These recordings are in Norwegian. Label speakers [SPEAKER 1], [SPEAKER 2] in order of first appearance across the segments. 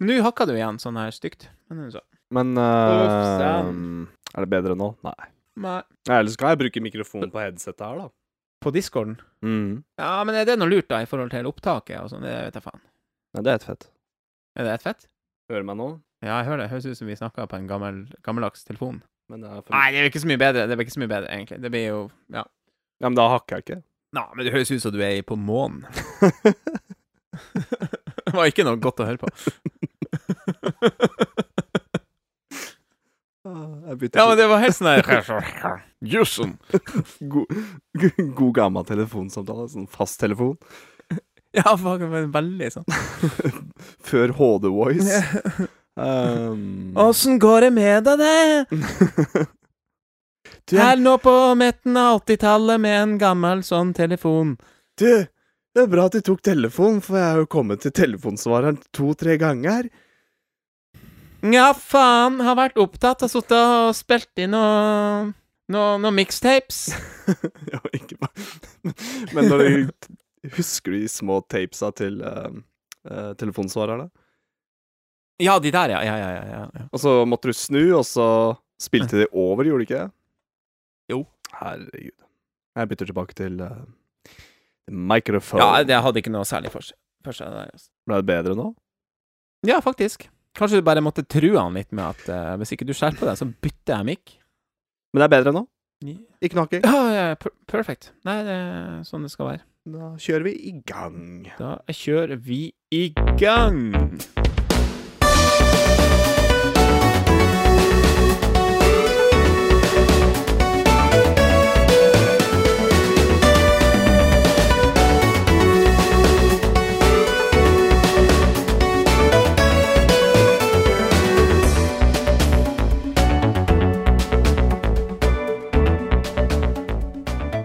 [SPEAKER 1] Men nå hakka du igjen sånn her stygt. Men så.
[SPEAKER 2] Men
[SPEAKER 1] Uff,
[SPEAKER 2] eh. Er det bedre nå? Nei.
[SPEAKER 1] Nei.
[SPEAKER 2] Eller skal jeg bruke mikrofonen på headsetet her, da.
[SPEAKER 1] På discorden?
[SPEAKER 2] Mm.
[SPEAKER 1] Ja, men er det noe lurt, da, i forhold til opptaket og sånn? Det vet jeg faen.
[SPEAKER 2] Nei, det er et fett.
[SPEAKER 1] Er det et fett?
[SPEAKER 2] Hører meg nå?
[SPEAKER 1] Ja, jeg hører det. Høres ut som vi snakker på en gammel, gammeldags telefon.
[SPEAKER 2] Men det er for...
[SPEAKER 1] Nei, det er jo ikke så mye bedre. Det blir ikke så mye bedre, egentlig. Det blir jo Ja.
[SPEAKER 2] Ja, men da hakker jeg ikke.
[SPEAKER 1] Nei, men det høres ut som du er på månen. det var ikke noe godt å høre på.
[SPEAKER 2] Bytter
[SPEAKER 1] Ja, men det var helt sånn der Jussen.
[SPEAKER 2] god, god gammel telefonsamtale. Sånn fasttelefon.
[SPEAKER 1] Ja, fuck, det veldig sånn.
[SPEAKER 2] Før HD Voice. Um,
[SPEAKER 1] Åssen går det med deg, det?
[SPEAKER 2] du,
[SPEAKER 1] Her nå på midten av 80-tallet med en gammel sånn telefon.
[SPEAKER 2] du, det er bra at du tok telefonen, for jeg har jo kommet til telefonsvareren to-tre ganger.
[SPEAKER 1] Ja, faen, har vært opptatt, har sittet og spilt inn noen noe, noe mixtapes.
[SPEAKER 2] ja, ikke bare Men når du Husker du de små tapesa til uh, uh, telefonsvarerne?
[SPEAKER 1] Ja, de der, ja. Ja, ja, ja. ja, ja.
[SPEAKER 2] Og så måtte du snu, og så spilte de over, gjorde de ikke det?
[SPEAKER 1] Jo.
[SPEAKER 2] Herregud. Jeg bytter tilbake til uh, microphone.
[SPEAKER 1] Ja, det hadde ikke noe særlig for seg. For seg der, altså.
[SPEAKER 2] Ble det bedre nå?
[SPEAKER 1] Ja, faktisk. Kanskje du bare måtte true han litt med at eh, hvis ikke du skjerper deg, så bytter jeg mic.
[SPEAKER 2] Men det er bedre nå? Ikke noe hakking?
[SPEAKER 1] ja, per perfect. Nei, det er sånn det skal være.
[SPEAKER 2] Da kjører vi i gang.
[SPEAKER 1] Da kjører vi i gang.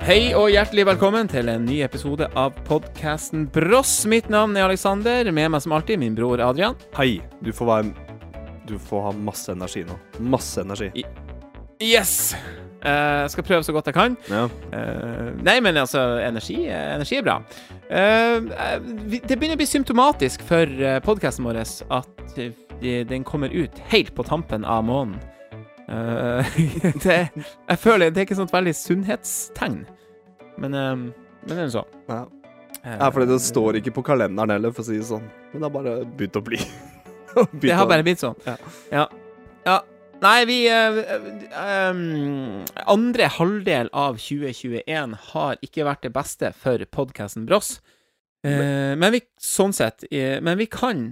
[SPEAKER 1] Hei og hjertelig velkommen til en ny episode av podkasten Bross. Mitt navn er Aleksander. Med meg som alltid min bror Adrian.
[SPEAKER 2] Hei. Du får være Du får ha masse energi nå. Masse energi.
[SPEAKER 1] Yes! Jeg skal prøve så godt jeg kan.
[SPEAKER 2] Ja.
[SPEAKER 1] Uh, nei, men altså, energi, energi er bra. Uh, det begynner å bli symptomatisk for uh, podkasten vår at eh, den kommer ut helt på tampen av måneden. Eh, det, jeg føler det er ikke sånt veldig sunnhetstegn. Men, eh, men det er sånn.
[SPEAKER 2] Ja.
[SPEAKER 1] Eh,
[SPEAKER 2] ja, fordi det står ikke på kalenderen heller, for å si det sånn. Men det har bare begynt å bli.
[SPEAKER 1] Det har bare blitt sånn.
[SPEAKER 2] Ja.
[SPEAKER 1] Ja. ja. Nei, vi eh, eh, um, Andre halvdel av 2021 har ikke vært det beste for podkasten Bross. Uh, men vi Sånn sett. uh, men vi kan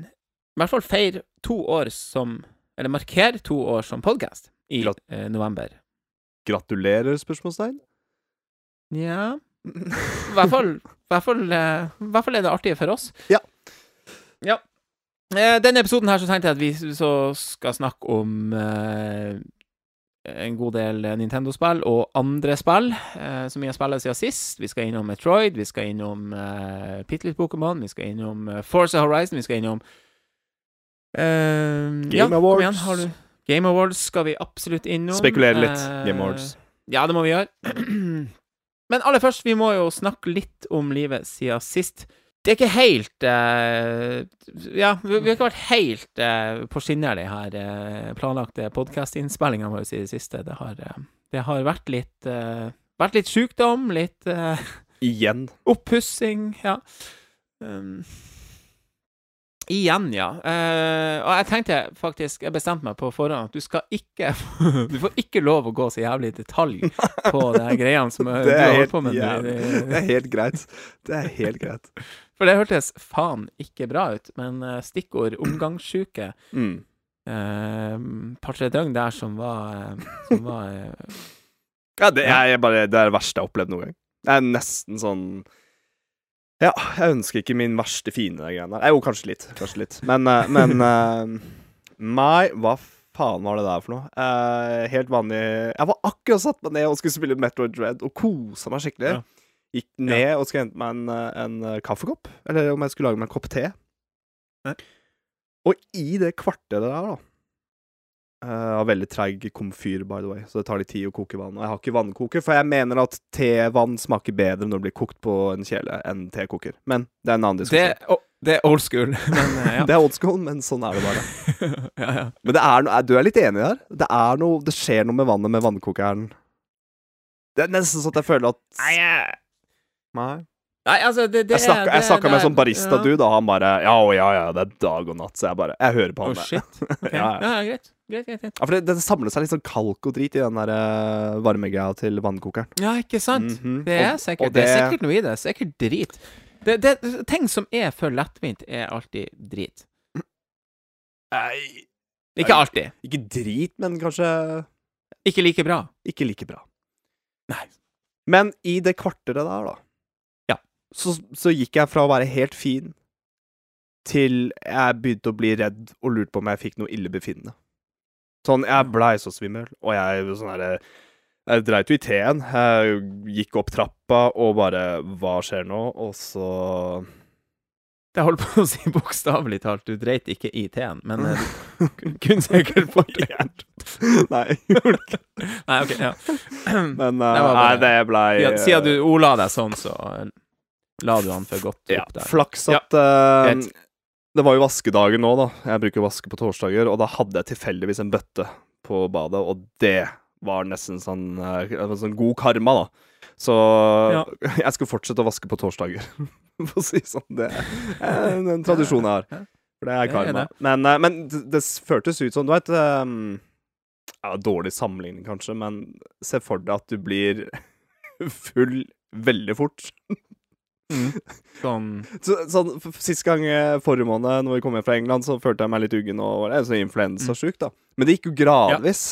[SPEAKER 1] i hvert fall feire to år som Eller markere to år som podkast i eh, november.
[SPEAKER 2] Gratulerer, spørsmålstegn.
[SPEAKER 1] Nja I hvert fall, hvert fall, eh, hvert fall er det artig for oss.
[SPEAKER 2] Ja.
[SPEAKER 1] Ja. Eh, denne episoden her så tenkte jeg at vi så skal snakke om eh, en god del Nintendo-spill og andre spill eh, som vi har spilt siden sist. Vi skal innom Metroid, vi skal innom eh, bitte litt Pokémon, vi skal innom eh, Forza Horizon, vi skal innom Game ja,
[SPEAKER 2] Awards.
[SPEAKER 1] Igjen, har du Game Awards skal vi absolutt innom.
[SPEAKER 2] Spekulere litt.
[SPEAKER 1] Eh,
[SPEAKER 2] Game Awards.
[SPEAKER 1] Ja, det må vi gjøre. Men aller først, vi må jo snakke litt om livet siden sist. Det er ikke helt eh, Ja, vi, vi har ikke vært helt eh, på skinner, de her eh, planlagte podkastinnspillingene våre i det siste. Det har, eh, det har vært litt eh, Vært litt sykdom, litt eh,
[SPEAKER 2] Igjen.
[SPEAKER 1] oppussing, ja. Um, igjen, ja. Uh, og jeg tenkte faktisk Jeg bestemte meg på forhånd at du skal ikke Du får ikke lov å gå så jævlig i detalj på de greiene som eh, du har holdt på med.
[SPEAKER 2] Ja, det er helt greit. Det er helt greit.
[SPEAKER 1] For det hørtes faen ikke bra ut. Men eh, stikkord omgangssjuke
[SPEAKER 2] Mm.
[SPEAKER 1] uh, par-tre døgn der som var, som var uh,
[SPEAKER 2] Ja, det er bare det er det verste jeg har opplevd noen gang. Det er nesten sånn Ja, jeg ønsker ikke min verste fiende, de greiene der. Jo, kanskje litt. Kanskje litt. Men, eh, men eh, Nei, hva faen var det der for noe? Eh, helt vanlig Jeg var akkurat satt meg ned og skulle spille Metroid Dread og kosa meg skikkelig.
[SPEAKER 1] Ja.
[SPEAKER 2] Gikk ned og skulle hente meg en, eh, en kaffekopp. Eller om jeg skulle lage meg en kopp te.
[SPEAKER 1] Ja.
[SPEAKER 2] Og i det kvarteret der, da eh, Jeg har veldig treig komfyr, by the way, så det tar litt tid å koke vann. Og jeg har ikke vannkoker, for jeg mener at tevann smaker bedre når det blir kokt på en kjele enn tekoker. Men det er en annen
[SPEAKER 1] det, oh, Det er old school, men eh, ja.
[SPEAKER 2] Det er old school, men sånn er det bare.
[SPEAKER 1] ja, ja.
[SPEAKER 2] Men det er noe, du er litt enig der? Det er noe, det skjer noe med vannet med vannkokeren. Det er nesten sånn at jeg føler at
[SPEAKER 1] Nei, jeg-
[SPEAKER 2] Nei.
[SPEAKER 1] Altså, det, det
[SPEAKER 2] Jeg snakka,
[SPEAKER 1] er-
[SPEAKER 2] jeg snakka med
[SPEAKER 1] det
[SPEAKER 2] en
[SPEAKER 1] er-
[SPEAKER 2] sånn barista-dude, og han bare Ja, å, ja, ja, det er dag og natt. Så jeg bare Jeg hører på han.
[SPEAKER 1] Oh,
[SPEAKER 2] jeg.
[SPEAKER 1] shit. Ok.
[SPEAKER 2] Ja,
[SPEAKER 1] Ja,
[SPEAKER 2] ja.
[SPEAKER 1] ja, greit. Greit, greit, greit.
[SPEAKER 2] Ja, for det, det samler seg litt sånn kalk og drit i den der uh, varmegreia til vannkokeren.
[SPEAKER 1] Ja, ikke sant?
[SPEAKER 2] Mhm.
[SPEAKER 1] Det er
[SPEAKER 2] Og-
[SPEAKER 1] sikkert,
[SPEAKER 2] og
[SPEAKER 1] det er
[SPEAKER 2] det-
[SPEAKER 1] sikkert noe i det. Sikkert drit. Det, det, ting som er for lettvint, er alltid drit.
[SPEAKER 2] Nei,
[SPEAKER 1] Ikke alltid.
[SPEAKER 2] ikke drit, men kanskje
[SPEAKER 1] Ikke like bra.
[SPEAKER 2] ikke like bra.
[SPEAKER 1] Nei.
[SPEAKER 2] Men i det kvarteret der, da,
[SPEAKER 1] Ja.
[SPEAKER 2] Så, så gikk jeg fra å være helt fin til jeg begynte å bli redd og lurte på om jeg fikk noe illebefinnende. Sånn, jeg blei så svimmel, og jeg sånn herre Jeg dreit jo i teen. Jeg gikk opp trappa og bare Hva skjer nå? Og så
[SPEAKER 1] Jeg holdt på å si bokstavelig talt, du dreit ikke i teen, men eh, du kunne sikkert fått gjort
[SPEAKER 2] Nei, gjorde ikke.
[SPEAKER 1] Nei, OK, ja.
[SPEAKER 2] Men
[SPEAKER 1] Det
[SPEAKER 2] uh,
[SPEAKER 1] var
[SPEAKER 2] nei, det blei
[SPEAKER 1] Siden, siden du ola deg sånn, så eh, la du han for godt
[SPEAKER 2] Ja,
[SPEAKER 1] opp der.
[SPEAKER 2] flaks at ja.
[SPEAKER 1] uh,
[SPEAKER 2] Det var jo vaskedager nå, da. Jeg bruker å vaske på torsdager, og da hadde jeg tilfeldigvis en bøtte på badet, og det var nesten sånn, eh, sånn god karma, da. Så
[SPEAKER 1] Ja.
[SPEAKER 2] jeg skulle fortsette å vaske på torsdager, for å si sånn. Det er en, tradisjon jeg har. For det er karma. Men, eh, men det, føltes ut som Du vet um, ja, Dårlig sammenligning, kanskje, men se for deg at du blir full veldig fort.
[SPEAKER 1] Mm. Sånn
[SPEAKER 2] Så, sånn, Sist gang eh, forrige måned, når vi kom hjem fra England, så følte jeg meg litt uggen og var sånn influensasjuk, da. Men det gikk jo gradvis.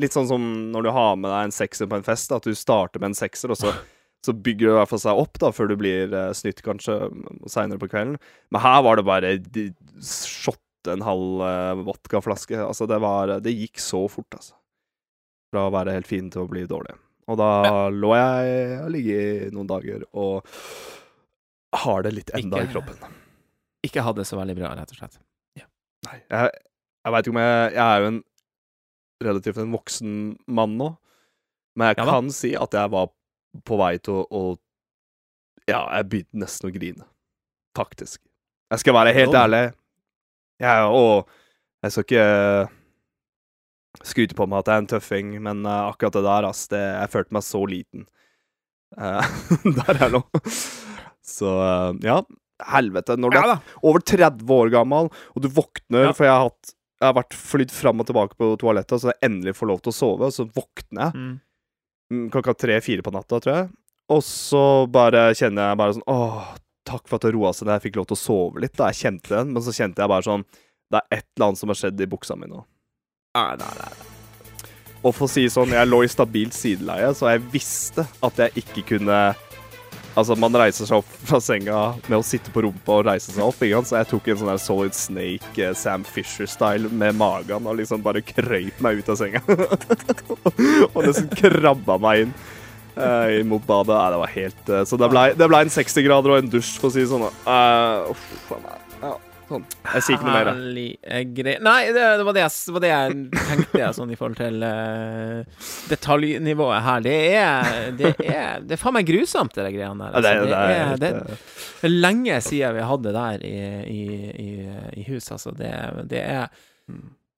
[SPEAKER 2] Litt sånn som når du har med deg en sekser på en fest, at du starter med en sekser, og så, så bygger du i hvert fall seg opp da, før du blir uh, snytt kanskje seinere på kvelden. Men her var det bare de, shotte en halv uh, vodkaflaske. Altså, det var Det gikk så fort, altså. Fra å være helt fin til å bli dårlig. Og da lå jeg og ligget i noen dager og har det litt enda
[SPEAKER 1] Ikke-
[SPEAKER 2] i kroppen.
[SPEAKER 1] Ikke ha det så veldig bra, rett og slett.
[SPEAKER 2] Nei, jeg, jeg veit ikke om jeg Jeg er jo en relativt en voksen mann nå, men jeg
[SPEAKER 1] Ja
[SPEAKER 2] kan si at jeg var på vei til å, å Ja, jeg begynte nesten å grine. Faktisk. Jeg skal være helt ærlig. Jeg, og jeg skal ikke skryte på meg at jeg er en tøffing, men eh, akkurat det der, ass, det, jeg følte meg så liten Uh, der er lå. Så eh, ja, helvete. Når du
[SPEAKER 1] Ja er
[SPEAKER 2] over 30 år gammel, og du våkner
[SPEAKER 1] Ja.
[SPEAKER 2] For jeg har, hatt, jeg har vært flydd fram og tilbake på toalettet, så jeg endelig får lov til å sove, og så våkner jeg
[SPEAKER 1] Mm.
[SPEAKER 2] mm, klokka tre-fire på natta, tror jeg. Og så bare kjenner jeg bare sånn Åh, takk for at det roa seg da jeg fikk lov til å sove litt. Da jeg kjente den, men så kjente jeg bare sånn Det er et eller annet som har skjedd i buksa mi nå.
[SPEAKER 1] Nei, nei, nei.
[SPEAKER 2] Og for å si sånn, jeg lå i stabilt sideleie, så jeg visste at jeg ikke kunne Altså, man reiser seg opp fra senga med å sitte på rumpa og reise seg opp, ikke? Så jeg tok en sånn der Solid Snake, eh, Sam Fisher-style med magen og liksom bare krøyp meg ut av senga. og nesten krabba meg inn eh, mot badet. Nei, det var helt eh, Så det ble, ble en 60 grader og en dusj, for å si det sånn. Uh, uff, sånn. Jeg sier ikke noe mer.
[SPEAKER 1] Herlig eh, Nei, det, det, var det, jeg, det var det jeg tenkte, sånn i forhold til uh, detaljnivået her. Det er Det er, det er faen meg grusomt, det der greiene der.
[SPEAKER 2] Det,
[SPEAKER 1] altså.
[SPEAKER 2] det, er
[SPEAKER 1] det, er lenge siden vi hadde det der i, i, i, i hus, altså. Det, det er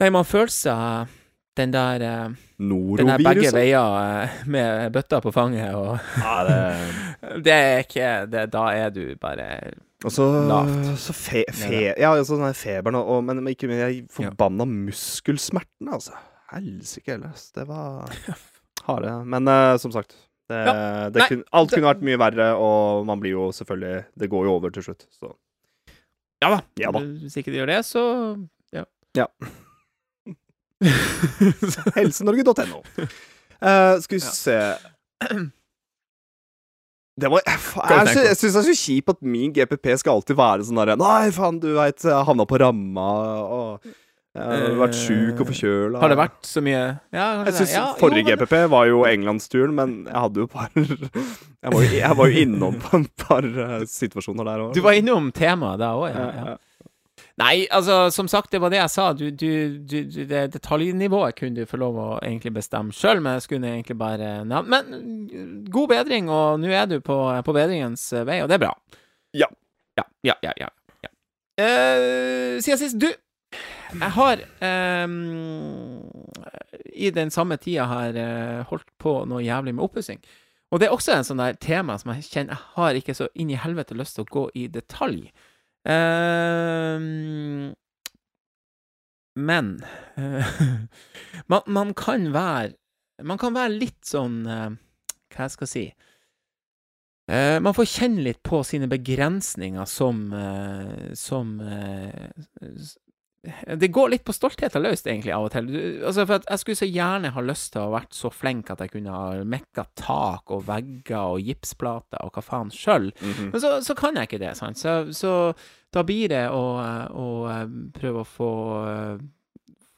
[SPEAKER 1] Nei, man føler seg den der eh, Den der begge veier eh, med bøtta på fanget og
[SPEAKER 2] Ja, det
[SPEAKER 1] Det er ikke det, Da er du bare
[SPEAKER 2] Og så, så fe, fe, Ja, altså den feberen og, og Men ikke minst jeg forbanna muskelsmertene, altså. Helsike ellers. Det var harde. Men uh, som sagt det, det
[SPEAKER 1] Nei,
[SPEAKER 2] kun, Alt
[SPEAKER 1] det-
[SPEAKER 2] kunne vært mye verre, og man blir jo selvfølgelig Det går jo over til slutt, så
[SPEAKER 1] Ja da.
[SPEAKER 2] Ja da.
[SPEAKER 1] Hvis ikke det gjør det, så ja.
[SPEAKER 2] Ja. Helsenorge.no. Uh, skal vi se Det var Jeg,
[SPEAKER 1] Hva
[SPEAKER 2] jeg, jeg syns det er så kjipt at min GPP skal alltid være sånn derre Nei, faen, du veit, jeg havna på ramma, og jeg har vært sjuk og forkjøla.
[SPEAKER 1] Har det vært så mye Ja,
[SPEAKER 2] Jeg syns
[SPEAKER 1] ja,
[SPEAKER 2] forrige
[SPEAKER 1] jo,
[SPEAKER 2] GPP var jo englandsturen, men jeg hadde jo par Jeg var jo, jeg var jo innom på et par eh, situasjoner der òg.
[SPEAKER 1] Du var innom temaet da òg. Ja,
[SPEAKER 2] ja.
[SPEAKER 1] Nei, altså, som sagt, det var det jeg sa. Du, du, du, det detaljnivået kunne du få lov å egentlig bestemme sjøl, men jeg skulle egentlig bare nevne Men mm, god bedring, og nå er du på, på bedringens eh, vei, og det er bra.
[SPEAKER 2] Ja.
[SPEAKER 1] Ja, ja, ja. ja, ja. Uh, siden sist Du, jeg har um, i den samme tida har uh, holdt på noe jævlig med oppussing. Og det er også en sånn der tema som jeg kjenner jeg har ikke så inn i helvete lyst til å gå i detalj. Ehm, men man, man kan være Man kan være litt sånn eh, Hva jeg skal si? Eh, man får kjenne litt på sine begrensninger som eh, Som Det går litt på stoltheten løst, egentlig, av og til. Du, altså, for jeg skulle så gjerne ha lyst til å ha vært så flink at jeg kunne ha mekka tak og vegger og gipsplater og hva faen sjøl.
[SPEAKER 2] Mhm.
[SPEAKER 1] Men så, så kan jeg ikke det, sant. Så, så da blir det å, å eh, prøve å få eh,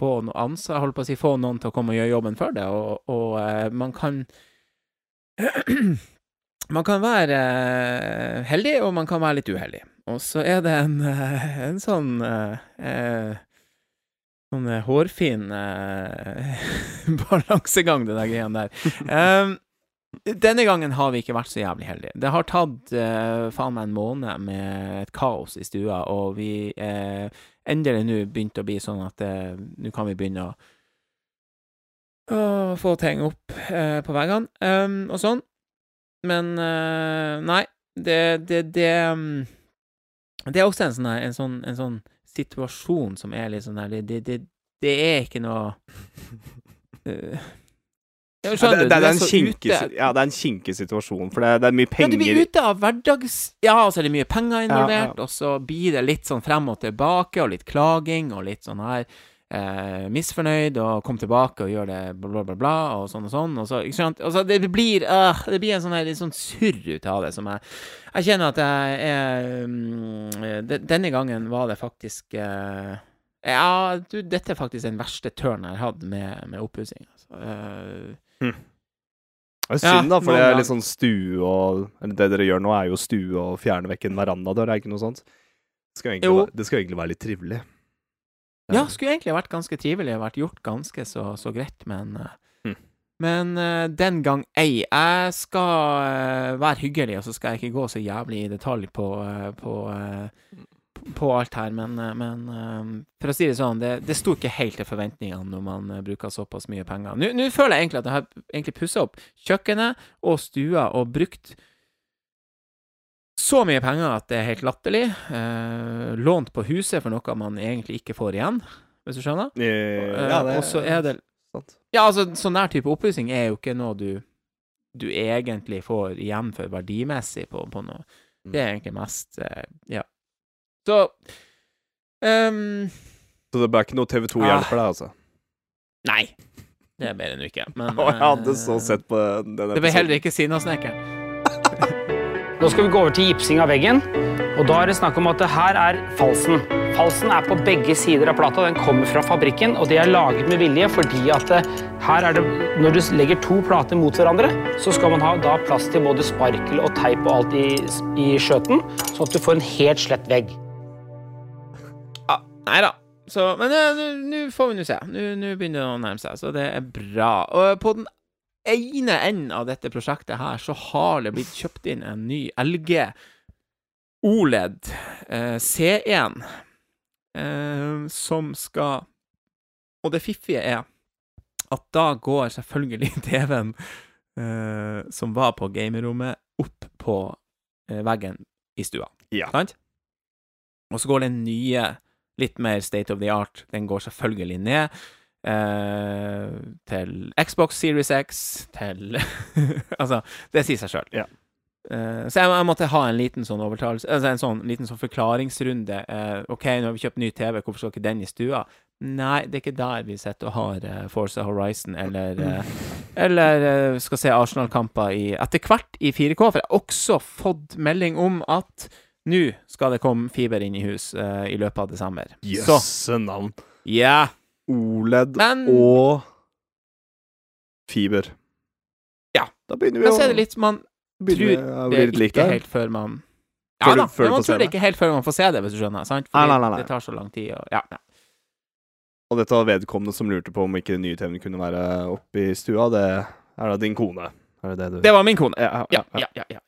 [SPEAKER 1] få noe ansatt, holdt på å si, få noen til å komme og gjøre jobben for det, og, og eh, man kan Man kan være heldig, og man kan være litt uheldig. Og så er det en, eh, en sånn eh, eh, Sånn eh, hårfin eh, balansegang, det der greia der. Um, denne gangen har vi ikke vært så jævlig heldige. Det har tatt eh, faen meg en måned med et kaos i stua, og vi eh, endelig nå begynte å bli sånn at eh, nå kan vi begynne å, å få ting opp på veggene um, og sånn. Men nei, det, det, det um, Det er også en sånn, en sånn, en sånn situasjon som er litt sånn der Det, det, det, er ikke noe ja,
[SPEAKER 2] Ja, det, det, det, er en kinkig, ja, det er en kinkig situasjon, for det, det er mye penger
[SPEAKER 1] Ja, du blir ute av hverdags... Ja, og så er det mye penger involvert,
[SPEAKER 2] ja.
[SPEAKER 1] og så blir det litt sånn frem og tilbake, og litt klaging, og litt sånn her eh, misfornøyd, og kom tilbake og gjør det bla, bla, bla, og sånn og sånn, og så, ikke sant? Og så det blir, øh, det blir en sånn her, litt sånn surr ut av det, som jeg Jeg kjenner at jeg er mm, de, Denne gangen var det faktisk eh, Ja, du, dette er faktisk den verste turnen jeg har hatt med, med oppussing. Altså. Eh,
[SPEAKER 2] Det er
[SPEAKER 1] Ja,
[SPEAKER 2] synd, da, for det er litt sånn stue og Eller det dere gjør nå, er jo stue og fjerne vekk en verandadør, er ikke noe sånt? Det skal jo egentlig,
[SPEAKER 1] Jo.
[SPEAKER 2] være, det skal egentlig være litt trivelig.
[SPEAKER 1] Ja, skulle egentlig vært ganske trivelig, vært gjort ganske så, så greit, men eh,
[SPEAKER 2] Hm.
[SPEAKER 1] Men uh, den gang ei. Jeg skal uh, være hyggelig, og så skal jeg ikke gå så jævlig i detalj på, uh, på, på alt her, men, men for å si det sånn, det, det sto ikke helt til forventningene når man bruker såpass mye penger. Nå føler jeg egentlig at jeg har egentlig pussa opp kjøkkenet og stua og brukt så mye penger at det er helt latterlig. Eh, lånt på huset for noe man egentlig ikke får igjen, hvis du skjønner.
[SPEAKER 2] Eh, Ja, det
[SPEAKER 1] og så er det
[SPEAKER 2] sant.
[SPEAKER 1] Ja, altså, sånn der type oppussing er jo ikke noe du du egentlig får igjen for verdimessig på, på noe. Det er egentlig mest eh, Ja. Så um,
[SPEAKER 2] Så det ble ikke noe TV2
[SPEAKER 1] Ah.
[SPEAKER 2] hjelper deg, altså?
[SPEAKER 1] Nei. Det ble det nå ikke. Men
[SPEAKER 2] jeg hadde så
[SPEAKER 1] eh,
[SPEAKER 2] sett på den
[SPEAKER 1] Det ble heller ikke Sinnasnekkeren.
[SPEAKER 3] Nå skal vi gå over til gipsing av veggen. Og da er det snakk om at det her er falsen. Falsen er på begge sider av plata. Den kommer fra fabrikken, og det er laget med vilje fordi at her er det Når du legger to plater mot hverandre, så skal man ha da plass til både sparkel og teip og alt i, i skjøten, sånn at du får en helt slett vegg.
[SPEAKER 1] Ja, nei da. Så, men eh, nå får vi nå se. Nå begynner det å nærme seg, så det er bra. Og på den ene enden av dette prosjektet her, så har det blitt kjøpt inn en ny LG OLED eh, C1, eh, som skal Og det fiffige er at da går selvfølgelig TV-en eh, som var på gamerommet, opp på eh, veggen i stua.
[SPEAKER 2] Ja.
[SPEAKER 1] Sant? Og så går den nye, litt mer state of the art, den går selvfølgelig ned. Eh, til Xbox Series X, til Altså, det sier seg sjøl.
[SPEAKER 2] Ja.
[SPEAKER 1] Eh, så jeg, jeg måtte ha en liten sånn overtalelse Altså en sånn liten sånn forklaringsrunde. Eh, OK, nå har vi kjøpt ny TV, hvorfor skal ikke den i stua? Nei, det er ikke der vi sitter og har uh, Forza Horizon eller uh, Eller uh, skal se Arsenal-kamper Etter hvert i 4K, for jeg har også fått melding om at nå skal det komme fiber inn i hus i løpet av desember.
[SPEAKER 2] Jøsse yes, navn.
[SPEAKER 1] ja.
[SPEAKER 2] OLED
[SPEAKER 1] Men
[SPEAKER 2] og fiber.
[SPEAKER 1] Ja.
[SPEAKER 2] Da begynner vi
[SPEAKER 1] Men så er det litt Man tror det ikke helt før man Ja da, men man tror det ikke helt før man får se det, hvis du skjønner. Sant? Fordi det tar så lang tid. Og, ja, ja.
[SPEAKER 2] Og dette var vedkommende som lurte på om ikke den nye TV-en kunne være oppe i stua. Det er da din kone. Det det du
[SPEAKER 1] Det var min kone.
[SPEAKER 2] Ja,
[SPEAKER 1] Ja, ja, ja.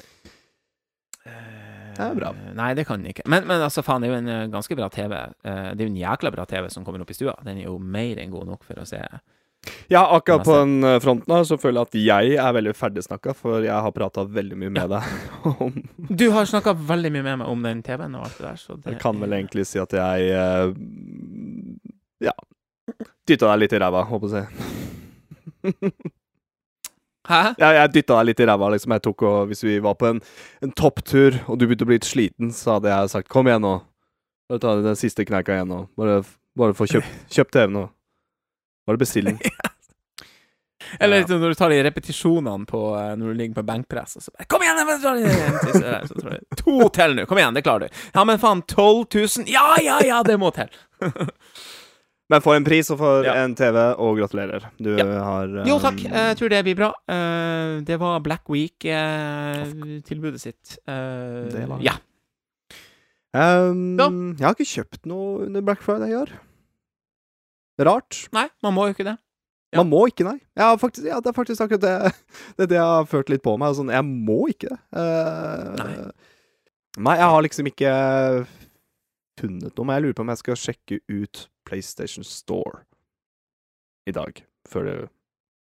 [SPEAKER 1] Ja. Eh,
[SPEAKER 2] Det er bra.
[SPEAKER 1] Nei, det kan den ikke. Men, men altså, faen, det er jo en eh, ganske bra TV. Eh, det er jo en jækla bra TV som kommer opp i stua. Den er jo mer enn god nok for å se.
[SPEAKER 2] Ja, akkurat på den eh, fronten her så føler jeg at jeg er veldig ferdigsnakka, for jeg har prata veldig mye med deg om
[SPEAKER 1] Du har snakka veldig mye med meg om den TV-en og alt det der, så det
[SPEAKER 2] Jeg kan vel egentlig si at jeg eh, Ja. Dytta deg litt i ræva, håper jeg.
[SPEAKER 1] Hæ?
[SPEAKER 2] Ja, jeg dytta deg litt i ræva. Liksom. Jeg tok og, hvis vi var på en, en topptur, og du begynte å bli litt sliten, så hadde jeg sagt 'kom igjen nå'. Bare ta den siste kneika igjen nå. Bare, bare få kjøpt, kjøpt TV nå. Bare bestilling.
[SPEAKER 1] Eller
[SPEAKER 2] Ja.
[SPEAKER 1] liksom når du tar de repetisjonene på eh, når du ligger på benkpress, og så bare 'Kom igjen!' jeg må ta den en siste der», så jeg, To til nå! Kom igjen, det klarer du. Ja, men faen, 12 000? Ja, ja, ja, det må til!
[SPEAKER 2] Men for en pris og for
[SPEAKER 1] Ja.
[SPEAKER 2] en TV, og gratulerer. Du
[SPEAKER 1] Ja.
[SPEAKER 2] har um,
[SPEAKER 1] Jo, takk. Jeg tror det blir bra. Uh, det var Black Week-tilbudet sitt. Uh,
[SPEAKER 2] Det var det.
[SPEAKER 1] Ja.
[SPEAKER 2] um,
[SPEAKER 1] Ja.
[SPEAKER 2] Jeg har ikke kjøpt noe under Black Friday i år. Rart.
[SPEAKER 1] Nei, man må jo ikke det. Ja.
[SPEAKER 2] Man må ikke, nei. Faktisk, ja, det er faktisk akkurat det Det er det jeg har følt litt på meg. Sånn, jeg må ikke det. Eh,
[SPEAKER 1] Nei.
[SPEAKER 2] nei, jeg har liksom ikke funnet noe, men jeg lurer på om jeg skal sjekke ut PlayStation Store i dag. Før det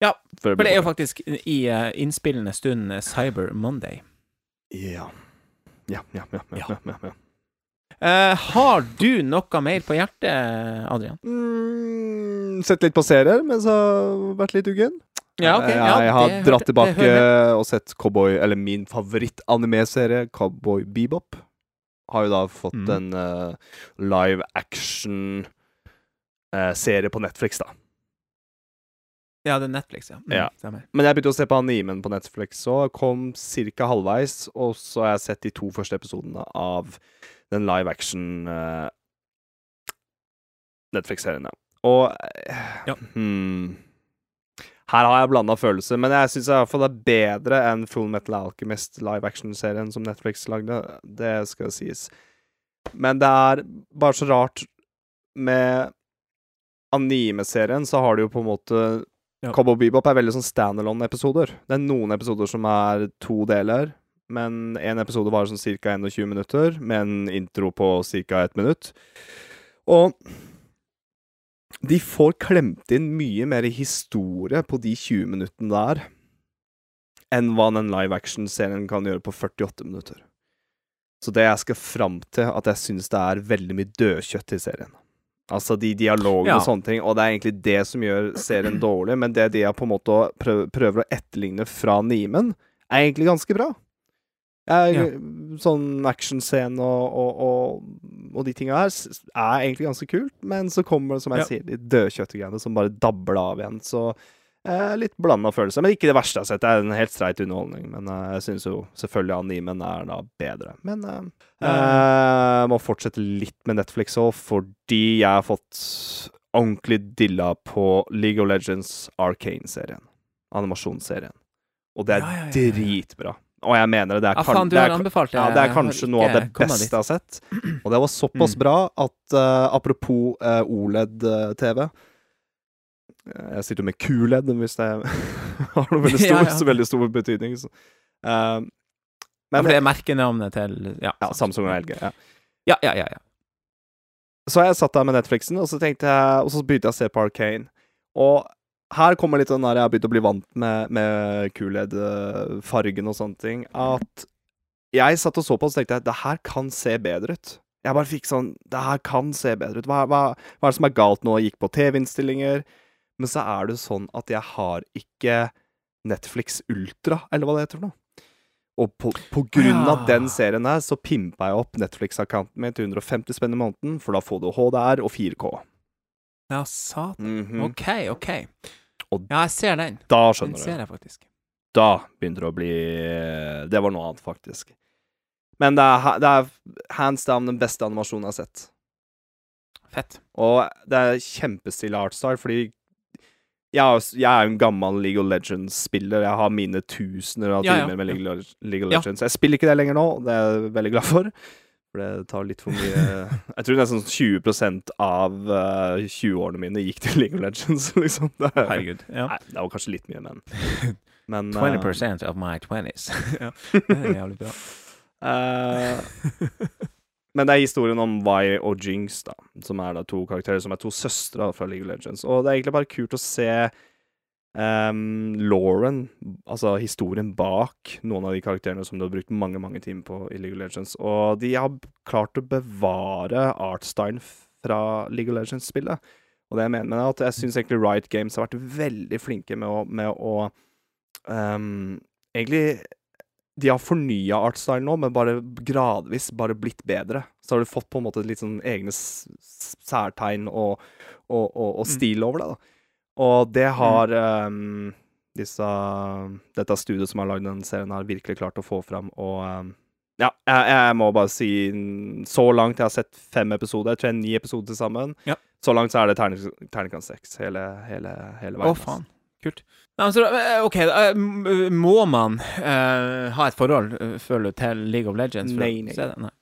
[SPEAKER 1] Ja,
[SPEAKER 2] før
[SPEAKER 1] For det er jo faktisk i uh, innspillende stund eh, Cyber Monday.
[SPEAKER 2] Ja. Ja, ja, ja. ja,
[SPEAKER 1] Ja.
[SPEAKER 2] ja, ja.
[SPEAKER 1] Eh, har du noe mer på hjertet, Adrian?
[SPEAKER 2] Mm, sett litt på serier mens jeg har vært litt uggen.
[SPEAKER 1] Ja,
[SPEAKER 2] okay,
[SPEAKER 1] ja,
[SPEAKER 2] jeg har dratt tilbake og sett Cowboy, eller min favoritt-anime-serie, Cowboy Bebop. Har jo da fått
[SPEAKER 1] Mm.
[SPEAKER 2] en uh, live action-serie på Netflix, da.
[SPEAKER 1] Ja, det er Netflix, ja. Mm,
[SPEAKER 2] Ja. Men jeg begynte å se på animen på Netflix, òg. kom ca. halvveis, og så har jeg sett de to første episodene av den live action eh, Netflix-serien, ja. Og eh,
[SPEAKER 1] Ja.
[SPEAKER 2] hmm, Her har jeg blanda følelser, men jeg syns iallfall det er bedre enn Full Metal Alchemist live action-serien som Netflix lagde. Det skal sies. Men det er bare så rart med anime-serien, så har du jo på en måte
[SPEAKER 1] Ja.
[SPEAKER 2] Cowboy Bebop er veldig sånn standalone-episoder. Det er noen episoder som er to deler, men én episode varer sånn ca. 21 minutter, med en intro på ca. ett minutt. Og de får klemt inn mye mer historie på de 20 minuttene der enn hva den live action-serien kan gjøre på 48 minutter. Så det jeg skal fram til, at jeg syns det er veldig mye dødkjøtt i serien. Altså de dialogene
[SPEAKER 1] Ja.
[SPEAKER 2] og sånne ting, og det er egentlig det som gjør serien dårlig, men det de har på en måte prøver å etterligne fra Nimen, er egentlig ganske bra. Jeg, Sånn actionscene og, og, og, og de tinga her er egentlig ganske kult, men så kommer det, som jeg
[SPEAKER 1] Ja.
[SPEAKER 2] sier, de dødkjøttgreiene som bare dabler av igjen, så eh, litt blanda følelser. Men ikke det verste jeg har sett. Det er en helt streit underholdning. Men eh, jeg syns jo selvfølgelig animen er da bedre. Men eh, jeg må fortsette litt med Netflix òg, fordi jeg har fått ordentlig dilla på League of Legends Arcane-serien. Animasjonsserien. Og det er
[SPEAKER 1] ja, ja.
[SPEAKER 2] dritbra. Og jeg mener det. Det er,
[SPEAKER 1] Ja, faen,
[SPEAKER 2] det er,
[SPEAKER 1] anbefalt
[SPEAKER 2] ja, det er kanskje noe av det beste jeg har sett. Og det var såpass
[SPEAKER 1] Mm.
[SPEAKER 2] bra at uh, apropos uh, OLED-TV Jeg sitter jo med QLED, hvis det har noe veldig stor,
[SPEAKER 1] Ja, ja.
[SPEAKER 2] så veldig stor betydning. Så. Eh,
[SPEAKER 1] Ja,
[SPEAKER 2] men
[SPEAKER 1] for det er merkenavnet til
[SPEAKER 2] Samsung og LG. Ja.
[SPEAKER 1] ja, ja. ja, ja.
[SPEAKER 2] Så jeg satt der med Netflixen, og så jeg Og så begynte jeg å se på Arcane. Og her kommer litt sånn der jeg har begynt å bli vant med, med QLED-fargen og sånne ting, at jeg satt og så på og så tenkte jeg det her kan se bedre ut. Jeg bare fikk sånn Det her kan se bedre ut. Hva, hva, hva er det som er galt nå? Jeg gikk på TV-innstillinger, men så er det sånn at jeg har ikke Netflix Ultra, eller hva det heter for noe. Og på, på grunn av den serien her, så pimpa jeg opp Netflix-accounten min til 150 spenn i måneden, for da får du HDR og 4K.
[SPEAKER 1] Ja, satan.
[SPEAKER 2] Mhm.
[SPEAKER 1] OK, OK.
[SPEAKER 2] Og-
[SPEAKER 1] Ja, jeg ser den.
[SPEAKER 2] Da skjønner
[SPEAKER 1] Den
[SPEAKER 2] skjønner
[SPEAKER 1] ser jeg faktisk.
[SPEAKER 2] Da begynte det å bli Det var noe annet, faktisk. Men det er, det er hands down den beste animasjonen jeg har sett.
[SPEAKER 1] Fett.
[SPEAKER 2] Og det er kjempestille artstyle, fordi jeg, jeg er jo en gammel League of Legends-spiller. Jeg har mine tusener av
[SPEAKER 1] Ja, ja.
[SPEAKER 2] timer med League of, Legends.
[SPEAKER 1] Ja.
[SPEAKER 2] Jeg spiller ikke det lenger nå, det er jeg veldig glad for. For det tar litt for mye Jeg tror nesten 20% av uh, 20-årene mine gikk til League of Legends, liksom. Det, er-
[SPEAKER 1] Herregud. Ja.
[SPEAKER 2] Nei, det var kanskje litt mye, men Men,
[SPEAKER 1] 20 uh, of my 20s. ja, det er jævlig bra.
[SPEAKER 2] Uh, men det er historien om Vi og Jinx, da, som er da to karakterer som er to søstre fra League of Legends. Og det er egentlig bare kult å se um, Lauren, altså historien bak noen av de karakterene som du har brukt mange, mange timer på i League of Legends. Og de har klart å bevare artstylen fra League of Legends-spillet. Og det jeg mener med at jeg syns egentlig Riot Games har vært veldig flinke med å, med å um, Egentlig de har fornya artstyle nå, men bare gradvis bare blitt bedre. Så har du fått på en måte litt sånn egne særtegn og, og, og, og stil over det. da. Og det har um, disse, dette studiet som har lagd den serien, har virkelig klart å få fram. Og um, ja, jeg, jeg, må bare si Så langt jeg har sett fem episoder, jeg tror jeg ni episoder til sammen.
[SPEAKER 1] Ja.
[SPEAKER 2] Så langt så er det terningkast seks hele, hele, hele veien.
[SPEAKER 1] Å, faen. Kult. Nei, altså, OK, må man uh, ha et forhold, føler du, til League of Legends?
[SPEAKER 2] Nei, nei.
[SPEAKER 1] nei.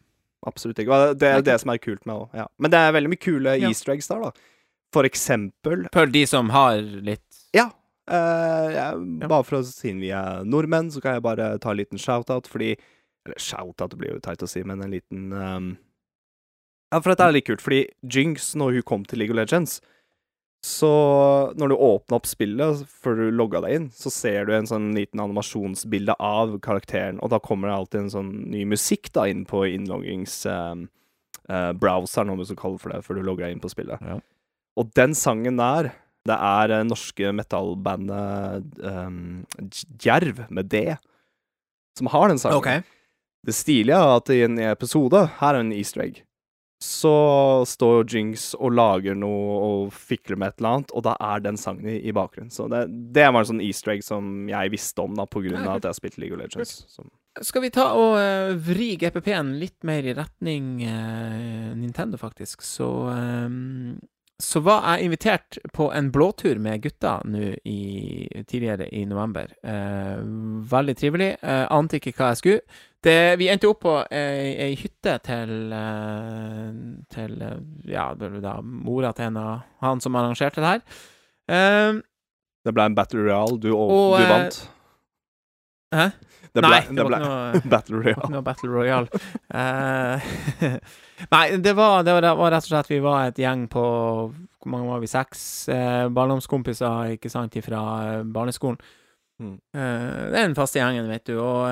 [SPEAKER 2] Absolutt ikke. Og det er det som er kult med det. Ja. Men det er veldig mye kule ja. easter eggs der, da. For eksempel
[SPEAKER 1] For de som har litt
[SPEAKER 2] Ja. Uh, ja bare for å Siden vi er nordmenn, så kan jeg bare ta en liten shout-out, fordi Eller shout-out, blir jo teit å si, men en liten um, Ja, for dette er litt kult, fordi Jinx, når hun kom til League of Legends så når du åpner opp spillet før du logga deg inn, så ser du en sånn liten animasjonsbilde av karakteren, og da kommer det alltid en sånn ny musikk da inn på innloggingsbrowseren, uh, uh, om du skal kalle det for det, før du logger deg inn på spillet.
[SPEAKER 1] Ja.
[SPEAKER 2] Og den sangen der, det er uh, norske metallbandet um, Djerv, med D, som har den sangen.
[SPEAKER 1] Okay.
[SPEAKER 2] Det stilige er at i en episode Her er en easter egg så står Jinx og lager noe og fikler med et eller annet, og da er den sangen i, i bakgrunnen. Så det, det, var en sånn easter egg som jeg visste om, da, på grunn av at jeg har spilt League of Legends. Så.
[SPEAKER 1] Skal vi ta og uh, vri GPP-en litt mer i retning uh, Nintendo, faktisk, så um, så var jeg invitert på en blåtur med gutta nå tidligere i november. Eh, veldig trivelig. Eh, ante ikke hva jeg skulle. Det, vi endte opp på ei, ei hytte til, eh, til ja, da, mora til en av han som arrangerte det her. Eh,
[SPEAKER 2] det ble en Battle real Du, og, og, du vant.
[SPEAKER 1] Hæ?
[SPEAKER 2] Det ble, Nei, det, ble noe, Battle Royale.
[SPEAKER 1] Battle Royale. uh, Nei, det var, det, var, det var, rett og slett Vi var et gjeng på Hvor mange var vi? Seks uh, barndomskompiser ikke sant, fra uh, barneskolen. Mm. det er den faste gjengen, vet du. Og,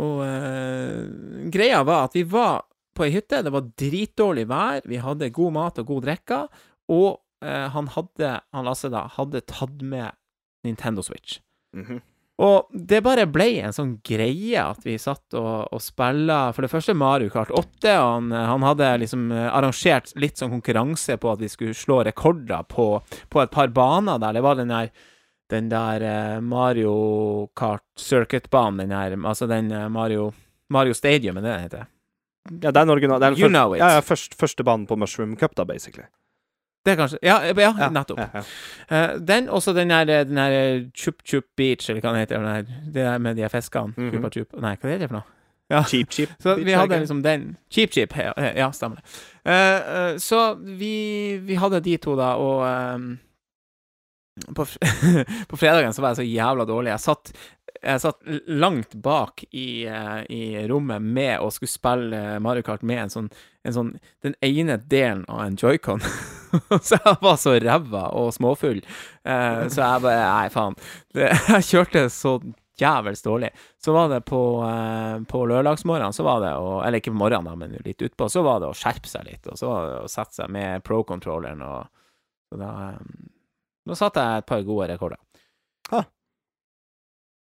[SPEAKER 1] og greia var at vi var på ei hytte. Det var dritdårlig vær. Vi hadde god mat og god drikke. Og han hadde, han Lasse da, hadde tatt med Nintendo Switch.
[SPEAKER 2] Mm -hmm.
[SPEAKER 1] Og det bare ble en sånn greie at vi satt og, og spilla For det første Mario Kart 8, og han, han, hadde liksom arrangert litt sånn konkurranse på at vi skulle slå rekorder på, på et par baner der. Det var den der, den der eh, Mario Kart Circuit-banen, den her Altså den eh, Mario, Mario Stadium, er det den heter?
[SPEAKER 2] Ja, det er, den originale.
[SPEAKER 1] you know it.
[SPEAKER 2] Ja, ja, først, første banen på Mushroom Cup, da, basically.
[SPEAKER 1] Det er kanskje Ja, ja, ja nettopp. Ja, uh, den, også den der, den der Chup Chup Beach, eller hva den heter. Den der, det der med de fiskene. Mm -hmm. Chup Nei, hva er det for noe?
[SPEAKER 2] Ja. Cheap Cheap.
[SPEAKER 1] Så vi hadde liksom den. Cheap Cheap, ja, ja stemmer det. Uh, uh, så vi, vi, hadde de to, da, og um, på, på fredagen så var jeg så jævla dårlig. Jeg satt jeg satt langt bak i, uh, i, rommet med å skulle spille Mario Kart med en sånn, en sånn Den ene delen av en joycon. så jeg var så ræva og småfull. Eh, så jeg bare Nei, faen. Det, jeg kjørte så jævels dårlig. Så var det på, eh, på lørdagsmorgenen, så var det å Eller ikke på morgenen, da, men litt utpå. Så var det å skjerpe seg litt, og så var det å sette seg med pro-controlleren og Så da Da satte jeg et par gode rekorder.
[SPEAKER 2] Ha.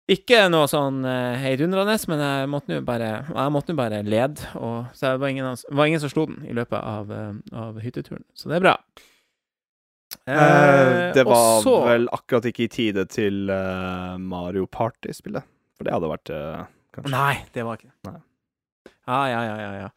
[SPEAKER 1] Ikke noe sånn uh, heidundrende, men jeg måtte nå bare, bare lede. Og, så det var ingen, var ingen, som slo den i løpet av, uh, av hytteturen. Så det er bra.
[SPEAKER 2] Uh, det var så, vel akkurat ikke i tide til Mario Party-spillet. For det hadde vært
[SPEAKER 1] kanskje Nei, det var ikke
[SPEAKER 2] det.
[SPEAKER 1] Ja, ja, ja, ja. ja.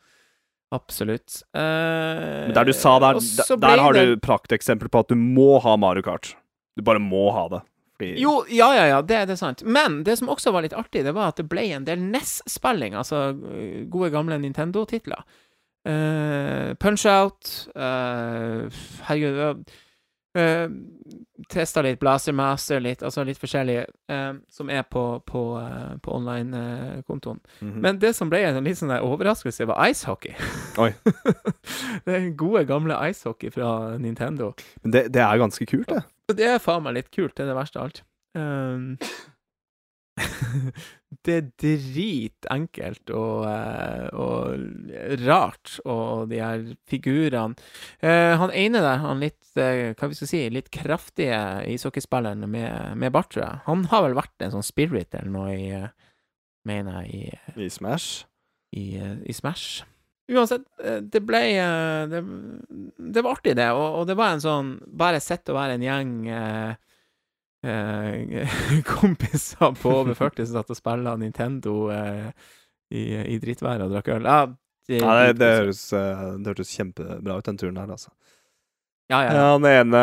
[SPEAKER 1] Absolutt.
[SPEAKER 2] Men der du sa der, der har det... du prakteksempel på at du må ha Mario Kart. Du bare må ha det.
[SPEAKER 1] Fordi... Jo, ja, ja, ja, det, det er sant. Men det som også var litt artig, det var at det ble en del NES-spilling, altså øh, gode, gamle Nintendo-titler. Uh, Punch-Out uh, Herregud Uh, Testa litt Blastermaster, litt, altså litt forskjellige, uh, som er på, på, eh, på online-kontoen.
[SPEAKER 2] Mhm.
[SPEAKER 1] Men det som ble en litt sånn overraskelse, var icehockey.
[SPEAKER 2] Oi.
[SPEAKER 1] det er gode, gamle icehockey fra Nintendo.
[SPEAKER 2] Men det, det er ganske kult, det.
[SPEAKER 1] Det er faen meg litt kult, det er det verste av alt. Um, det er dritenkelt og, eh, og rart, og de her figurene uh, Han ene der, han litt, eh, hva vi skal si, litt kraftige ishockeyspilleren med, med bart, tror jeg, han har vel vært en sånn spirit eller noe i Mener jeg, i
[SPEAKER 2] I Smash.
[SPEAKER 1] i, i Smash. Uansett, eh, det ble eh, Det, det var artig, det. Og, og det var en sånn Bare sett å være en gjeng eh, eh, kompiser på over 40 som satt og spilte Nintendo eh, i, i drittværet og drakk øl. Ja, det,
[SPEAKER 2] Ja, det, det, høres, eh, det hørtes kjempebra ut, den turen der, altså.
[SPEAKER 1] ja, ja,
[SPEAKER 2] Ja, han ene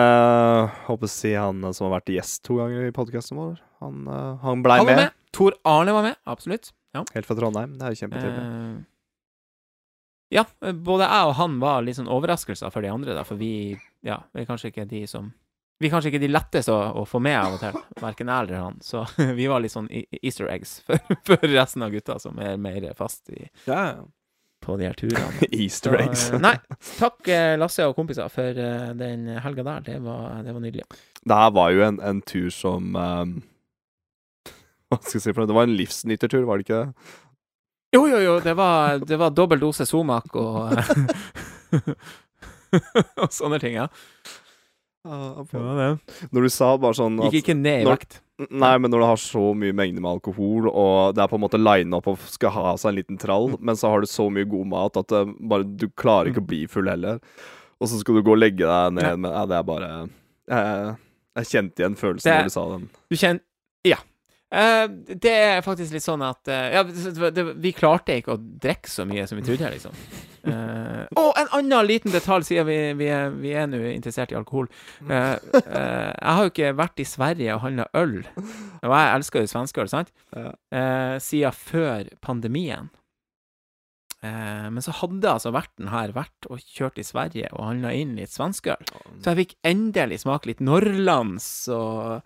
[SPEAKER 2] Håper å si han som har vært gjest to ganger i podkasten vår. Han, han blei med.
[SPEAKER 1] med. Tor Arne var med, absolutt. Ja.
[SPEAKER 2] Helt fra Trondheim. Det er jo kjempetrivelig.
[SPEAKER 1] Eh, ja, både jeg og han var litt sånn overraskelser for de andre, da, for vi ja, vi er kanskje ikke de som Vi er kanskje ikke de letteste å, å få med av og til, verken jeg eller han. Så vi var litt sånn e- easter eggs for, for resten av gutta som er mer fast i,
[SPEAKER 2] ja, ja.
[SPEAKER 1] på de her turene.
[SPEAKER 2] Easter
[SPEAKER 1] Så,
[SPEAKER 2] eggs.
[SPEAKER 1] eh, nei, takk eh, Lasse og kompiser for eh, den helga der. Det var, det var nydelig.
[SPEAKER 2] Det her var jo en, en tur som um, Hva skal jeg si for noe? Det var en livsnyttertur, var det ikke det?
[SPEAKER 1] Jo, jo, jo, det var, det var dobbel dose Somac og Og sånne ting, ja. Det var det.
[SPEAKER 2] Når du sa bare sånn
[SPEAKER 1] Gikk ikke ned i
[SPEAKER 2] når-
[SPEAKER 1] vekt.
[SPEAKER 2] Nei, men når du har så mye mengder med alkohol, og det er på en måte line up og skal ha seg en liten trall, men så har du så mye god mat at det bare, du klarer ikke å bli full heller. Og så skal du gå og legge deg ned med ja, Det er bare Jeg, jeg kjente igjen følelsen
[SPEAKER 1] Det-
[SPEAKER 2] når du sa den.
[SPEAKER 1] Du kjenner Ja. Eh, det er faktisk litt sånn at uh, Ja, det, det, vi klarte ikke å drikke så mye som vi trodde, liksom. Uh, og en annen liten detalj, siden vi, vi, er, vi er nå interessert i alkohol. Jeg har jo ikke vært i Sverige og handla øl, og jeg elsker jo svenskøl, sant, siden før pandemien. Men så hadde altså verten her vært og kjørt i Sverige og handla inn litt svenskøl. Så jeg fikk endelig smake litt Norrlands, og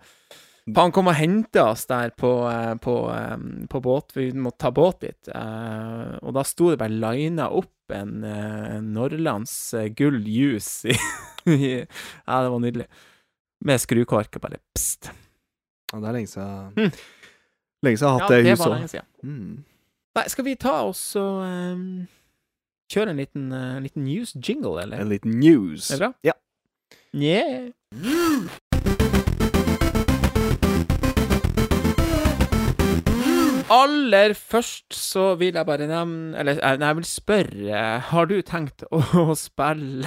[SPEAKER 1] han kom og henta oss der på, eh, på, eh, på båt, vi måtte ta båt dit. Eh, og da sto det bare lina opp en, en Norrlands gull juice i, Ja, det var nydelig. Med skrukork og bare pst.
[SPEAKER 2] Ja, det er lenge siden
[SPEAKER 1] Mm.
[SPEAKER 2] Lenge siden jeg har
[SPEAKER 1] Ja,
[SPEAKER 2] hatt det i huset
[SPEAKER 1] lenge siden.
[SPEAKER 2] Mm.
[SPEAKER 1] Nei, skal vi ta oss og um, kjøre en liten, uh, liten news jingle, eller?
[SPEAKER 2] En liten news.
[SPEAKER 1] Er det bra?
[SPEAKER 2] Ja.
[SPEAKER 1] Yeah. Aller først så vil jeg bare nevne Eller eh, jeg vil spørre Har du tenkt å, å spille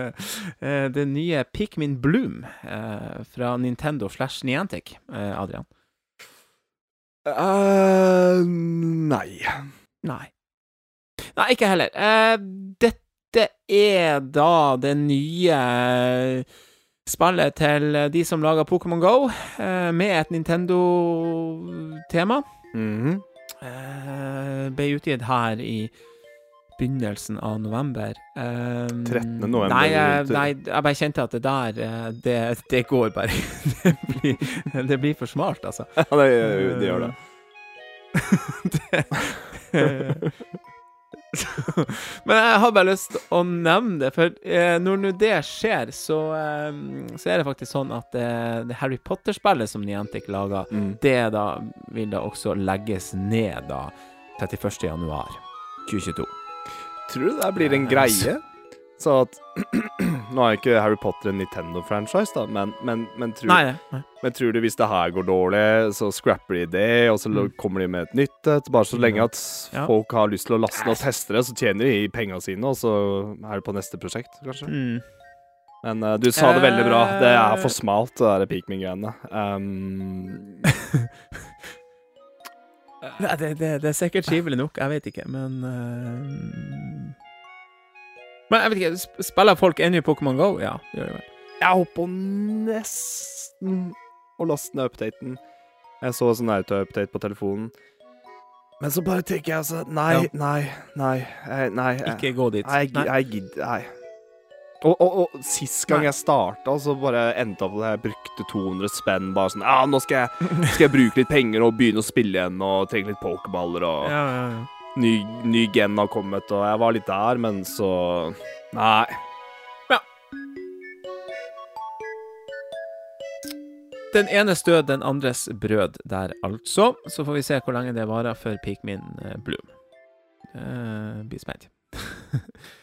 [SPEAKER 1] eh, det nye Pikmin Bloom eh, fra Nintendo slash Niantic, Adrian?
[SPEAKER 2] Eh, nei.
[SPEAKER 1] Nei. Nei, ikke heller. Uh, dette er da det nye spillet til de som lager Pokémon Go, med et Nintendo-tema.
[SPEAKER 2] Mhm.
[SPEAKER 1] Eh, ble utgitt her i begynnelsen av november. Um,
[SPEAKER 2] 13. november.
[SPEAKER 1] Nei, jeg, nei, jeg bare kjente at det der eh, Det, det går bare det, blir, det blir for smalt, altså.
[SPEAKER 2] Ja, det, det gjør det.
[SPEAKER 1] det. Men jeg har bare lyst til å nevne det, for eh, når nå det skjer, så, eh, så er det faktisk sånn at eh, det Harry Potter-spillet som Niantic laga,
[SPEAKER 2] Mm.
[SPEAKER 1] det da vil da også legges ned da 31. januar 2022.
[SPEAKER 2] Tror du det blir en greie? Så at Nå er ikke Harry Potter en Nintendo-franchise, da, men, men, men, tror,
[SPEAKER 1] Nei, nei.
[SPEAKER 2] men tror du hvis det her går dårlig, så scrapper de det, og så
[SPEAKER 1] Mm.
[SPEAKER 2] kommer de med et nytt et? Bare så lenge at
[SPEAKER 1] Ja.
[SPEAKER 2] folk har lyst til å laste ned og teste det, så tjener de penga sine, og så er det på neste prosjekt, kanskje.
[SPEAKER 1] Mm.
[SPEAKER 2] Men uh, du sa det veldig bra. Det er for
[SPEAKER 1] Eh.
[SPEAKER 2] smalt, det der Pikmin-greiene. Um,
[SPEAKER 1] Nei, det, det, det er sikkert trivelig nok, jeg vet ikke, men eh, Men jeg vet ikke, spiller folk ennå Pokémon Go? Ja, det gjør de vel.
[SPEAKER 2] jeg på nesten å laste ned updaten. Jeg så sånn auto-update på telefonen. Men så bare tenker jeg altså Nei,
[SPEAKER 1] Ja.
[SPEAKER 2] nei, nei. jeg- Nei. jeg-
[SPEAKER 1] Ikke gå dit.
[SPEAKER 2] Nei, jeg,
[SPEAKER 1] Nei.
[SPEAKER 2] jeg gidder Nei. Og, og, og sist gang jeg starta, så bare endte opp med at jeg brukte 200 spenn. Bare sånn Ja, nå skal jeg, skal jeg bruke litt penger og begynne å spille igjen og trenger litt pokerballer og
[SPEAKER 1] Ja, ja, ja.
[SPEAKER 2] Ny, ny gen har kommet, og jeg var litt der, men så Nei.
[SPEAKER 1] Den enes død, den andres brød der, altså. Så får vi se hvor lenge det varer før Pikmin min Bloom. Uh, blir spent.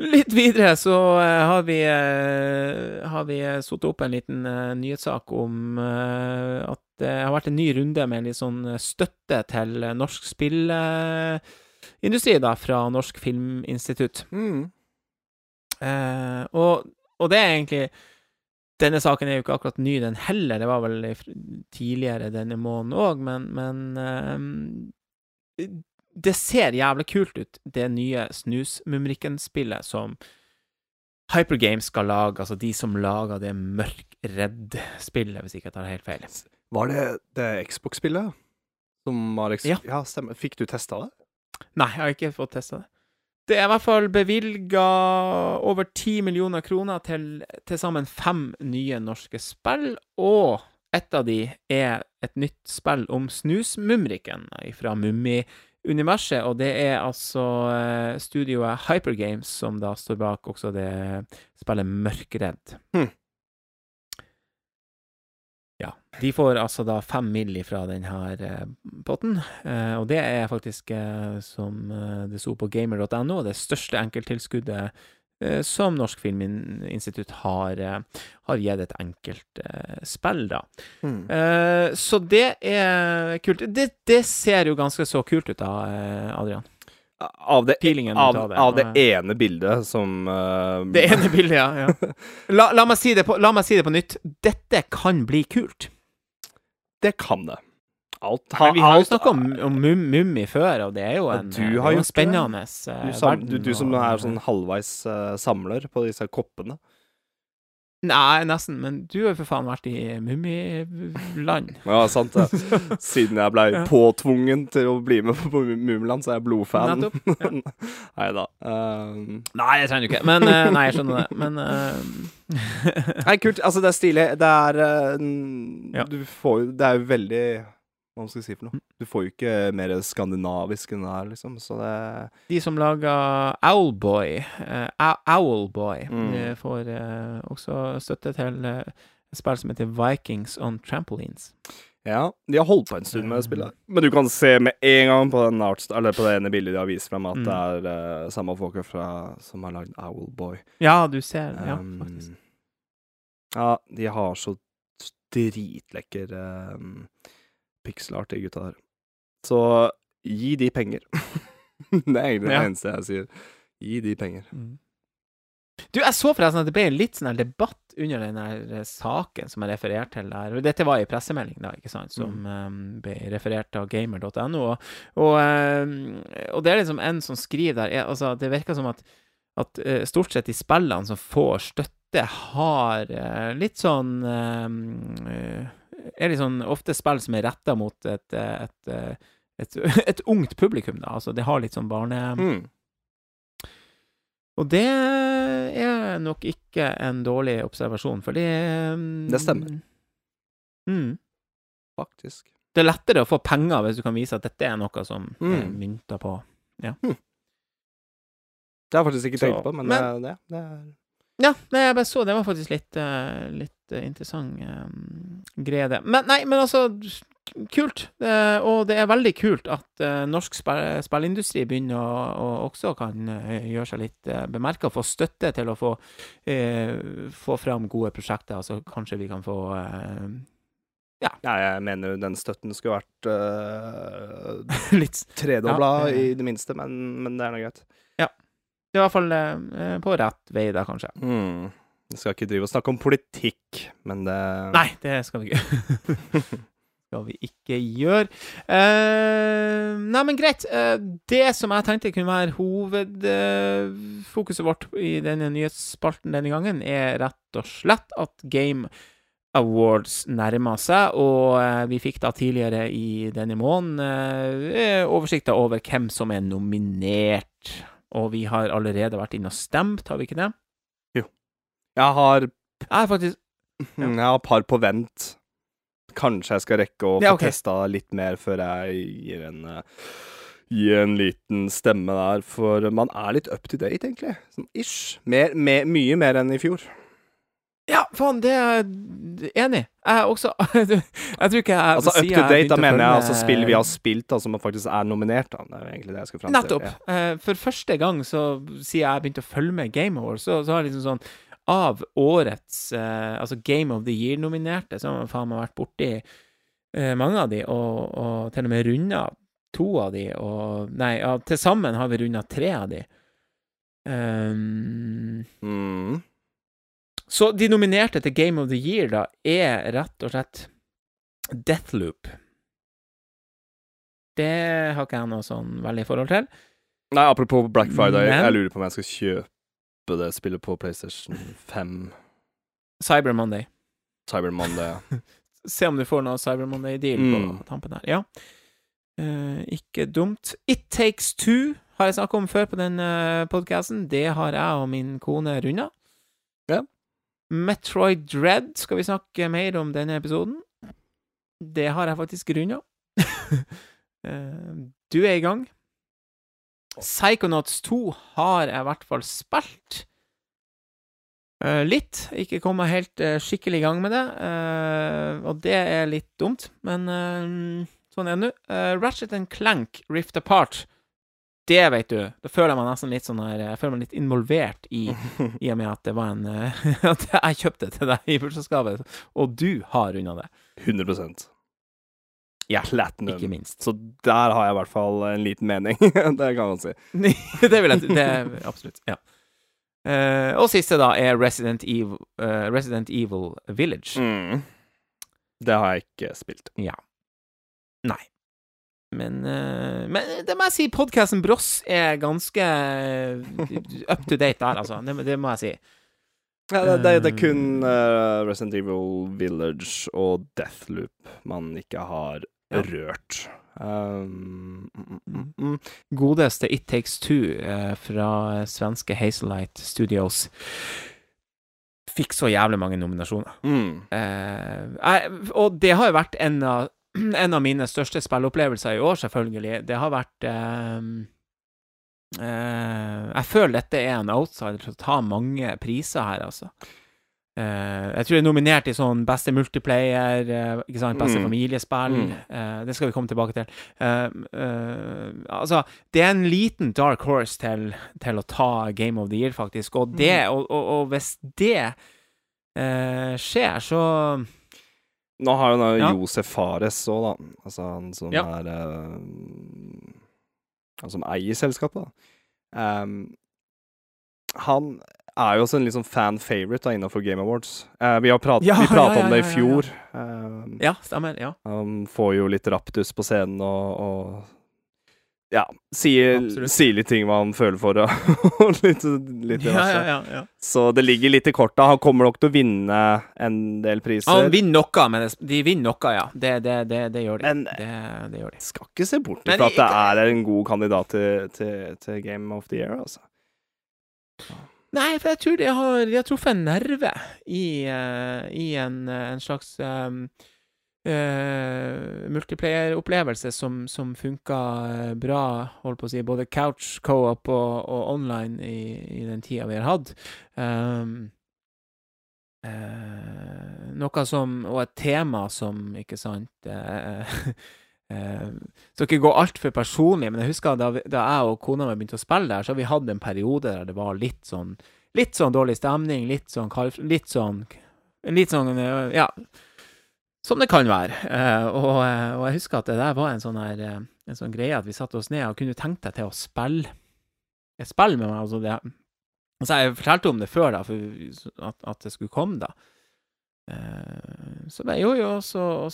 [SPEAKER 1] Litt videre så eh, har vi uh, Har vi uh, satt opp en liten eh, nyhetssak om eh, at det har vært en ny runde med litt sånn støtte til eh, norsk spillindustri, da, fra Norsk Filminstitutt.
[SPEAKER 2] Mm.
[SPEAKER 1] Eh, og, og det er egentlig Denne saken er jo ikke akkurat ny, den heller. Det var vel tidligere denne måneden òg, men, men eh, Det ser jævlig kult ut, det nye Snusmumrikken-spillet som Hypergames skal lage, altså de som lager det Mørkredd-spillet, hvis ikke jeg tar helt feil.
[SPEAKER 2] Var det det Xbox-spillet? Som var eks
[SPEAKER 1] Ja.
[SPEAKER 2] ja, stemmer. Fikk du testa det?
[SPEAKER 1] Nei, jeg har ikke fått testa det. Det er i hvert fall bevilga over 10 millioner kroner til til sammen fem nye norske spill, og et av de er et nytt spill om Snusmumrikken fra Mummi-universet, og det er altså eh, studioet Hypergames som da står bak også det spillet Mørkredd.
[SPEAKER 2] Hm.
[SPEAKER 1] Ja. De får altså da fem mill. fra denne eh, potten, eh, og det er faktisk, som det sto på gamer.no, det største enkelttilskuddet som Norsk Filminstitutt har, eh, har gitt et enkelt eh, spill, da. Eh, så det er kult. Det, det ser jo ganske så kult ut, da, eh, Adrian.
[SPEAKER 2] Av det, av,
[SPEAKER 1] av det.
[SPEAKER 2] av det ene bildet som uh...
[SPEAKER 1] Det ene bildet, ja. ja. La, la, meg si det på, la meg si det på nytt. Dette kan bli kult.
[SPEAKER 2] Det kan det. Alt,
[SPEAKER 1] Men vi har jo snakka om, om mum, Mummi før, og det er jo en,
[SPEAKER 2] du
[SPEAKER 1] er
[SPEAKER 2] har
[SPEAKER 1] en spennende eh,
[SPEAKER 2] du, sam,
[SPEAKER 1] verden.
[SPEAKER 2] du, du som er sånn halvveis uh, samler på disse koppene.
[SPEAKER 1] Nei, nesten. Men du har jo for faen vært i Mummiland.
[SPEAKER 2] Ja, sant det. Siden jeg blei påtvungen til å bli med på Mummiland, så er jeg blodfan.
[SPEAKER 1] Nettopp.
[SPEAKER 2] Nei da. Um,
[SPEAKER 1] Nei, jeg trenger ikke. Men uh, Nei, jeg skjønner det. Men uh...
[SPEAKER 2] Nei, kult. Altså, det er stilig. Det er uh,
[SPEAKER 1] Ja.
[SPEAKER 2] Du får jo Det er jo veldig Hva skal si for noe? Du får jo ikke mer skandinavisk enn det her, liksom. Så det
[SPEAKER 1] De som laga Owlboy, uh, Owlboy,
[SPEAKER 2] Mm.
[SPEAKER 1] får uh, også støtte til eh, et spill som heter Vikings on Trampolines.
[SPEAKER 2] Ja, de har holdt på en stund med det spillet. Men du kan se med en gang på den arts, eller på det ene bildet de har vist fram, at
[SPEAKER 1] Mm.
[SPEAKER 2] det er uh, samme folka som har lagd Owlboy.
[SPEAKER 1] Ja, du ser det. Ja,
[SPEAKER 2] Um,
[SPEAKER 1] faktisk.
[SPEAKER 2] Ja, de har så dritlekker um, pixelart, de gutta der. Så gi de penger. det er egentlig det
[SPEAKER 1] Ja.
[SPEAKER 2] eneste jeg sier. Gi de penger.
[SPEAKER 1] Mm. Du, jeg så forresten at det ble litt sånn debatt under den her eh, saken som jeg refererte til der. Dette var i pressemelding, da, ikke sant, som eh, ble referert av gamer.no. Og, og, um, og det er liksom en som skriver der er, Altså, det virker som at, at uh, stort sett de spillene som får støtte, har uh, litt sånn eh, Er sånn ofte spill som er retta mot et, eh, et, eh, et, et ungt publikum, da. Altså, det har litt sånn barne...
[SPEAKER 2] Mm.
[SPEAKER 1] Og det er nok ikke en dårlig observasjon, for det mm,
[SPEAKER 2] Det stemmer.
[SPEAKER 1] Mm.
[SPEAKER 2] Faktisk.
[SPEAKER 1] Det er lettere å få penger hvis du kan vise at dette er noe som er
[SPEAKER 2] Mm.
[SPEAKER 1] mynta på.
[SPEAKER 2] Det har jeg faktisk ikke tenkt på, men,
[SPEAKER 1] men-
[SPEAKER 2] det, det er
[SPEAKER 1] Ja, nei, jeg bare så det var faktisk litt, uh, litt eh, interessant um, greie, det. Men nei, men altså Kult. Eh, og det er veldig kult at uh, norsk spill spillindustri begynner å, å også kan uh, gjøre seg litt uh, bemerka, få støtte til å få, eh, få fram gode prosjekter. Altså kanskje vi kan få eh,
[SPEAKER 2] Ja, jeg mener jo den støtten skulle vært
[SPEAKER 1] litt
[SPEAKER 2] tredobla,
[SPEAKER 1] Ja, ja, ja.
[SPEAKER 2] i det minste, men, men det er nå greit. Ja.
[SPEAKER 1] Det er i hvert fall eh, på rett vei, da, kanskje.
[SPEAKER 2] Mm. Vi skal ikke drive og snakke om politikk, men det
[SPEAKER 1] Nei, det skal vi ikke. skal vi ikke gjøre. Uh, nei, men greit. Uh, det som jeg tenkte kunne være hovedfokuset vårt i denne nyhetsspalten denne gangen, er rett og slett at Game Awards nærmer seg, og eh, vi fikk da tidligere i denne måneden uh, oversikter over hvem som er nominert. Og vi har allerede vært inne og stemt, har vi ikke det?
[SPEAKER 2] Jeg har,
[SPEAKER 1] Jeg er faktisk
[SPEAKER 2] jeg har par på vent. Kanskje jeg skal rekke å få
[SPEAKER 1] Ja, ok.
[SPEAKER 2] testa litt mer før jeg gir en gi Gir en liten stemme der, for man er litt up to date, egentlig. Sånn ish. Mer, mer, mye mer enn i fjor.
[SPEAKER 1] Ja, faen, det er jeg enig. Jeg er også Jeg tror ikke jeg
[SPEAKER 2] Altså up to date, da mener jeg altså spill vi har spilt, da, som faktisk er nominert. da. Det er egentlig det jeg skal fram til.
[SPEAKER 1] Nettopp.
[SPEAKER 2] Ja.
[SPEAKER 1] Eh, For første gang så siden jeg begynte å følge med Game Awards, så, så har jeg liksom sånn Av årets eh, altså Game of the Year-nominerte, så har man faen meg vært borti eh, mange av de, og, og til og med runda to av de, og Nei, ja, til sammen har vi runda tre av de. Um,
[SPEAKER 2] Mm.
[SPEAKER 1] så de nominerte til Game of the Year, da, er rett og slett Deathloop. Det har ikke jeg noe sånn veldig forhold til.
[SPEAKER 2] Nei, apropos Black Friday,
[SPEAKER 1] Men-
[SPEAKER 2] jeg lurer på om jeg skal kjøpe det spillet på PlayStation 5.
[SPEAKER 1] Cyber Monday.
[SPEAKER 2] Cyber Monday. ja.
[SPEAKER 1] Se om du får noe Cyber Monday-deal
[SPEAKER 2] Mm.
[SPEAKER 1] på tampen her. Ja. Uh, ikke dumt. It Takes Two har jeg snakket om før på den uh, podkasten. Det har jeg og min kone runda.
[SPEAKER 2] Ja.
[SPEAKER 1] Metroid Dread skal vi snakke mer om denne episoden. Det har jeg faktisk runda. uh, du er i gang. Psychonauts 2 har jeg i hvert fall spilt. Eh, litt. Ikke kommet helt eh, skikkelig i gang med det. eh, og det er litt dumt, men sånn er det nå. Ratchet and Clank Rift Apart. Det vet du. Da føler jeg meg nesten litt sånn her Jeg føler meg litt involvert i I og med at det var en At jeg kjøpte det til deg i bursdagsgave, og du har unna det.
[SPEAKER 2] 100
[SPEAKER 1] Ja,
[SPEAKER 2] Latinum.
[SPEAKER 1] Ikke minst.
[SPEAKER 2] Så der har jeg i hvert fall en liten mening. det kan man si.
[SPEAKER 1] det vil jeg det, Absolutt. Ja. Uh, og siste, da, er Resident Evil, uh, Resident Evil Village.
[SPEAKER 2] Mm. Det har jeg ikke spilt.
[SPEAKER 1] Ja. Nei. Men, uh, men det må jeg si, podkasten Bross er ganske up to date der, altså. Det, det må jeg si.
[SPEAKER 2] Ja, det, det, det er kun uh, Resident Evil Village og Deathloop man ikke har
[SPEAKER 1] Ja.
[SPEAKER 2] rørt. Um, mm, mm, mm.
[SPEAKER 1] Godeste It Takes Two uh, fra svenske Hazelight Studios fikk så jævlig mange nominasjoner.
[SPEAKER 2] Mm.
[SPEAKER 1] Uh, og det har jo vært en av, en av mine største spilleopplevelser i år, selvfølgelig. Det har vært uh, Jeg føler dette er en outsider til å ta mange priser her, altså. Eh, jeg tror jeg er nominert i sånn beste multiplayer, eh, ikke sant, beste
[SPEAKER 2] Mm.
[SPEAKER 1] familiespill.
[SPEAKER 2] Mm.
[SPEAKER 1] Eh, det skal vi komme tilbake til. Altså, det er en liten dark horse til, til å ta Game of the Year, faktisk. Og, det, og, og, og hvis det skjer, så
[SPEAKER 2] Nå har jo da
[SPEAKER 1] Ja.
[SPEAKER 2] Josef Fares òg, da. Altså han som
[SPEAKER 1] Ja.
[SPEAKER 2] er uh, Han som eier selskapet, da. Um, han er jo også en litt sånn fan favorite da, innenfor Game Awards. Eh, vi har prat,
[SPEAKER 1] Ja,
[SPEAKER 2] vi prata
[SPEAKER 1] ja, ja,
[SPEAKER 2] om det i fjor. Um,
[SPEAKER 1] Ja, stemmer. Ja.
[SPEAKER 2] Han får jo litt raptus på scenen og, og ja, sier, sier litt ting hva han føler for, og og litt, litt
[SPEAKER 1] Ja, ja, ja, ja.
[SPEAKER 2] Så det ligger litt i korta. Han kommer nok til å vinne en del priser.
[SPEAKER 1] Han vinner noe, men de vinner noe, ja. Det, det, det, det gjør de.
[SPEAKER 2] Men-
[SPEAKER 1] det, det gjør de.
[SPEAKER 2] Skal ikke se bort ifra at det er en god kandidat til, til, til Game of the Year, altså.
[SPEAKER 1] Nei, for jeg tror de har, har truffet en nerve i, uh, i en, en slags um, multiplayer-opplevelse som, som funka bra, holdt på å si, både couch, co-op og, og online i, i den tida vi har hatt. Um, uh, noe som Og et tema som, ikke sant eh, Skal ikke gå altfor personlig, men jeg husker da, vi, da jeg og kona mi begynte å spille der, så har vi hatt en periode der det var litt sånn Litt sånn dårlig stemning, litt sånn kald Litt sånn Litt sånn eh, Ja. Som det kan være. Eh, og, eh, og jeg husker at det der var en sånn her eh, En sånn greie at vi satte oss ned og kunne tenkt deg til å spille Jeg spille med meg, altså det Altså, jeg fortalte om det før, da, for at, at det skulle komme, da. Eh, så bare, jo, jo, så, og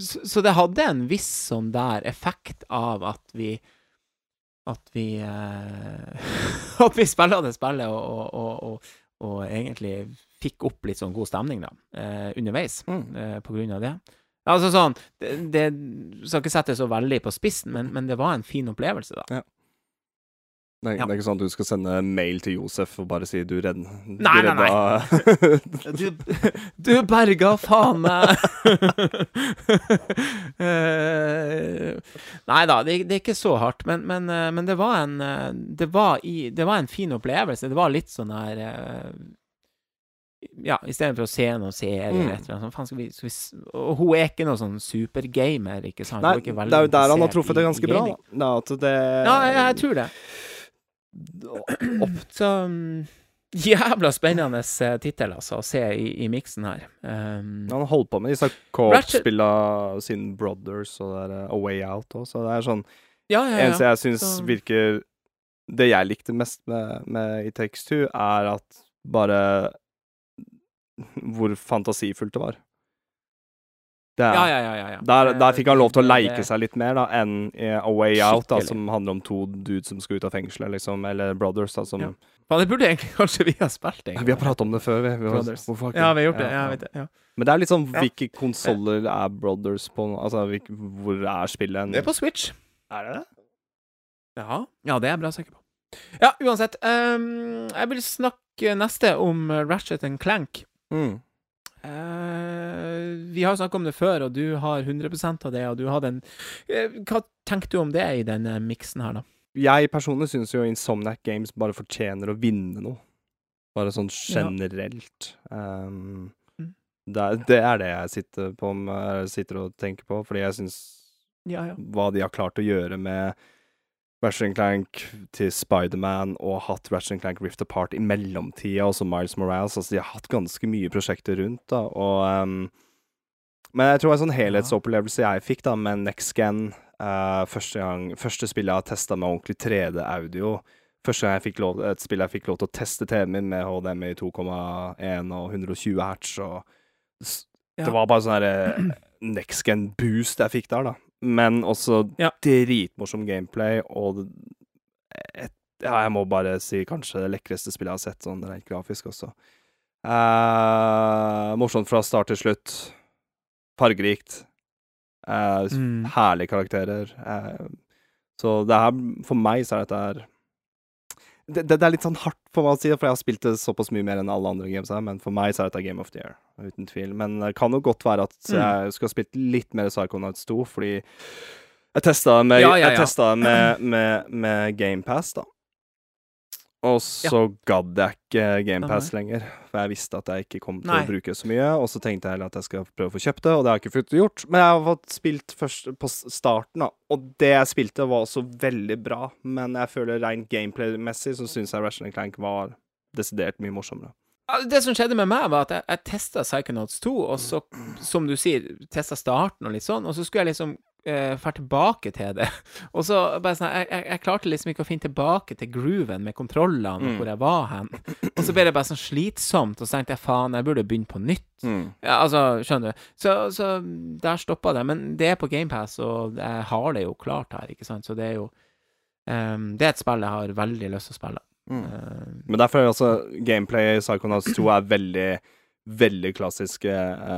[SPEAKER 1] så så, det hadde en viss sånn der effekt av at vi At vi eh, At vi spilla det spillet og, og, og, og, og egentlig fikk opp litt sånn god stemning, da, eh, underveis,
[SPEAKER 2] Mm.
[SPEAKER 1] eh, på grunn av det. Altså sånn Det, det skal ikke sette så veldig på spissen, men, men det var en fin opplevelse, da.
[SPEAKER 2] Det er,
[SPEAKER 1] Ja.
[SPEAKER 2] det er ikke sånn at du skal sende mail til Josef og bare si 'du redda
[SPEAKER 1] Nei, nei, nei. Du, du berga faen meg Eh, Nei da, det, det er ikke så hardt, men, men, eh, men det var en eh, det var, i, det var en fin opplevelse. Det var litt sånn her Ja, istedenfor å se noen serie
[SPEAKER 2] Mm.
[SPEAKER 1] eller et sånt. Og hun er ikke noen sånn supergamer, ikke sant?
[SPEAKER 2] Nei, det er jo der han har truffet det ganske bra. Da.
[SPEAKER 1] Ja, jeg, jeg tror det. Så mm, Jævla spennende eh, tittel, altså, å se i, i miksen her. Um,
[SPEAKER 2] Han holdt på med disse co-op-spillene siden Brothers og det der eh, A Way Out òg, så det er sånn
[SPEAKER 1] ja, ja,
[SPEAKER 2] Eneste jeg syns
[SPEAKER 1] så-
[SPEAKER 2] virker Det jeg likte mest med, med i Takes Two, er at bare Hvor fantasifullt det var. Det er,
[SPEAKER 1] Ja, ja, ja, ja, ja.
[SPEAKER 2] Der,
[SPEAKER 1] Eh,
[SPEAKER 2] der fikk han lov til å leike seg litt mer da enn i A Way Out, da, som handler om to dudes som skal ut av fengselet, liksom, eller Brothers, da, som
[SPEAKER 1] Ja. Faen, det burde egentlig kanskje vi ha spilt, egentlig.
[SPEAKER 2] Vi har pratet om det før, vi. vi har, hvorfor ikke-
[SPEAKER 1] Ja, vi har gjort det.
[SPEAKER 2] Ja,
[SPEAKER 1] Ja,
[SPEAKER 2] ja.
[SPEAKER 1] vet det. Ja.
[SPEAKER 2] Men det er litt sånn
[SPEAKER 1] Ja.
[SPEAKER 2] hvilke konsoller er Brothers på nå? Altså hvilke, hvor er spillet? hen?
[SPEAKER 1] Det er på Switch.
[SPEAKER 2] Er det det?
[SPEAKER 1] Ja. ja, det er jeg bra sikker på. Ja, uansett. Um, jeg vil snakke neste om eh, Ratchet and Clank.
[SPEAKER 2] Mm.
[SPEAKER 1] Eh, vi har snakket om det før, og du har 100 av det, og du har den... Uh, Hva tenker du om det i denne miksen her, da?
[SPEAKER 2] Jeg personlig syns jo Insomniac Games bare fortjener å vinne noe. Bare sånn
[SPEAKER 1] Ja.
[SPEAKER 2] generelt. Um,
[SPEAKER 1] Mm.
[SPEAKER 2] det, er, det er det jeg sitter, på, med- sitter og tenker på, fordi jeg syns
[SPEAKER 1] Ja, ja.
[SPEAKER 2] hva de har klart å gjøre med Ratchet Clank til Spiderman og hatt Ratchet Clank Rift Apart i mellomtida, også Miles Morales. Altså, de har hatt ganske mye prosjekter rundt, da, og um, Men jeg tror en sånn helhetsopplevelse jeg fikk da med Next Gen uh, første, gang, første spillet jeg har testa med ordentlig 3D-audio Første gang jeg fikk lov, et spill jeg fikk lov til å teste TV-en min med HDMI 2,1 og 120 hertz, og
[SPEAKER 1] Ja.
[SPEAKER 2] det var bare sånn derre next gen boost jeg fikk der, da. Men også
[SPEAKER 1] Ja.
[SPEAKER 2] dritmorsom gameplay, og et, Ja, jeg må bare si kanskje det lekreste spillet jeg har sett, sånn rent grafisk også. Eh, morsomt fra start til slutt. Fargerikt. Eh,
[SPEAKER 1] Mm.
[SPEAKER 2] Herlige karakterer. Eh, så det her, for meg, så er dette her det, det, er litt sånn hardt for meg å si, for jeg har spilt det såpass mye mer enn alle andre games her, men for meg så er dette Game of the Year, uten tvil. Men det kan jo godt være at
[SPEAKER 1] Mm.
[SPEAKER 2] jeg skulle ha spilt litt mer Psychonauts 2, fordi jeg testa med,
[SPEAKER 1] Ja, ja, ja.
[SPEAKER 2] med, med, med GamePass, da. Og så gadd jeg ikke GamePass lenger, for jeg visste at jeg ikke kom til
[SPEAKER 1] Nei.
[SPEAKER 2] å bruke så mye. Og så tenkte jeg heller at jeg skal prøve å få kjøpt det, og det har jeg ikke fått gjort. Men jeg har fått spilt først på starten, da. Og det jeg spilte, var også veldig bra. Men jeg føler rent gameplay-messig så syns jeg Ratchet Clank var desidert mye morsommere.
[SPEAKER 1] Det som skjedde med meg, var at jeg, jeg testa Psychonauts 2, og så, som du sier, testa starten og litt sånn, og så skulle jeg liksom eh, dra tilbake til det. Og så bare sånn jeg, jeg, jeg klarte liksom ikke å finne tilbake til grooven med kontrollene, og
[SPEAKER 2] Mm.
[SPEAKER 1] hvor jeg var hen. Og så ble det bare sånn slitsomt, og så tenkte jeg faen, jeg burde begynne på nytt. Ja, altså, skjønner du. Så, så der stoppa det. Men det er på GamePass, og jeg har det jo klart her, ikke sant. Så det er jo um, Det er et spill jeg har veldig lyst til å spille. Ehm,
[SPEAKER 2] Men derfor er også gameplay i Psychonauts 2 er veldig, veldig klassiske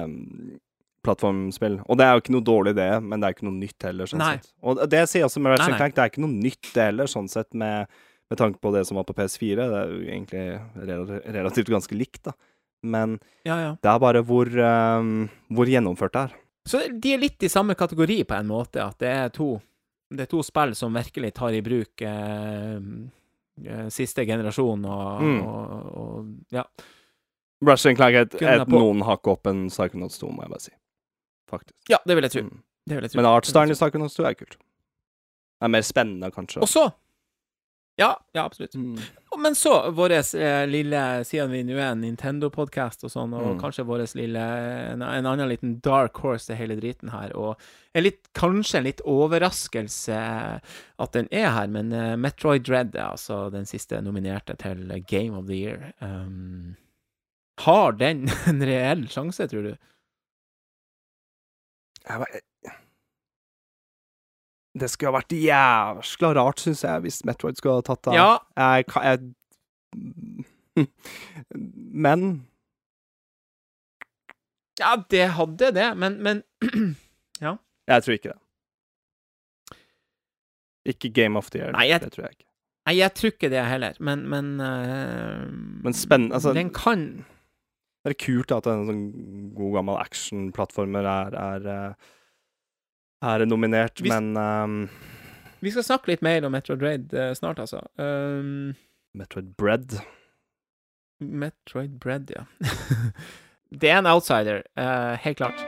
[SPEAKER 2] um, plattformspill. Og det er jo ikke noe dårlig, det, men det er ikke noe nytt heller, sånn
[SPEAKER 1] Nei.
[SPEAKER 2] sett. Og det jeg sier også med Ratchet. Clank, det er ikke noe nytt, det heller, sånn sett, med, med tanke på det som var på PS4. Det er jo egentlig relativt ganske likt, da. Men
[SPEAKER 1] ja, ja.
[SPEAKER 2] det er bare hvor, um, hvor gjennomført det er.
[SPEAKER 1] Så de er litt i samme kategori på en måte, at det er to, det er to spill som virkelig tar i bruk eh, eh, siste generasjon og,
[SPEAKER 2] Mm.
[SPEAKER 1] og, og Ja.
[SPEAKER 2] Ratchet Clank er et, et noen hakk opp en Psychonauts 2, må jeg bare si. Faktisk.
[SPEAKER 1] ja, det vil jeg tro.
[SPEAKER 2] Mm.
[SPEAKER 1] Det vil jeg tro.
[SPEAKER 2] Men artstylen i
[SPEAKER 1] vil
[SPEAKER 2] 2 er kult. Det er mer spennende, kanskje.
[SPEAKER 1] Også! Og så Ja, ja, absolutt.
[SPEAKER 2] Mm.
[SPEAKER 1] Men så vår eh, lille Siden vi nå er en Nintendo-podkast og sånn, og
[SPEAKER 2] Mm.
[SPEAKER 1] kanskje vår lille en, en annen liten dark horse til hele driten her, og en litt, kanskje en litt overraskelse at den er her, men eh, Metroid Dread er altså den siste nominerte til Game of the Year. Um, har den en reell sjanse, tror du?
[SPEAKER 2] Jeg var, det skulle ha vært jævla rart, syns jeg, hvis Metroid skulle ha tatt det.
[SPEAKER 1] Ja,
[SPEAKER 2] Jeg, jeg, Men
[SPEAKER 1] ja, det hadde det, men, men
[SPEAKER 2] jeg tror ikke det. Ikke Game of the Year.
[SPEAKER 1] Nei, jeg-
[SPEAKER 2] Det tror jeg ikke.
[SPEAKER 1] Nei, jeg tror ikke det heller, men Men, uh,
[SPEAKER 2] Men spennende altså,
[SPEAKER 1] Den kan
[SPEAKER 2] Det er kult at en sånn god gammel actionplattformer er, er, eh, er nominert,
[SPEAKER 1] vi,
[SPEAKER 2] men um,
[SPEAKER 1] Vi skal snakke litt mer om Metroid Raid eh, snart, altså. Um,
[SPEAKER 2] Metroid Bread
[SPEAKER 1] Metroid Bread, ja. det er en outsider, uh, helt klart.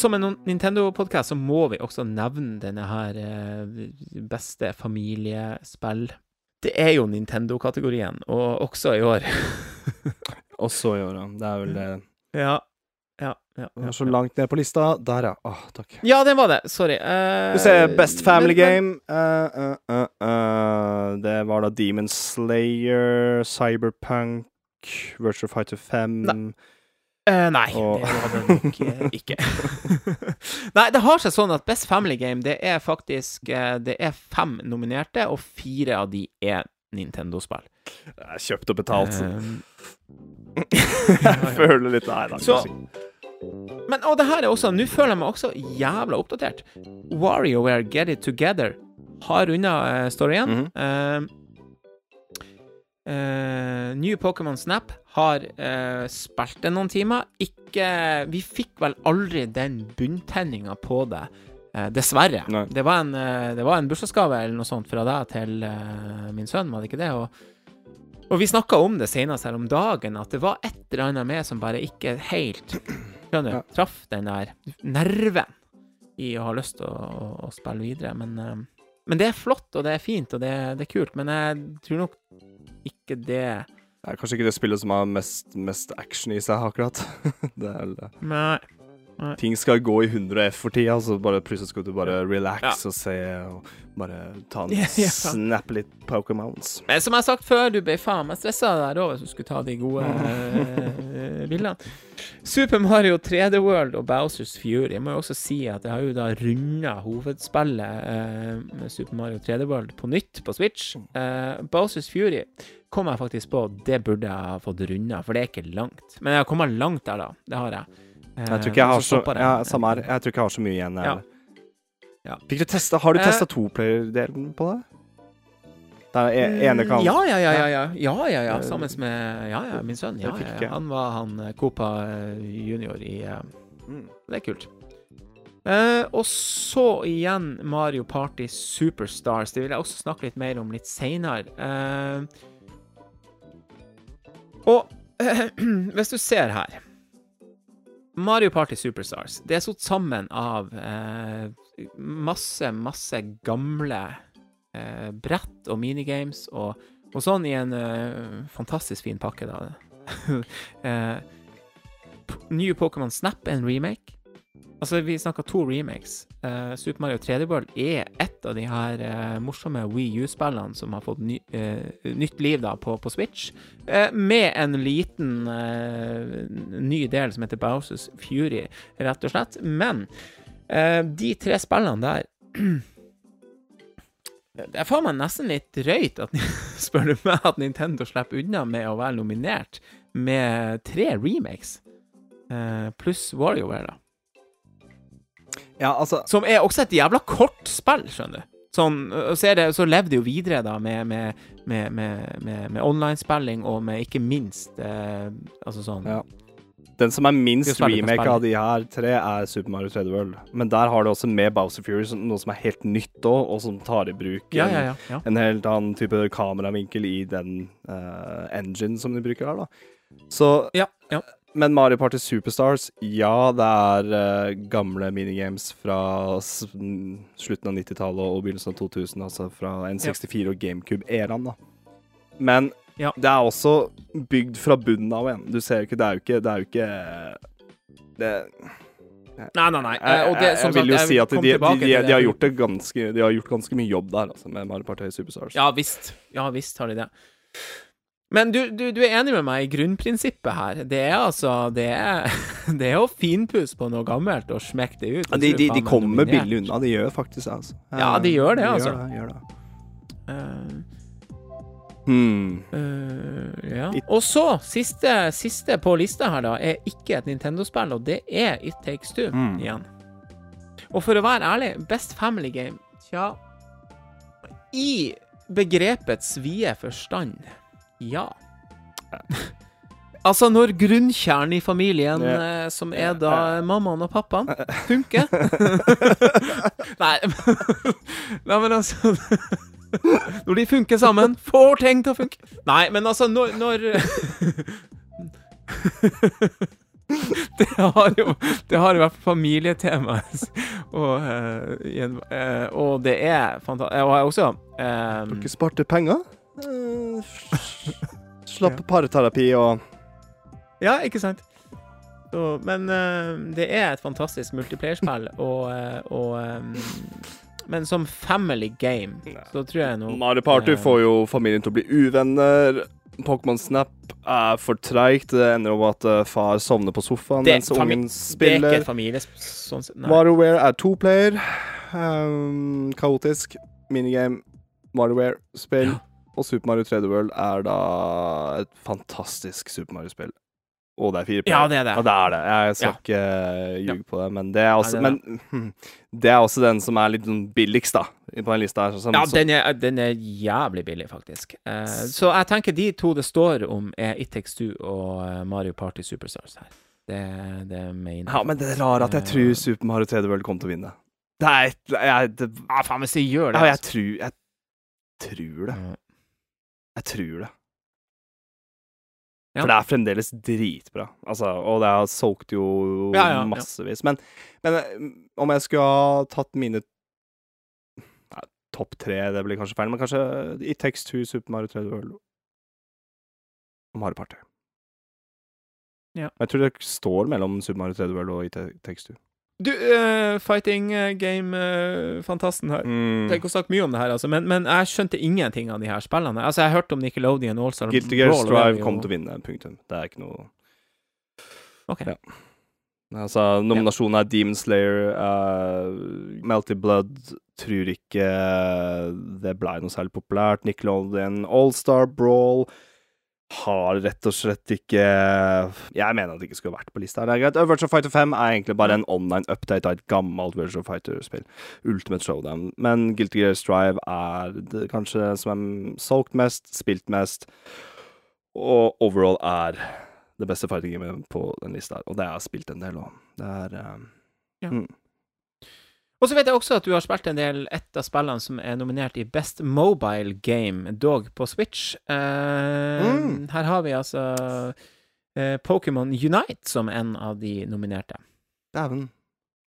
[SPEAKER 1] Som en Nintendo-podkast så må vi også nevne denne her eh, beste familiespill. Det er jo Nintendo-kategorien, og også i år.
[SPEAKER 2] også i år, ja. Det er vel det.
[SPEAKER 1] ja. Ja, ja, ja,
[SPEAKER 2] så langt ned på lista. Der, ja. Åh, takk.
[SPEAKER 1] Ja, den var det. Sorry. Uh,
[SPEAKER 2] Vi ser Best Family Game. Uh, uh. Det var da Demon Slayer, Cyberpunk, Virtual Fighter 5
[SPEAKER 1] Nei. Eh, nei,
[SPEAKER 2] Og-
[SPEAKER 1] det var det nok eh, ikke. nei, det har seg sånn at Best Family Game, det er faktisk eh, Det er fem nominerte, og fire av de er Nintendo-spill.
[SPEAKER 2] Kjøpt og betalt.
[SPEAKER 1] Eh,
[SPEAKER 2] jeg føler litt Nei da.
[SPEAKER 1] Så-
[SPEAKER 2] kanskje ikke.
[SPEAKER 1] men og det her er også Nå føler jeg meg også jævla oppdatert. WarioWare Get It Together har runda uh, storyen.
[SPEAKER 2] Mhm.
[SPEAKER 1] Eh, eh, New Pokémon Snap har uh, spilt det noen timer. Ikke Vi fikk vel aldri den bunntenninga på det. uh, dessverre.
[SPEAKER 2] Nei.
[SPEAKER 1] Det var en, uh, en bursdagsgave eller noe sånt fra deg til min sønn, var det ikke det? Og, og vi snakka om det senest her om dagen, at det var et eller annet med som bare ikke helt Skjønner
[SPEAKER 2] Ja.
[SPEAKER 1] Traff den der nerven i å ha lyst til å, å, å spille videre. Men, men det er flott, og det er fint, og det, det er kult. Men jeg tror nok ikke det
[SPEAKER 2] Det er kanskje ikke det spillet som har mest, mest action i seg, akkurat. det er vel det.
[SPEAKER 1] Nei.
[SPEAKER 2] Ting skal gå i 100 F for tida, så bare plutselig skal du bare relax og se og bare ta en
[SPEAKER 1] yeah, yeah.
[SPEAKER 2] snappe litt Pokémons.
[SPEAKER 1] Men som jeg har sagt før, du ble faen meg stressa der hvis du skulle ta de gode uh, bildene. Super Mario 3D World og Bowsers Fury. Jeg må jo også si at jeg har jo da runda hovedspillet uh, Super Mario 3D World på nytt på Switch. Uh, Bowsers Fury kom jeg faktisk på det burde jeg ha fått runda, for det er ikke langt. Men jeg har kommet langt der, da. Det har jeg. Eh,
[SPEAKER 2] Jeg tror ikke jeg har så, ja, samme her. Jeg tror ikke jeg har så mye igjen.
[SPEAKER 1] Ja. Ja.
[SPEAKER 2] Fikk du testa, har du
[SPEAKER 1] Eh,
[SPEAKER 2] testa toplayer-delen på det? Der ene kan
[SPEAKER 1] Ja, ja, ja, ja. ja, ja, ja, ja.
[SPEAKER 2] Eh,
[SPEAKER 1] Sammen med ja, ja, min sønn. Ja, ja. Han var han eh, Copa eh, junior i eh,
[SPEAKER 2] Mm.
[SPEAKER 1] Det er kult. Eh, og så igjen Mario Party Superstars. Det vil jeg også snakke litt mer om litt seinere. og hvis du ser her Mario Party Superstars Det er satt sammen av eh, masse, masse gamle eh, brett og minigames og, og sånn i en eh, fantastisk fin pakke, da. eh, New Pokémon Snap er en remake. Altså, vi snakka to remakes. Uh, Super Mario 3D World er et av de her uh, morsomme Wii U-spillene som har fått ny, uh, nytt liv da på, på Switch, med en liten ny del som heter Bowsers Fury, rett og slett. Men de tre spillene der Det er faen meg nesten litt drøyt, at, spør du meg, at Nintendo slipper unna med å være nominert med tre remakes, pluss WarioWare, da.
[SPEAKER 2] Ja, altså
[SPEAKER 1] Som er også et jævla kort spill, skjønner du. Sånn, og så, det, så lever det jo videre da med, med, med, med, med, online-spilling og med ikke minst eh, Altså sånn
[SPEAKER 2] Ja. Den som er minst remake av de her tre, er Super Mario 3D World. Men der har du også med Bowser Fury noe som er helt nytt òg, og som tar i bruk
[SPEAKER 1] ja, ja. ja.
[SPEAKER 2] en helt annen type kameravinkel i den uh, engine som de bruker her, da. Så
[SPEAKER 1] ja, ja.
[SPEAKER 2] Men Mario Party Superstars, ja, det er uh, gamle minigames fra slutten av 90-tallet og begynnelsen av 2000, altså fra N64 og GameCube-æraen, da. Men
[SPEAKER 1] Ja.
[SPEAKER 2] det er også bygd fra bunnen av igjen. Du ser jo ikke Det er jo ikke Det er jo ikke det,
[SPEAKER 1] Nei, nei, nei. og det, som
[SPEAKER 2] jeg vil jo si at de, de, de, de, har gjort det ganske De har gjort ganske mye jobb der, altså, med Mario Party Superstars.
[SPEAKER 1] Ja visst. Ja visst har de det. Men du, du, du er enig med meg i grunnprinsippet her. Det er altså Det er, det er å finpusse på noe gammelt og smekke det ut.
[SPEAKER 2] Ja, de, de, de kommer billig unna. De gjør faktisk det, altså.
[SPEAKER 1] Ja, de gjør det,
[SPEAKER 2] de
[SPEAKER 1] altså.
[SPEAKER 2] Gjør det, gjør det.
[SPEAKER 1] Uh,
[SPEAKER 2] Hmm.
[SPEAKER 1] uh, ja. Og så, siste, siste på lista her, da, er ikke et Nintendo-spill, og det er It Takes Two
[SPEAKER 2] Mm.
[SPEAKER 1] igjen. Og for å være ærlig, Best Family Game, tja I begrepets vide forstand, ja. Altså, når grunnkjernen i familien, eh, som er da mammaen og pappaen, funker Nei, Nei, men altså Når de funker sammen, får ting til å funke. Nei, men altså, når, når Det har jo Det har jo vært familietema. Og, eh, eh, og det er fantastisk. Og jeg også eh,
[SPEAKER 2] Dere sparte penger. Uh, Slapp parterapi og
[SPEAKER 1] Ja, ikke sant? Så, men eh, det er et fantastisk multiplayerspill, og, eh, og um, Men som family game, så tror jeg nå
[SPEAKER 2] Mario Party
[SPEAKER 1] eh,
[SPEAKER 2] får jo familien til å bli uvenner. Pokémon Snap er for treigt. Det ender om at eh, far sovner på sofaen
[SPEAKER 1] Det-
[SPEAKER 2] mens
[SPEAKER 1] ungen
[SPEAKER 2] ungen
[SPEAKER 1] Det er ikke
[SPEAKER 2] spiller.
[SPEAKER 1] et. Sånn sett.
[SPEAKER 2] WarioWare er to player. Um, kaotisk. Minigame. WarioWare-spill.
[SPEAKER 1] Ja.
[SPEAKER 2] Og Super Mario 3D World er da et fantastisk Super Mario-spill. Og det er fire
[SPEAKER 1] Ja, det er det.
[SPEAKER 2] Ja, det er det. Jeg skal ikke uh, ljuge på det, men det er også
[SPEAKER 1] det er
[SPEAKER 2] Men hm, det er også den som er litt sånn billigst, da, på den lista her. Som,
[SPEAKER 1] Ja, den er, den er jævlig billig, faktisk. Uh, så jeg tenker de to det står om, er It Takes Two og eh, Mario Party Superstars her. Det, det mener
[SPEAKER 2] Ja, men det er rart at jeg tror Super Mario 3D World kommer til å vinne. Det er et jeg, det,
[SPEAKER 1] Ja, faen, hvis de gjør det
[SPEAKER 2] Ja, jeg
[SPEAKER 1] altså.
[SPEAKER 2] tror Jeg tror det. Jeg tror det.
[SPEAKER 1] Ja.
[SPEAKER 2] For det er fremdeles dritbra. Altså, og det har solgt jo
[SPEAKER 1] Ja, ja,
[SPEAKER 2] massevis. Men, men eh, om jeg skulle ha tatt mine Nei, topp tre, det blir kanskje feil, men kanskje i tekst 2 Super Mario 3D World om Harry Party.
[SPEAKER 1] Ja.
[SPEAKER 2] Jeg tror det står mellom Super Mario 3D World og i tekst Two.
[SPEAKER 1] Du, uh, fighting eh, game-fantasten her.
[SPEAKER 2] Mm.
[SPEAKER 1] Tenk å snakke mye om det her, altså, men, men jeg skjønte ingenting av de her spillene. Altså, jeg hørte om Nickelodeon Allstar
[SPEAKER 2] Guilty Gear Strive kom til å vinne, punktum. Det er ikke noe
[SPEAKER 1] Ok.
[SPEAKER 2] Ja. Altså, nominasjonen er Demon Slayer, uh, Melty Blood Tror ikke det blei noe særlig populært. Nickelodeon Allstar Brawl har rett og slett ikke Jeg mener at det ikke skulle vært på lista. Det er greit. Virtual Fighter 5 er egentlig bare en online update av et gammelt Virtual Fighter-spill. Ultimate Showdown. Men Guilty Gear Strive er det kanskje som er solgt mest, spilt mest, og overall er det beste fighting-gamet på den lista. Og det har jeg spilt en del òg. Det er um,
[SPEAKER 1] Ja.
[SPEAKER 2] mm.
[SPEAKER 1] Og så vet jeg også at du har spilt en del et av spillene som er nominert i Best Mobile Game, dog på Switch. Eh,
[SPEAKER 2] Mm.
[SPEAKER 1] Her har vi altså eh, Pokémon Unite som en av de nominerte.
[SPEAKER 2] Dæven.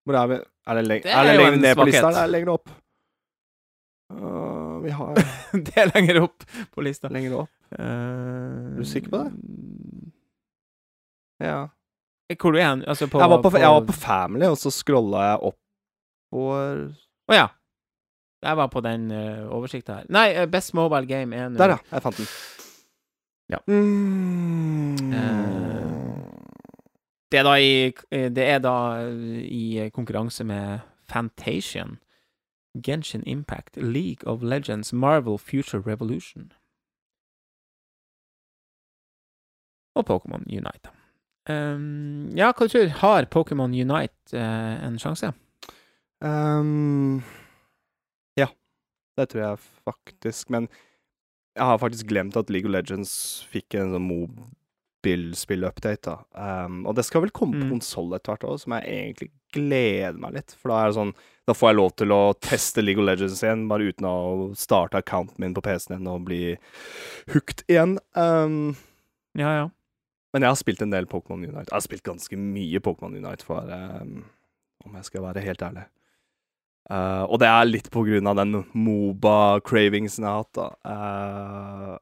[SPEAKER 2] Hvor er vi? Er det, leng
[SPEAKER 1] Det
[SPEAKER 2] er
[SPEAKER 1] er
[SPEAKER 2] det lenger ned på lista, eller er det lenger opp? Uh, vi har
[SPEAKER 1] det er lenger opp på lista.
[SPEAKER 2] lenger opp.
[SPEAKER 1] Uh,
[SPEAKER 2] Er du sikker på det? Ja.
[SPEAKER 1] Hvor er du? Altså på
[SPEAKER 2] jeg, var på, jeg var på Family, og så scrolla jeg opp på
[SPEAKER 1] Å ja. Jeg var på den uh, oversikta her. Nei, uh, Best Mobile Game er
[SPEAKER 2] Der, ja. Jeg fant den.
[SPEAKER 1] Ja.
[SPEAKER 2] Mm.
[SPEAKER 1] Uh, Det er da i, eh, det er da i konkurranse med Fantasian, Genshin Impact, League of Legends, Marvel Future Revolution og Pokémon Unite. Um, ja, hva du tror Har Pokémon Unite eh, en sjanse?
[SPEAKER 2] Um, ja, det tror jeg faktisk. Men jeg har faktisk glemt at League of Legends fikk en sånn mobilspill-update. da. Um, og det skal vel komme på
[SPEAKER 1] Mm.
[SPEAKER 2] konsoll etter hvert òg, som jeg egentlig gleder meg litt. For da er det sånn Da får jeg lov til å teste League of Legends igjen, bare uten å starte accounten min på PC-en igjen og bli hooked igjen. Um,
[SPEAKER 1] Ja, ja.
[SPEAKER 2] men jeg har spilt en del Pokémon Unite. Jeg har spilt ganske mye Pokémon Unite, for um, om jeg skal være helt ærlig. Uh, og det er litt på grunn av den Moba-cravingsen jeg har hatt, da. Uh,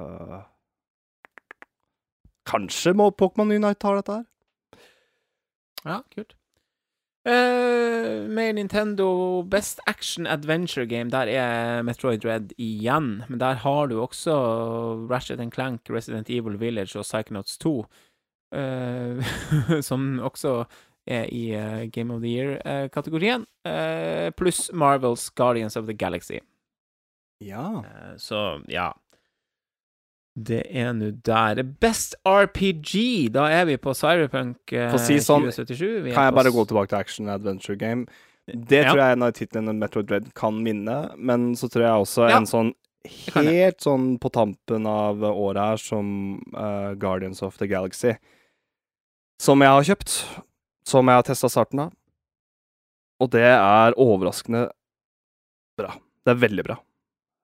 [SPEAKER 2] uh. Kanskje må Pokémon Unite ta dette her?
[SPEAKER 1] Ja, kult. Med Nintendo Best Action Adventure Game, der er Metroid Dread igjen. Men der har du også Ratchet Clank, Resident Evil Village og Psychonauts 2. eh, som også i eh, Game of the Year-kategorien. pluss Marvels Guardians of the Galaxy.
[SPEAKER 2] Ja.
[SPEAKER 1] Eh, så ja. Det er nå der. Best RPG, da er vi på Cyberpunk eh,
[SPEAKER 2] si sånn,
[SPEAKER 1] 2077. Er
[SPEAKER 2] Kan jeg bare gå tilbake til action adventure game? Det
[SPEAKER 1] Ja.
[SPEAKER 2] tror jeg er en av titlene Metroid Dread kan minne, men så tror jeg også
[SPEAKER 1] Ja.
[SPEAKER 2] en sånn helt sånn på tampen av året her som uh, Guardians of the Galaxy. Som jeg har kjøpt, som jeg har testa starten av. Og det er overraskende bra. Det er veldig bra.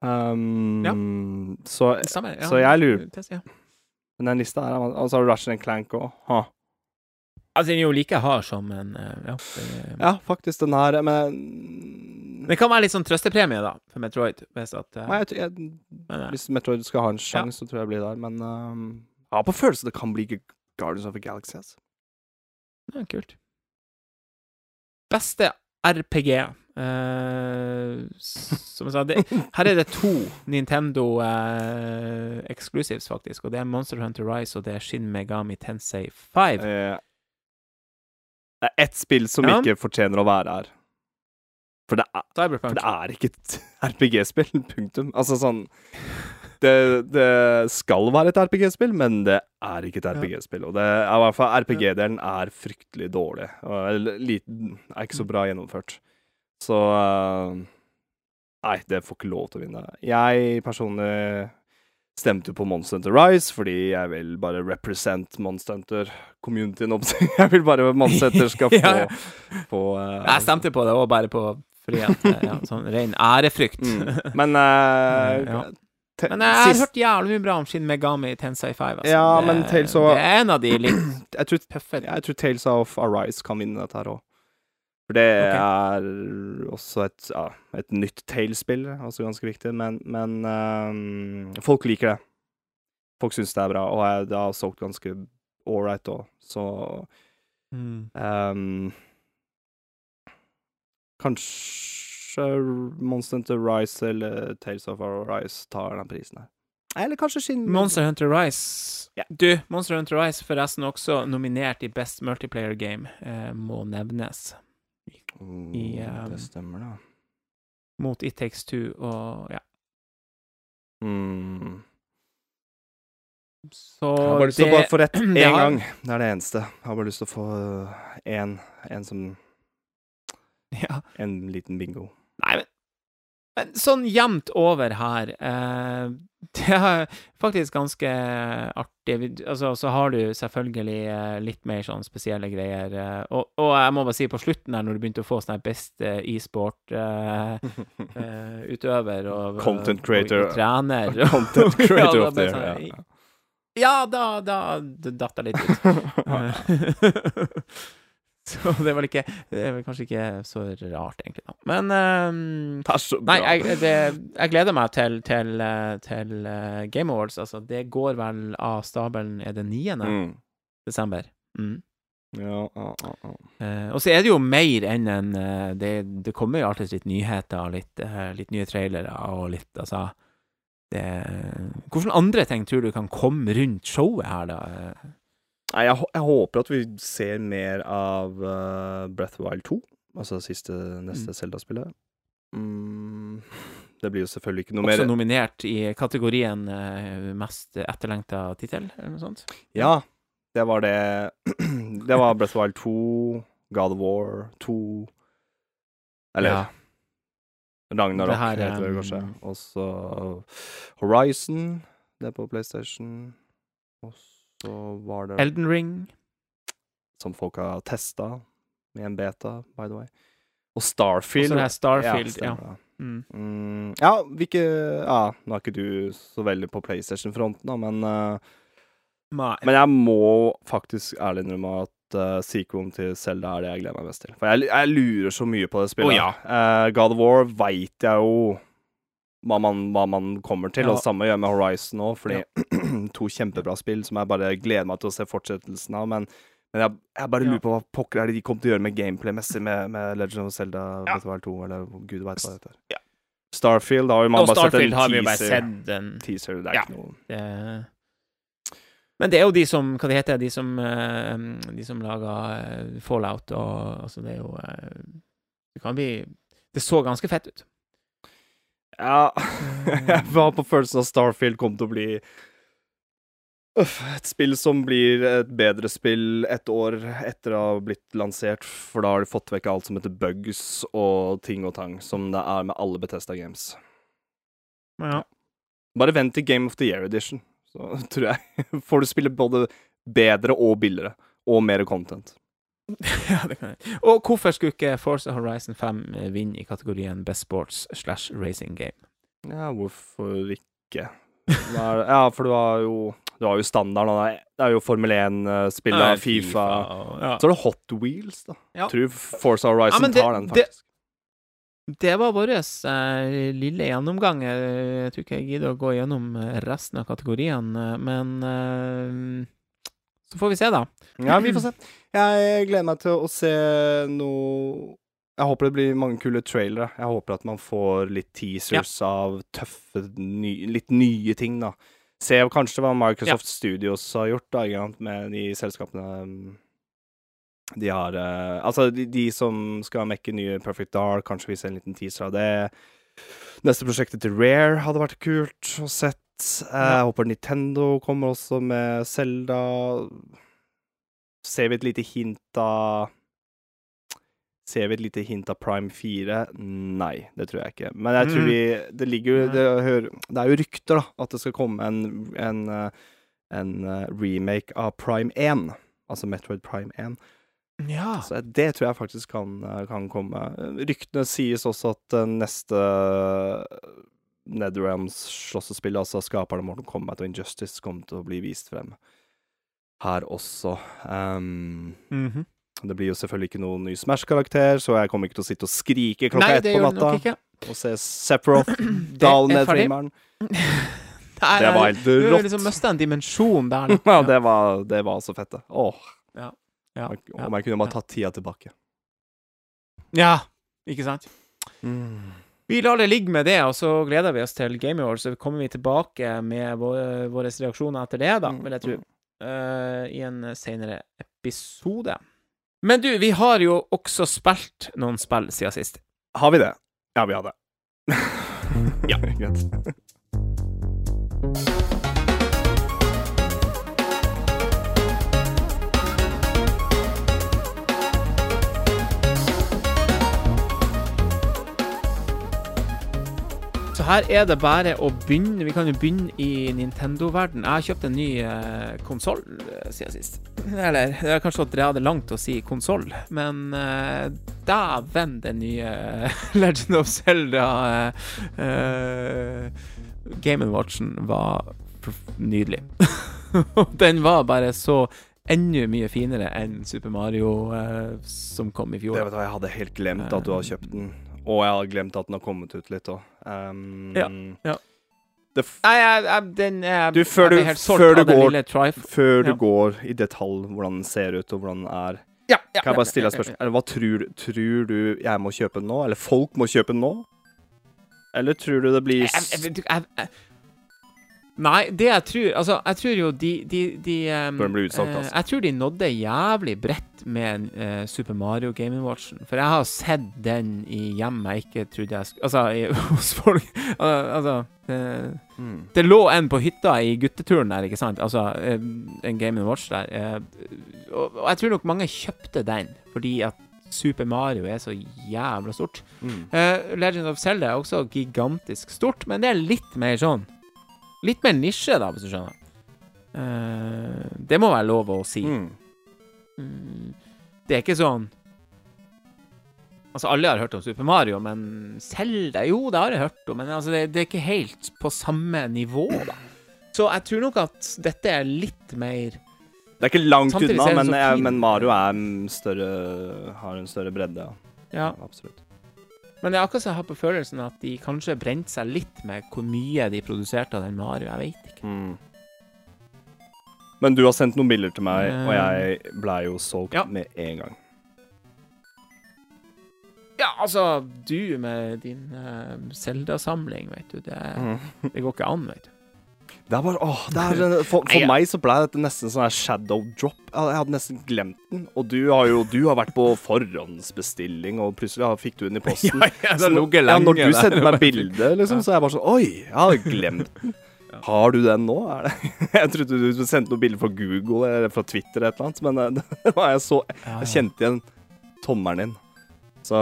[SPEAKER 2] Um, Så
[SPEAKER 1] Det Stemmer. Ja,
[SPEAKER 2] så jeg lurer-
[SPEAKER 1] test, ja.
[SPEAKER 2] men den lista her Og så har du Ratchet and Clank òg.
[SPEAKER 1] Altså, den er jo like hard som en eh, Ja. Det,
[SPEAKER 2] Ja, faktisk, den her Men
[SPEAKER 1] det kan være litt sånn trøstepremie, da, for Metroid. Hvis at, uh,
[SPEAKER 2] Nei, jeg, jeg,
[SPEAKER 1] men, eh,
[SPEAKER 2] Hvis Metroid skal ha en sjanse, så tror jeg det blir der. Men um, jeg har på følelse det kan bli Guardians of the Galaxy. Altså.
[SPEAKER 1] Ja, kult. Beste RPG. Eh, som jeg sa, det, her er det to Nintendo eh, exclusives, faktisk. Og det er Monster Hunter Rise og det er Shin Megami Tensei 5.
[SPEAKER 2] Eh, det er ett spill som
[SPEAKER 1] Ja.
[SPEAKER 2] ikke fortjener å være her. For det er, for det er ikke et RPG-spill. Punktum. Altså sånn det, det skal være et RPG-spill, men det er ikke et RPG-spill. Og det er i hvert fall RPG-delen er fryktelig dårlig. Og er ikke så bra gjennomført. Så eh, Nei, det får ikke lov til å vinne. Jeg personlig stemte på Monster Hunter Rise fordi jeg vil bare represent Monster Hunter-communityen. Jeg vil bare Monster Hunter skal få,
[SPEAKER 1] Ja, ja.
[SPEAKER 2] få uh,
[SPEAKER 1] Jeg stemte på det òg, bare på fordi at eh, ja, Sånn ren ærefrykt.
[SPEAKER 2] mm. Men uh,
[SPEAKER 1] Ja.
[SPEAKER 2] Te-
[SPEAKER 1] Men jeg har
[SPEAKER 2] sist-
[SPEAKER 1] hørt jævlig mye bra om Shin Megami Tensei 5. Altså.
[SPEAKER 2] Ja,
[SPEAKER 1] det,
[SPEAKER 2] men Tales of-
[SPEAKER 1] Det er en av de litt
[SPEAKER 2] jeg, tror,
[SPEAKER 1] tøffe
[SPEAKER 2] jeg tror Tales of Arise kan vinne dette her òg. For det
[SPEAKER 1] okay.
[SPEAKER 2] er også et, ja, et nytt Tales-spill, også ganske viktig, men, men um, folk liker det. Folk syns det er bra, og det har solgt ganske ålreit òg, så
[SPEAKER 1] mm.
[SPEAKER 2] um, kanskje Monster Hunter Rise eller Tales of Rise tar den prisen her. Eller kanskje Shin
[SPEAKER 1] Monster Hunter Rise.
[SPEAKER 2] Ja.
[SPEAKER 1] Du, Monster Hunter Rise forresten også nominert i Best Multiplayer Game, eh, må nevnes.
[SPEAKER 2] Oh,
[SPEAKER 1] i, um,
[SPEAKER 2] Det stemmer, da.
[SPEAKER 1] Mot It Takes Two og ja.
[SPEAKER 2] Mm.
[SPEAKER 1] Så
[SPEAKER 2] Jeg har bare lyst til å bare få rett én
[SPEAKER 1] har-
[SPEAKER 2] gang. Det er det eneste. Jeg har bare lyst til å få én En som
[SPEAKER 1] Ja.
[SPEAKER 2] En liten bingo.
[SPEAKER 1] Nei, men, men sånn jevnt over her eh, Det er faktisk ganske artig. Altså, så har du selvfølgelig eh, litt mer sånn spesielle greier. Eh, og, og jeg må bare si, på slutten her, når du begynte å få sånn her best eh, e-sport-utøver og
[SPEAKER 2] Content creator.
[SPEAKER 1] Og, trener.
[SPEAKER 2] Content creator
[SPEAKER 1] da
[SPEAKER 2] of the
[SPEAKER 1] sånn,
[SPEAKER 2] year. Ja.
[SPEAKER 1] Ja, da, da det datt jeg litt ut. så det var, ikke Det var kanskje ikke så rart, egentlig. da. Men
[SPEAKER 2] um.
[SPEAKER 1] Nei, jeg, det, jeg gleder meg til, til, eh, til uh, Game Awards. Altså, det går vel av stabelen Er det 9.
[SPEAKER 2] mm.
[SPEAKER 1] desember? Mm.
[SPEAKER 2] Ja, ja, ja, ja.
[SPEAKER 1] Uh, og så er det jo mer enn en uh, det, det kommer jo alltid litt nyheter, litt, uh, litt nye trailere og litt Altså det, Hvilke andre ting tror du kan komme rundt showet her, da?
[SPEAKER 2] Nei, jeg, jeg håper at vi ser mer av uh, Breath of Wild 2. Altså siste, neste Zelda-spillet. Mm, det blir jo selvfølgelig ikke noe
[SPEAKER 1] Også
[SPEAKER 2] mer
[SPEAKER 1] nominert i kategorien uh, mest etterlengta tittel, eller noe sånt?
[SPEAKER 2] Ja, det var det Det var Breath of Wild 2, God of War 2 Eller
[SPEAKER 1] Ja.
[SPEAKER 2] Ragnarok,
[SPEAKER 1] Det her,
[SPEAKER 2] heter det kanskje. Og så Horizon, det er på PlayStation. Og så var det
[SPEAKER 1] Elden Ring.
[SPEAKER 2] som folk har testa med en beta, by the way. Og Starfield.
[SPEAKER 1] så det er Starfield. Ja.
[SPEAKER 2] stemmer det.
[SPEAKER 1] Mm.
[SPEAKER 2] Mm, ja, hvilke Ja, nå er ikke du så veldig på PlayStation-fronten, da, men
[SPEAKER 1] uh,
[SPEAKER 2] Men jeg må faktisk ærlig innrømme at uh, sequelen til Zelda er det jeg gleder meg mest til. For jeg, jeg lurer så mye på det spillet.
[SPEAKER 1] Oh, ja.
[SPEAKER 2] uh, God of War veit jeg jo hva man, hva man kommer til,
[SPEAKER 1] Ja.
[SPEAKER 2] og samme gjør med Horizon òg, fordi to kjempebra spill som jeg bare gleder meg til å se fortsettelsen av. Men, men jeg, jeg bare
[SPEAKER 1] Ja.
[SPEAKER 2] lurer på hva pokker er det de kommer til å gjøre med gameplay-messig med, med Legend of Zelda
[SPEAKER 1] Ja.
[SPEAKER 2] Breath of the Wild 2, eller gud veit hva det heter.
[SPEAKER 1] Ja.
[SPEAKER 2] Starfield har jo man
[SPEAKER 1] Og
[SPEAKER 2] bare sett en
[SPEAKER 1] teaser. bare sett en
[SPEAKER 2] teaser. Det er
[SPEAKER 1] Ja.
[SPEAKER 2] ikke noe
[SPEAKER 1] det... Men det er jo de som Hva det heter de som eh, De som laga eh, Fallout og Altså, det er jo eh, Det kan bli Det så ganske fett ut.
[SPEAKER 2] Ja, jeg var på følelsen at Starfield kom til å bli et spill som blir et bedre spill et år etter å ha blitt lansert, for da har de fått vekk alt som heter bugs og ting og tang, som det er med alle Bethesda Games.
[SPEAKER 1] Ja.
[SPEAKER 2] Bare vent til Game of the Year Edition, så tror jeg får du spille både bedre og billigere, og mer content.
[SPEAKER 1] ja, det kan jeg. Og hvorfor skulle ikke Forza Horizon 5 vinne i kategorien Best Sports slash Racing Game?
[SPEAKER 2] Ja, hvorfor ikke? Er? Ja, for du har jo Du har jo standarden. Det er- jo Formel 1-spill
[SPEAKER 1] Nei,
[SPEAKER 2] av Fifa.
[SPEAKER 1] og- ja.
[SPEAKER 2] Så er det Hot Wheels, da.
[SPEAKER 1] Ja.
[SPEAKER 2] Tror Forza Horizon
[SPEAKER 1] Ja, det-
[SPEAKER 2] tar den, faktisk.
[SPEAKER 1] Det var vår eh, lille gjennomgang. Eh, Jeg tror ikke jeg gidder å gå gjennom eh, resten av kategoriene, eh, men eh, så får vi se, da.
[SPEAKER 2] Ja, vi får se. Jeg gleder meg til å se noe Jeg håper det blir mange kule trailere. Jeg håper at man får litt teasers av tøffe, ny, litt nye ting, da. Se kanskje hva Microsoft Studios har gjort, da, med de selskapene um, de har uh, Altså, de, de som skal mekke nye Perfect Dark, kanskje vi ser en liten teaser av det. Neste prosjektet til Rare hadde vært kult å sett. Jeg håper Nintendo kommer også med Zelda. Ser vi et lite hint av Ser vi et lite hint av Prime 4? Nei, det tror jeg ikke. Men jeg tror
[SPEAKER 1] Mm.
[SPEAKER 2] vi Det ligger jo det, det er jo rykter, da, at det skal komme en, en, eh, en eh, remake av Prime 1. Altså Metroid Prime 1.
[SPEAKER 1] Ja.
[SPEAKER 2] Så det tror jeg faktisk kan, eh, kan komme. Ryktene sies også at neste Netherrealms-slåssespill, altså skaperne Morten Combat Kombat og Injustice, kommer til å bli vist frem her også. Um,
[SPEAKER 1] Mhm.
[SPEAKER 2] det blir jo selvfølgelig ikke noen ny Smash-karakter, så jeg kommer ikke til å sitte og skrike klokka ett på natta og se Sephiroth dale ned trimmeren.
[SPEAKER 1] Nei,
[SPEAKER 2] Det var helt
[SPEAKER 1] Du
[SPEAKER 2] rått.
[SPEAKER 1] liksom mista en dimensjon der. da.
[SPEAKER 2] Ja, det var, det var så fett, det. Åh.
[SPEAKER 1] Ja,
[SPEAKER 2] Om jeg kunne bare tatt tida tilbake.
[SPEAKER 1] ja, ikke sant? Vi lar det ligge med det, og så gleder vi oss til Game Awards. Så kommer vi tilbake med våre, våre reaksjoner etter det, da, vil jeg tro. Eh, I en senere episode. Men du, vi har jo også spilt noen spill siden sist.
[SPEAKER 2] Har vi det? Ja, vi har det. ja, greit.
[SPEAKER 1] Her er det bare å begynne. Vi kan jo begynne i Nintendo-verden. Jeg har kjøpt en ny uh, konsoll siden sist. Eller det er kanskje å dra det langt å si konsoll, men uh, dæven, den nye eh, Legend of Zelda uh, Game Watchen var nydelig. Den var bare så enda mye finere enn Super Mario uh, som kom i
[SPEAKER 2] Det
[SPEAKER 1] fjor.
[SPEAKER 2] vet du Jeg hadde helt glemt at du har kjøpt den. Og jeg har glemt at den har kommet ut litt òg. Um,
[SPEAKER 1] Ja, ja.
[SPEAKER 2] Det f
[SPEAKER 1] Nei, jeg, jeg, den er
[SPEAKER 2] Du, før
[SPEAKER 1] jeg
[SPEAKER 2] du-
[SPEAKER 1] helt solgt
[SPEAKER 2] før du går- før du
[SPEAKER 1] Ja.
[SPEAKER 2] går i detalj hvordan den ser ut, og hvordan den er
[SPEAKER 1] Ja, ja,
[SPEAKER 2] Kan jeg bare stille deg et spørsmål? Eller hva tror, tror du jeg må kjøpe den nå? Eller folk må kjøpe den nå? Eller tror du det blir
[SPEAKER 1] Jeg, Nei, det jeg tror Altså, jeg tror jo de, de, de um,
[SPEAKER 2] utsolgt,
[SPEAKER 1] eh,
[SPEAKER 2] altså.
[SPEAKER 1] Jeg tror de nådde jævlig bredt med uh, Super Mario Game Watchen. For jeg har sett den i hjem jeg ikke trodde jeg skulle Altså, i, hos folk Al- Altså det,
[SPEAKER 2] Mm.
[SPEAKER 1] Det lå en på hytta i gutteturen der, ikke sant? Altså, eh, en Game Watch der. eh, og, og jeg tror nok mange kjøpte den fordi at Super Mario er så jævla stort.
[SPEAKER 2] Mm.
[SPEAKER 1] Uh, Legend of Zelda er også gigantisk stort, men det er litt mer sånn Litt mer nisje, da, hvis du skjønner. Uh, det må være lov å si.
[SPEAKER 2] Mm.
[SPEAKER 1] Mm, det er ikke sånn Altså, alle har hørt om Super Mario, men Selda Jo, det har jeg hørt om, men altså, det, det er ikke helt på samme nivå, da. Så jeg tror nok at dette er litt mer
[SPEAKER 2] Det er ikke langt
[SPEAKER 1] Samtidig
[SPEAKER 2] unna, men, jeg, men Mario er større Har en større bredde, ja.
[SPEAKER 1] Ja.
[SPEAKER 2] Absolutt.
[SPEAKER 1] Men det er akkurat så jeg har på følelsen at de kanskje brente seg litt med hvor mye de produserte av den Mario. Jeg vet ikke.
[SPEAKER 2] Mm. Men du har sendt noen bilder til meg, og
[SPEAKER 1] Eh.
[SPEAKER 2] jeg blei jo solgt
[SPEAKER 1] Ja.
[SPEAKER 2] med en gang.
[SPEAKER 1] Ja, altså, du med din uh, Zelda-samling, vet du, det, det går ikke an, vet du.
[SPEAKER 2] Det er bare, åh, det er, for,
[SPEAKER 1] Nei,
[SPEAKER 2] for meg så ble dette nesten sånn her shadow drop. Jeg, hadde nesten glemt den. Og du har jo du har vært på forhåndsbestilling, og plutselig fikk du den i posten.
[SPEAKER 1] ja,
[SPEAKER 2] Så når- ja, når du sendte meg bilde, liksom, så er jeg bare sånn Oi, jeg hadde glemt den. Har du den nå? Det? Jeg trodde du sendte noen bilder fra Google eller fra Twitter eller et eller annet, men eh, det var jeg så Jeg kjente igjen tommelen din. Så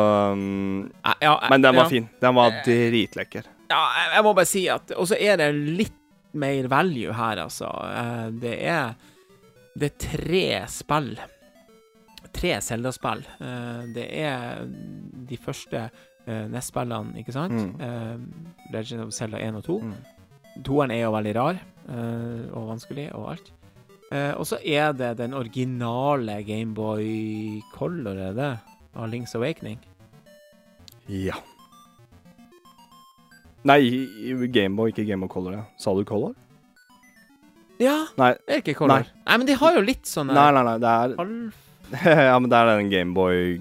[SPEAKER 1] Ja, ja,
[SPEAKER 2] Men den var fin. Den var dritlekker.
[SPEAKER 1] Ja, jeg må bare si at Og så er det litt mer value her, altså. Eh, Det er Det er tre spill. Tre Zelda-spill. Eh, Det er de første eh, NES-spillene, ikke sant?
[SPEAKER 2] Mm.
[SPEAKER 1] Legend of Zelda 1 og 2.
[SPEAKER 2] Mm.
[SPEAKER 1] Toeren er jo veldig rar og vanskelig og alt. Og så er det den originale Gameboy Color, er det? Av Links Awakening.
[SPEAKER 2] Ja. Nei, Gameboy, ikke Gameboy Color. Ja. Sa du Color?
[SPEAKER 1] Ja,
[SPEAKER 2] Nei.
[SPEAKER 1] er ikke Color?
[SPEAKER 2] Nei.
[SPEAKER 1] Nei. men de har jo litt sånn
[SPEAKER 2] Nei, nei, nei, det er
[SPEAKER 1] halv...
[SPEAKER 2] Ja, men det er den Gameboy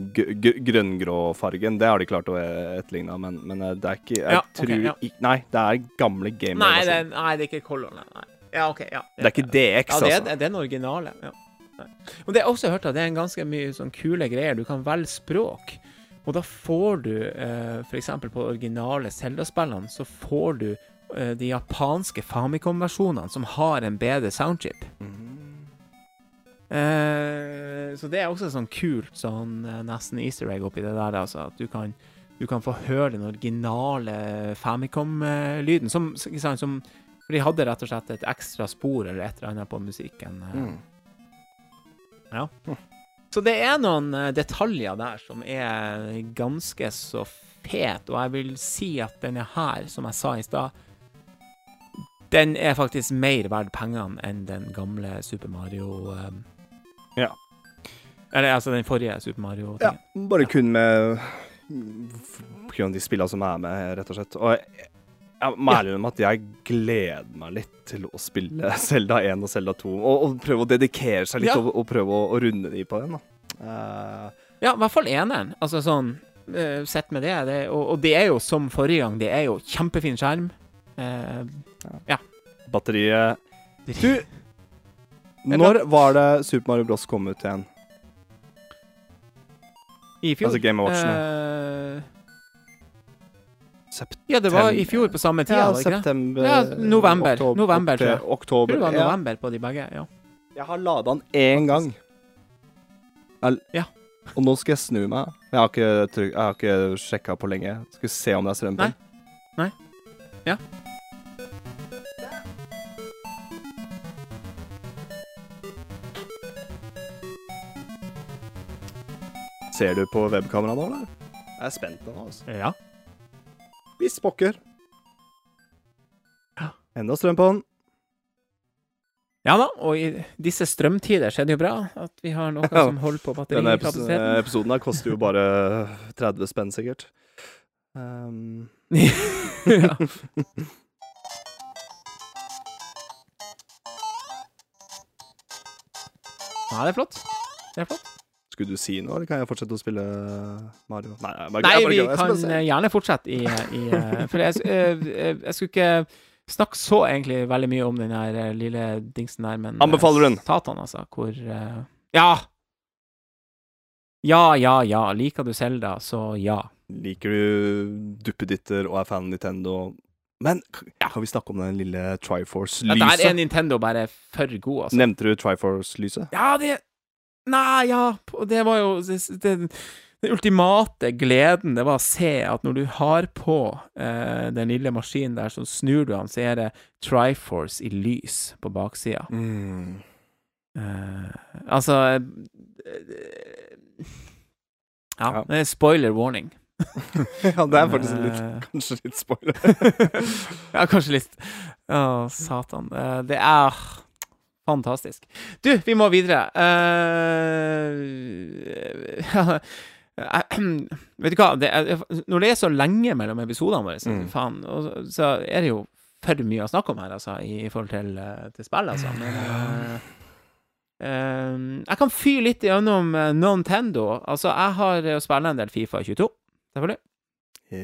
[SPEAKER 2] grønngrå-fargen. Det har de klart å etterligne, men, men eh, det er ikke Jeg
[SPEAKER 1] Ja,
[SPEAKER 2] tror okay,
[SPEAKER 1] ja.
[SPEAKER 2] ikke Nei, det er gamle Gameboy.
[SPEAKER 1] Nei, det,
[SPEAKER 2] versjon.
[SPEAKER 1] nei, det er ikke Color, nei. nei. Ja, OK. Ja.
[SPEAKER 2] det er ikke DX, altså.
[SPEAKER 1] Ja, det er,
[SPEAKER 2] altså.
[SPEAKER 1] det er den originale. Ja. Nei. Og det er jeg også hørt at det er en ganske mye sånn kule greier. Du kan velge språk. Og da får du eh, f.eks. på originale Zelda-spillene, så får du eh, de japanske Famicom-versjonene som har en bedre soundchip. Eh, så det er også sånn kult, sånn eh, nesten easter egg oppi det der, altså. At du kan, du kan få høre den originale Famicom-lyden. Som, som For de hadde rett og slett et ekstra spor eller et eller annet på musikken. eh.
[SPEAKER 2] Mm.
[SPEAKER 1] Så det er noen eh, detaljer der som er ganske så fet, og jeg vil si at denne her, som jeg sa i stad, den er faktisk mer verdt pengene enn den gamle Super Mario eh,
[SPEAKER 2] Ja.
[SPEAKER 1] Eller altså den forrige Super Mario-tingen.
[SPEAKER 2] Ja, bare kun med de spillene som er med, rett og slett. Og jeg, jeg må ærlig om at jeg gleder meg litt til å spille Zelda 1 og Zelda 2. Og, og prøve å dedikere seg litt
[SPEAKER 1] Ja.
[SPEAKER 2] og, og prøve å, å runde de på den, da. Uh...
[SPEAKER 1] Ja, i hvert fall eneren. Altså sånn uh, Sett med det. det og, og det er jo som forrige gang, det er jo kjempefin skjerm. Eh,
[SPEAKER 2] batteriet
[SPEAKER 1] Du
[SPEAKER 2] Når var det Super Mario Bros kom ut igjen?
[SPEAKER 1] I fjor.
[SPEAKER 2] Altså Game Watch nå. September.
[SPEAKER 1] ja, det var i fjor på samme tid.
[SPEAKER 2] Ja, september
[SPEAKER 1] Ja, november.
[SPEAKER 2] oktober-
[SPEAKER 1] November, tror jeg.
[SPEAKER 2] oktober-
[SPEAKER 1] tror det var
[SPEAKER 2] ja.
[SPEAKER 1] november på de begge. ja.
[SPEAKER 2] Jeg har lada den én gang. Jeg-
[SPEAKER 1] Ja.
[SPEAKER 2] Og nå skal jeg snu meg. Jeg har ikke, tryk, jeg har ikke sjekka på lenge. Skal vi se om det er strøm på
[SPEAKER 1] Nei.
[SPEAKER 2] den.
[SPEAKER 1] Nei. Ja.
[SPEAKER 2] Ser du på webkameraet nå, eller? Jeg er spent nå, altså.
[SPEAKER 1] Ja.
[SPEAKER 2] Hvis pokker.
[SPEAKER 1] Ja.
[SPEAKER 2] Enda strøm på den.
[SPEAKER 1] Ja da, og i disse strømtider så er det jo bra at vi har noe
[SPEAKER 2] Ja.
[SPEAKER 1] som holder på
[SPEAKER 2] Denne epis episoden her koster jo bare 30 spenn, sikkert. Um,
[SPEAKER 1] ja. ja, det er flott. Det er flott.
[SPEAKER 2] Skulle du si noe, eller kan jeg fortsette å spille Mario? Nei, jeg bare,
[SPEAKER 1] Nei,
[SPEAKER 2] jeg bare
[SPEAKER 1] vi.
[SPEAKER 2] Jeg
[SPEAKER 1] kan eh, gjerne fortsette i, i eh, For jeg, eh, eh, jeg skulle ikke snakke så egentlig veldig mye om den her lille dingsen der, men
[SPEAKER 2] Anbefaler du den?
[SPEAKER 1] Satan, altså. Hvor Ja! Ja, ja, ja. Liker du Selda, så ja.
[SPEAKER 2] Liker du duppeditter og er fan av Nintendo Men kan vi snakke om den lille
[SPEAKER 1] ja der er
[SPEAKER 2] Triforce-lyset?
[SPEAKER 1] Nintendo bare for god, altså.
[SPEAKER 2] Nevnte du Triforce-lyset?
[SPEAKER 1] Ja, det Nei, ja Det var jo det, det, Den ultimate gleden, det var å se at når du har på eh, den lille maskinen der, så snur du den, så er det Triforce i lys på baksida.
[SPEAKER 2] Mm.
[SPEAKER 1] Eh, altså eh, ja,
[SPEAKER 2] Ja.
[SPEAKER 1] det er spoiler warning.
[SPEAKER 2] ja, det er faktisk litt,
[SPEAKER 1] Eh,
[SPEAKER 2] kanskje litt spoiler.
[SPEAKER 1] ja, kanskje litt. Å, satan. Eh, det er fantastisk. Du, vi må videre. Uh, vet du hva? Det er, når det er så lenge mellom episodene våre, så,
[SPEAKER 2] Mm.
[SPEAKER 1] faen, så- er det jo for mye å snakke om her, altså, i, forhold til, eh, til spill, altså. Men uh, eh, jeg kan fyre litt gjennom Nintendo. Altså, jeg har eh, spilt en del Fifa 22, selvfølgelig.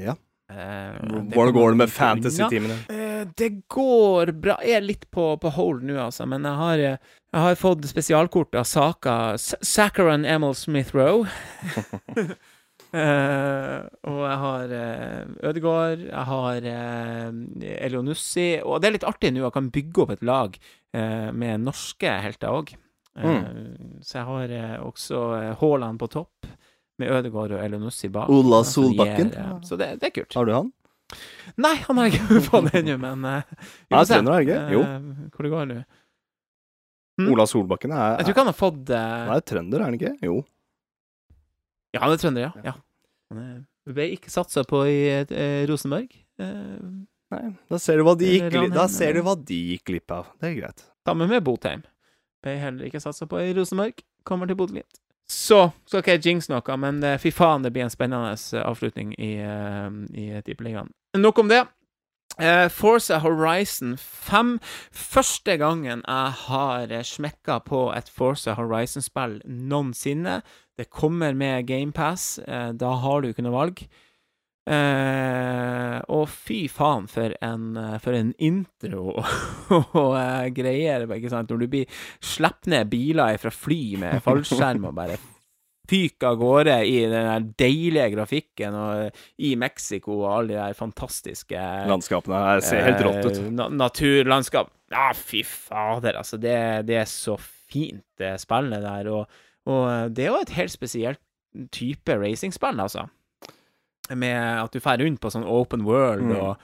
[SPEAKER 2] ja.
[SPEAKER 1] Eh,
[SPEAKER 2] Hvordan går det med fantasy-teamene?
[SPEAKER 1] Eh, det går bra. Jeg er litt på, på hold nå, altså, men jeg har, eh, jeg har fått spesialkort av Saka Sakaran Emil Smith Roe. Uh, og jeg har uh, Ødegaard, jeg har uh, Elionussi Og det er litt artig nå, jeg kan bygge opp et lag uh, med norske helter òg. Så jeg har også Haaland på topp, med Ødegaard og Elionussi bak.
[SPEAKER 2] Ola Solbakken.
[SPEAKER 1] gir, så det, det er kult.
[SPEAKER 2] Har du han?
[SPEAKER 1] Nei, han har jeg ikke fått ennå, men uh, vi
[SPEAKER 2] Nei,
[SPEAKER 1] får se,
[SPEAKER 2] er ikke?
[SPEAKER 1] Eh, hvor det går nå. Mm.
[SPEAKER 2] Ola Solbakken er,
[SPEAKER 1] Jeg tror ikke han har fått uh,
[SPEAKER 2] han er trønder, er han ikke? Jo.
[SPEAKER 1] Ja, han er trønder, ja. ja. Han er, ble ikke satsa på i eh, Rosenborg. Uh,
[SPEAKER 2] Nei, da ser du hva de gikk, da ser du hva de gikk glipp av. Det er greit.
[SPEAKER 1] sammen med Botheim. Ble heller ikke satsa på i Rosenborg. Kommer til Bodø-Glimt. Så skal ikke jeg jinx noe, men eh, fy faen, det blir en spennende eh, avslutning i, uh, i Tippeligaen. Nok om det. Uh, Forza Horizon 5. Første gangen jeg har smekka på et Forza Horizon-spill noensinne. Det kommer med GamePass. Uh, da har du ikke noe valg. Eh, og fy faen, for en, eh, for en intro og eh, greier. Ikke sant? Når du blir slipper ned biler fra fly med fallskjerm og bare fyker av gårde i den der deilige grafikken og i Mexico og alle de der fantastiske
[SPEAKER 2] Landskapene her ser helt rått ut.
[SPEAKER 1] eh, na naturlandskap. Ja, fy fader, altså. Det, det er så fint, det spillet der. Og, og det er jo et helt spesielt type racingspill, altså. Med at du drar rundt på sånn open world
[SPEAKER 2] Mm.
[SPEAKER 1] og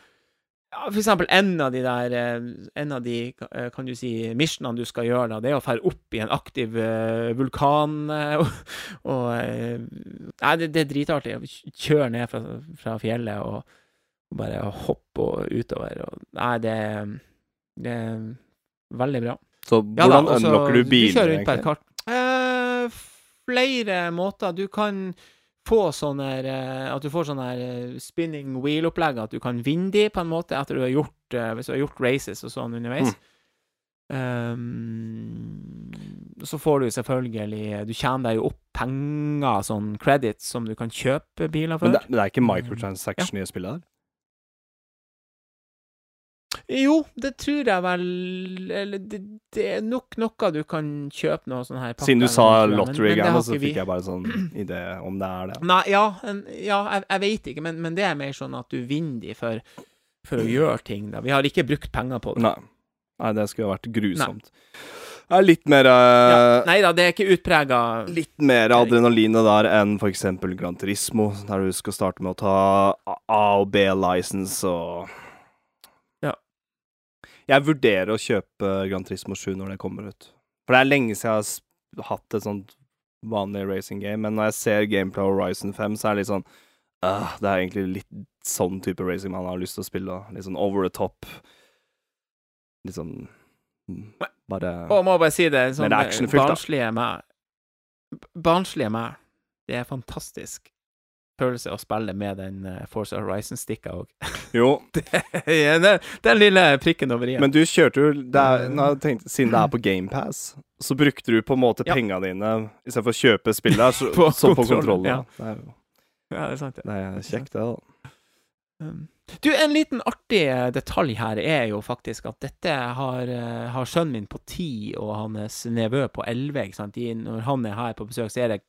[SPEAKER 1] ja, for eksempel en av de der eh, En av de, eh, kan du si, missionene du skal gjøre, da, det er å dra opp i en aktiv eh, vulkan og, og Nei, det, det er dritartig. Kjøre ned fra, fra fjellet og, og bare hoppe og utover. Og, nei, det, det er veldig bra.
[SPEAKER 2] Så
[SPEAKER 1] Ja da,
[SPEAKER 2] hvordan unlocker du biler,
[SPEAKER 1] Du kjører rundt på et kart. Eh, flere måter. Du kan få sånne her, eh, At du får sånne her eh, spinning wheel-opplegg, at du kan vinne de på en måte etter du har gjort eh, Hvis du har gjort races og sånn underveis. Um, så får du selvfølgelig Du tjener deg jo opp penger, sånn credits, som du kan kjøpe biler for.
[SPEAKER 2] Men det, men det er ikke microtransaction i spillet her?
[SPEAKER 1] Jo, det tror jeg vel Eller det, det er nok noe du kan kjøpe noe sånn her pakke.
[SPEAKER 2] Siden du sa lottery
[SPEAKER 1] har
[SPEAKER 2] så
[SPEAKER 1] vi.
[SPEAKER 2] fikk jeg bare sånn idé om det er det.
[SPEAKER 1] Nei, ja, en, ja jeg, jeg vet ikke, men, men det er mer sånn at du vinner de for, for å gjøre ting, da. Vi har ikke brukt penger på det.
[SPEAKER 2] Nei. Nei, det skulle ha vært grusomt. Det er litt mer eh,
[SPEAKER 1] Ja, nei da, det er ikke utprega
[SPEAKER 2] Litt mer adrenalinet der enn eksempel Gran Turismo, der du skal starte med å ta A- og B-license og. Jeg vurderer å kjøpe Gran Turismo 7 når det kommer ut. For det er lenge siden jeg har hatt et sånt vanlig racing game, men når jeg ser Gameplay Horizon 5, så er det litt sånn uh, Det er egentlig litt sånn type racing man har lyst til å spille. Litt sånn over the top. Litt sånn Bare
[SPEAKER 1] Og må bare si det, sånn barnslige meg Barnslige meg. Det er fantastisk følelse å spille med den uh, Force Horizon-stikka òg.
[SPEAKER 2] Jo,
[SPEAKER 1] den, den lille prikken over i-en.
[SPEAKER 2] Men du kjørte jo der, er, jeg tenkt, Siden det er på GamePass, så brukte du på en måte
[SPEAKER 1] Ja.
[SPEAKER 2] pengene dine istedenfor å kjøpe spill der, så,
[SPEAKER 1] På
[SPEAKER 2] så på
[SPEAKER 1] kontrollen,
[SPEAKER 2] kontrollen.
[SPEAKER 1] ja.
[SPEAKER 2] Det er, jo-
[SPEAKER 1] Ja, det er sant, Ja.
[SPEAKER 2] det er kjekt, det, da.
[SPEAKER 1] Um, Du, en liten artig eh, detalj her er jo faktisk at dette har, eh, har sønnen min på ti og hans nevø på elleve. når han er her på besøk, så er det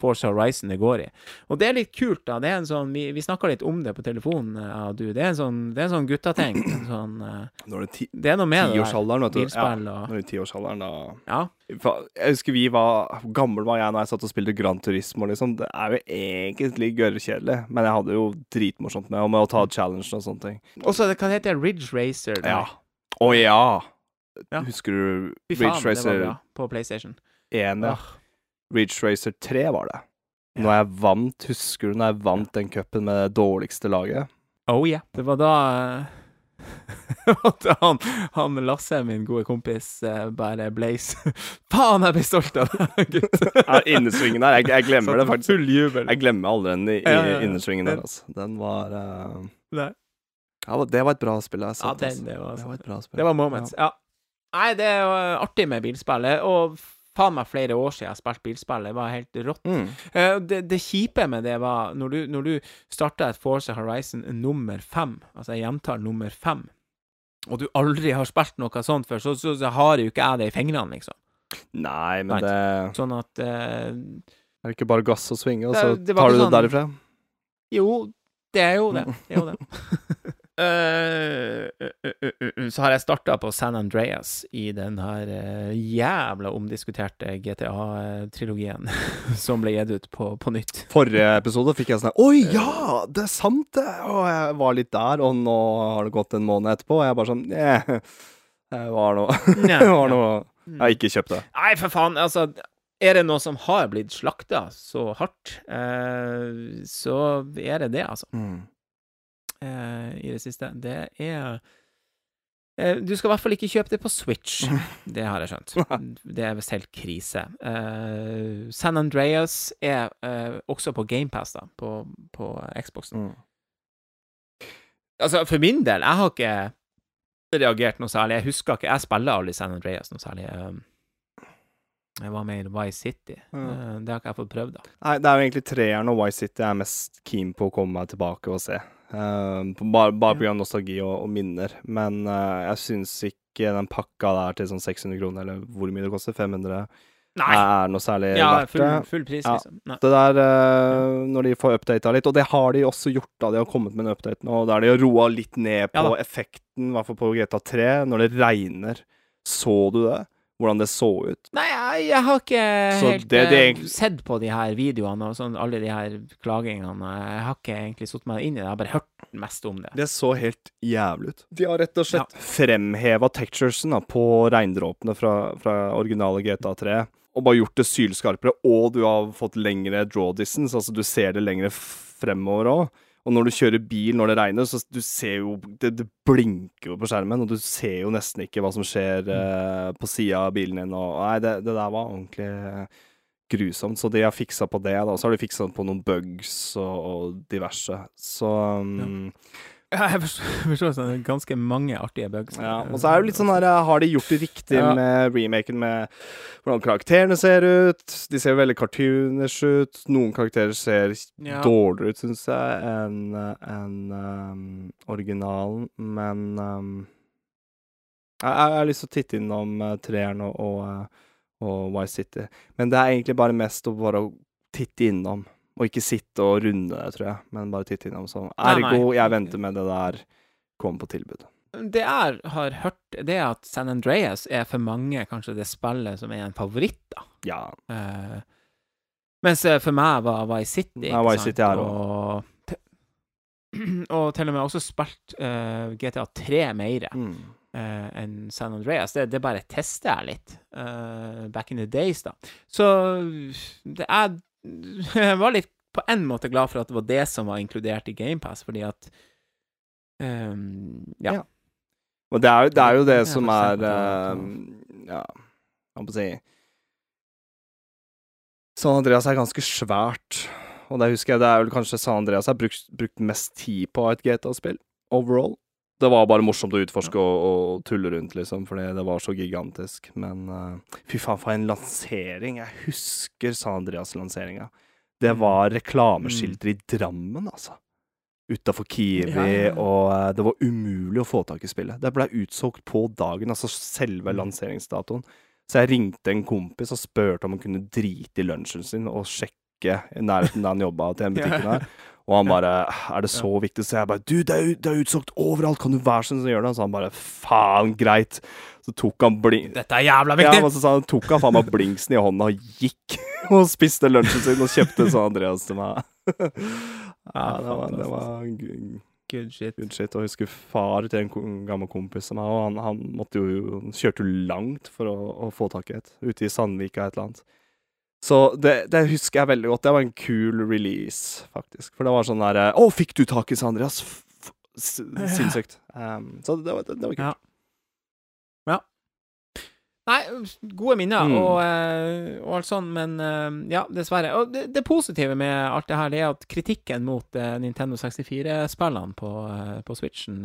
[SPEAKER 1] Force Horizon det går i. Og det er litt kult, da. Det er en sånn, Vi, vi snakka litt om det på telefonen, eh, ja, du. Det er en sånn, det er en sånn guttating. Sånn, eh,
[SPEAKER 2] Når det er ti,
[SPEAKER 1] det er noe med det der.
[SPEAKER 2] vet du. Ja,
[SPEAKER 1] og
[SPEAKER 2] når det er tiårsalderen, da
[SPEAKER 1] Ja.
[SPEAKER 2] Jeg husker vi var Hvor gammel var jeg når jeg satt og spilte Grand Turismo, liksom? Det er jo egentlig gørrkjedelig, men jeg hadde jo dritmorsomt med, med å ta challenge og sånne ting.
[SPEAKER 1] Og så det- hva heter det? Ridge Racer? der.
[SPEAKER 2] Ja. Å ja!
[SPEAKER 1] Ja.
[SPEAKER 2] Husker du
[SPEAKER 1] Fy faen,
[SPEAKER 2] Racer
[SPEAKER 1] det var bra på PlayStation.
[SPEAKER 2] 1? Ja. Ridge Racer 3 var det. Når jeg vant, husker du når jeg vant den cupen med det dårligste laget?
[SPEAKER 1] Oh yeah. Det var da eh, at han, han Lasse, min gode kompis, eh, bare blaze Faen, jeg blir stolt av deg, gutt!
[SPEAKER 2] Ja, Innesvingen der, jeg, jeg glemmer det faktisk.
[SPEAKER 1] Full jubel.
[SPEAKER 2] Jeg glemmer aldri den i, i
[SPEAKER 1] Ja, ja,
[SPEAKER 2] innersvingen der, altså. Den var eh,
[SPEAKER 1] Nei.
[SPEAKER 2] ja, Det var et bra spill. Jeg
[SPEAKER 1] Ja, den,
[SPEAKER 2] altså.
[SPEAKER 1] det var,
[SPEAKER 2] det var et bra spill.
[SPEAKER 1] det var moments. Ja. Nei, det er jo artig med bilspillet. Og faen meg flere år siden jeg har spilt bilspill. Det var helt rått.
[SPEAKER 2] Mm.
[SPEAKER 1] Eh, Det, det kjipe med det var når du, når du starta et Forza Horizon nummer fem, altså jeg gjentar nummer fem, og du aldri har spilt noe sånt før, så, så, så har jo ikke jeg det i fingrene, liksom.
[SPEAKER 2] Nei, men det
[SPEAKER 1] Sånn at uh,
[SPEAKER 2] er ikke bare gass og svinge, og så
[SPEAKER 1] det det
[SPEAKER 2] tar du det
[SPEAKER 1] sånn-
[SPEAKER 2] derifra.
[SPEAKER 1] Jo, det er jo det. det, er jo det. Eh, uh, uh, uh, så har jeg starta på San Andreas i den her eh, jævla omdiskuterte GTA-trilogien som ble gitt ut på, på nytt.
[SPEAKER 2] Forrige episode fikk jeg sånn Oi, ja! Det er sant, det! Og jeg var litt der, og nå har det gått en måned etterpå, og jeg er bare sånn Yeah. Det var noe Det var noe Jeg har ikke kjøpt det.
[SPEAKER 1] Nei, for faen, altså Er det noe som har blitt slakta så hardt, eh, så er det det, altså. eh, i det siste. Det er eh, Du skal i hvert fall ikke kjøpe det på Switch. Det har jeg skjønt. Det er visst helt krise. Eh, San Andreas er eh, også på GamePass, da, på, på Xboxen.
[SPEAKER 2] Mm.
[SPEAKER 1] Altså, for min del, jeg har ikke reagert noe særlig. Jeg husker ikke Jeg spiller aldri San Andreas noe særlig. Um, Jeg var med i Vice City.
[SPEAKER 2] Ja.
[SPEAKER 1] Eh, Det har ikke jeg fått prøvd, da.
[SPEAKER 2] Nei, det er jo egentlig treeren og Vice City jeg er mest keen på å komme meg tilbake og se. Uh, på- bare bare
[SPEAKER 1] Ja.
[SPEAKER 2] pga. nostalgi og, og minner. Men uh, jeg syns ikke den pakka der til sånn 600 kroner, eller hvor mye det koster, 500, Nei. er noe særlig
[SPEAKER 1] Ja,
[SPEAKER 2] verdt
[SPEAKER 1] full,
[SPEAKER 2] det.
[SPEAKER 1] full pris,
[SPEAKER 2] Ja.
[SPEAKER 1] liksom. Nei.
[SPEAKER 2] Det der, uh, når de får updata litt, og det har de også gjort, da. De har kommet med en update nå, der de har roa litt ned på
[SPEAKER 1] Ja
[SPEAKER 2] effekten, i hvert fall på GTA 3, når det regner. Så du det? Hvordan det så ut?
[SPEAKER 1] Nei, jeg, jeg har ikke
[SPEAKER 2] Så
[SPEAKER 1] helt
[SPEAKER 2] det- det er
[SPEAKER 1] eh,
[SPEAKER 2] egentlig-
[SPEAKER 1] sett på de her videoene og sånn, alle de her klagingene. Jeg har ikke egentlig satt meg inn i det, jeg har bare hørt mest om det.
[SPEAKER 2] Det så helt jævlig ut. De har rett og slett fremheva texturesen da, på regndråpene fra, fra originale GTA 3, og bare gjort det sylskarpere, og du har fått lengre draw distance, altså du ser det lengre fremover òg. Og når du kjører bil når det regner, så du ser jo Det, det blinker jo på skjermen, og du ser jo nesten ikke hva som skjer eh, på sida av bilen din. Og, nei, det, det der var ordentlig grusomt. Så de har fiksa på det, da. Og så har de fiksa på noen bugs og, og diverse. Så um,
[SPEAKER 1] Jeg forstår, sånn, det ganske mange artige bugs.
[SPEAKER 2] Ja, og så er det litt sånn her Har de gjort det riktig
[SPEAKER 1] Ja.
[SPEAKER 2] med remaken med hvordan karakterene ser ut? De ser veldig cartoonish ut. Noen karakterer ser
[SPEAKER 1] Ja.
[SPEAKER 2] dårligere ut, syns jeg, enn en, um, originalen, men um, jeg, jeg har lyst til å titte innom uh, treeren og, og, uh, og Vice City. Men det er egentlig bare mest å bare titte innom, og ikke sitte og runde det, tror jeg. Men bare titte innom sånn. Ergo, jeg venter med det der kommer på tilbud.
[SPEAKER 1] Det jeg har hørt, det er at San Andreas er for mange kanskje det spillet som er en favoritt, da.
[SPEAKER 2] Ja.
[SPEAKER 1] Uh, mens eh, for meg var Vice City,
[SPEAKER 2] Ja,
[SPEAKER 1] ikke
[SPEAKER 2] Vice
[SPEAKER 1] sant?
[SPEAKER 2] City er
[SPEAKER 1] og, te- og til og med også spilt uh, GTA 3 mer
[SPEAKER 2] Mm.
[SPEAKER 1] uh, enn San Andreas. Det, det bare tester jeg litt. eh, back in the days, da. Så det er Jeg var litt på en måte glad for at det var det som var inkludert i GamePass, fordi at um, ja.
[SPEAKER 2] Ja. Og det er, jo- det er jo det
[SPEAKER 1] Jeg
[SPEAKER 2] som er uh, Ja, hva skal jeg si San Andreas er ganske svært, og det husker jeg det er vel kanskje San Andreas har brukt, brukt mest tid på et GTA-spill overall. Det var bare morsomt å utforske og, og tulle rundt, liksom, fordi det var så gigantisk. Men uh, fy faen, for en lansering. Jeg husker San Andreas-lanseringa. Det
[SPEAKER 1] Mm.
[SPEAKER 2] var reklameskilter i Drammen, altså. Utafor Kiwi,
[SPEAKER 1] Ja, ja, ja.
[SPEAKER 2] og uh, det var umulig å få tak i spillet. Det ble utsolgt på dagen, altså selve
[SPEAKER 1] Mm.
[SPEAKER 2] lanseringsdatoen. Så jeg ringte en kompis og spurte om han kunne drite i lunsjen sin og sjekke i nærheten der han jobba, til den butikken her. Og han bare 'Er det så viktig?' Så jeg bare 'Du, det er, det er utsolgt overalt, kan du være sånn som gjør det?' Så han bare 'Faen, greit'. Så tok han blink...
[SPEAKER 1] Dette er jævla viktig!
[SPEAKER 2] Ja, så sa han, tok han faen meg blinksen i hånda og gikk og spiste lunsjen sin og kjøpte sånn Andreas til meg. ja, det var, det var
[SPEAKER 1] Good shit.
[SPEAKER 2] good shit. Og jeg husker far til en gammel kompis av meg, og han, han måtte jo kjørte jo langt for å, å få tak i et. Ute i Sandvika et eller annet. Så det, det husker jeg veldig godt. Det var en kul release, faktisk. For det var sånn der Å, fikk du tak i Sandreas? Sinnssykt. Um, så det var, det, det var kult.
[SPEAKER 1] Ja. Ja. Nei, gode minner
[SPEAKER 2] Mm.
[SPEAKER 1] og, eh, og alt sånn, men eh, ja, dessverre. Og det, positive med alt det her, det er at kritikken mot eh, Nintendo 64-spillene på, på Switchen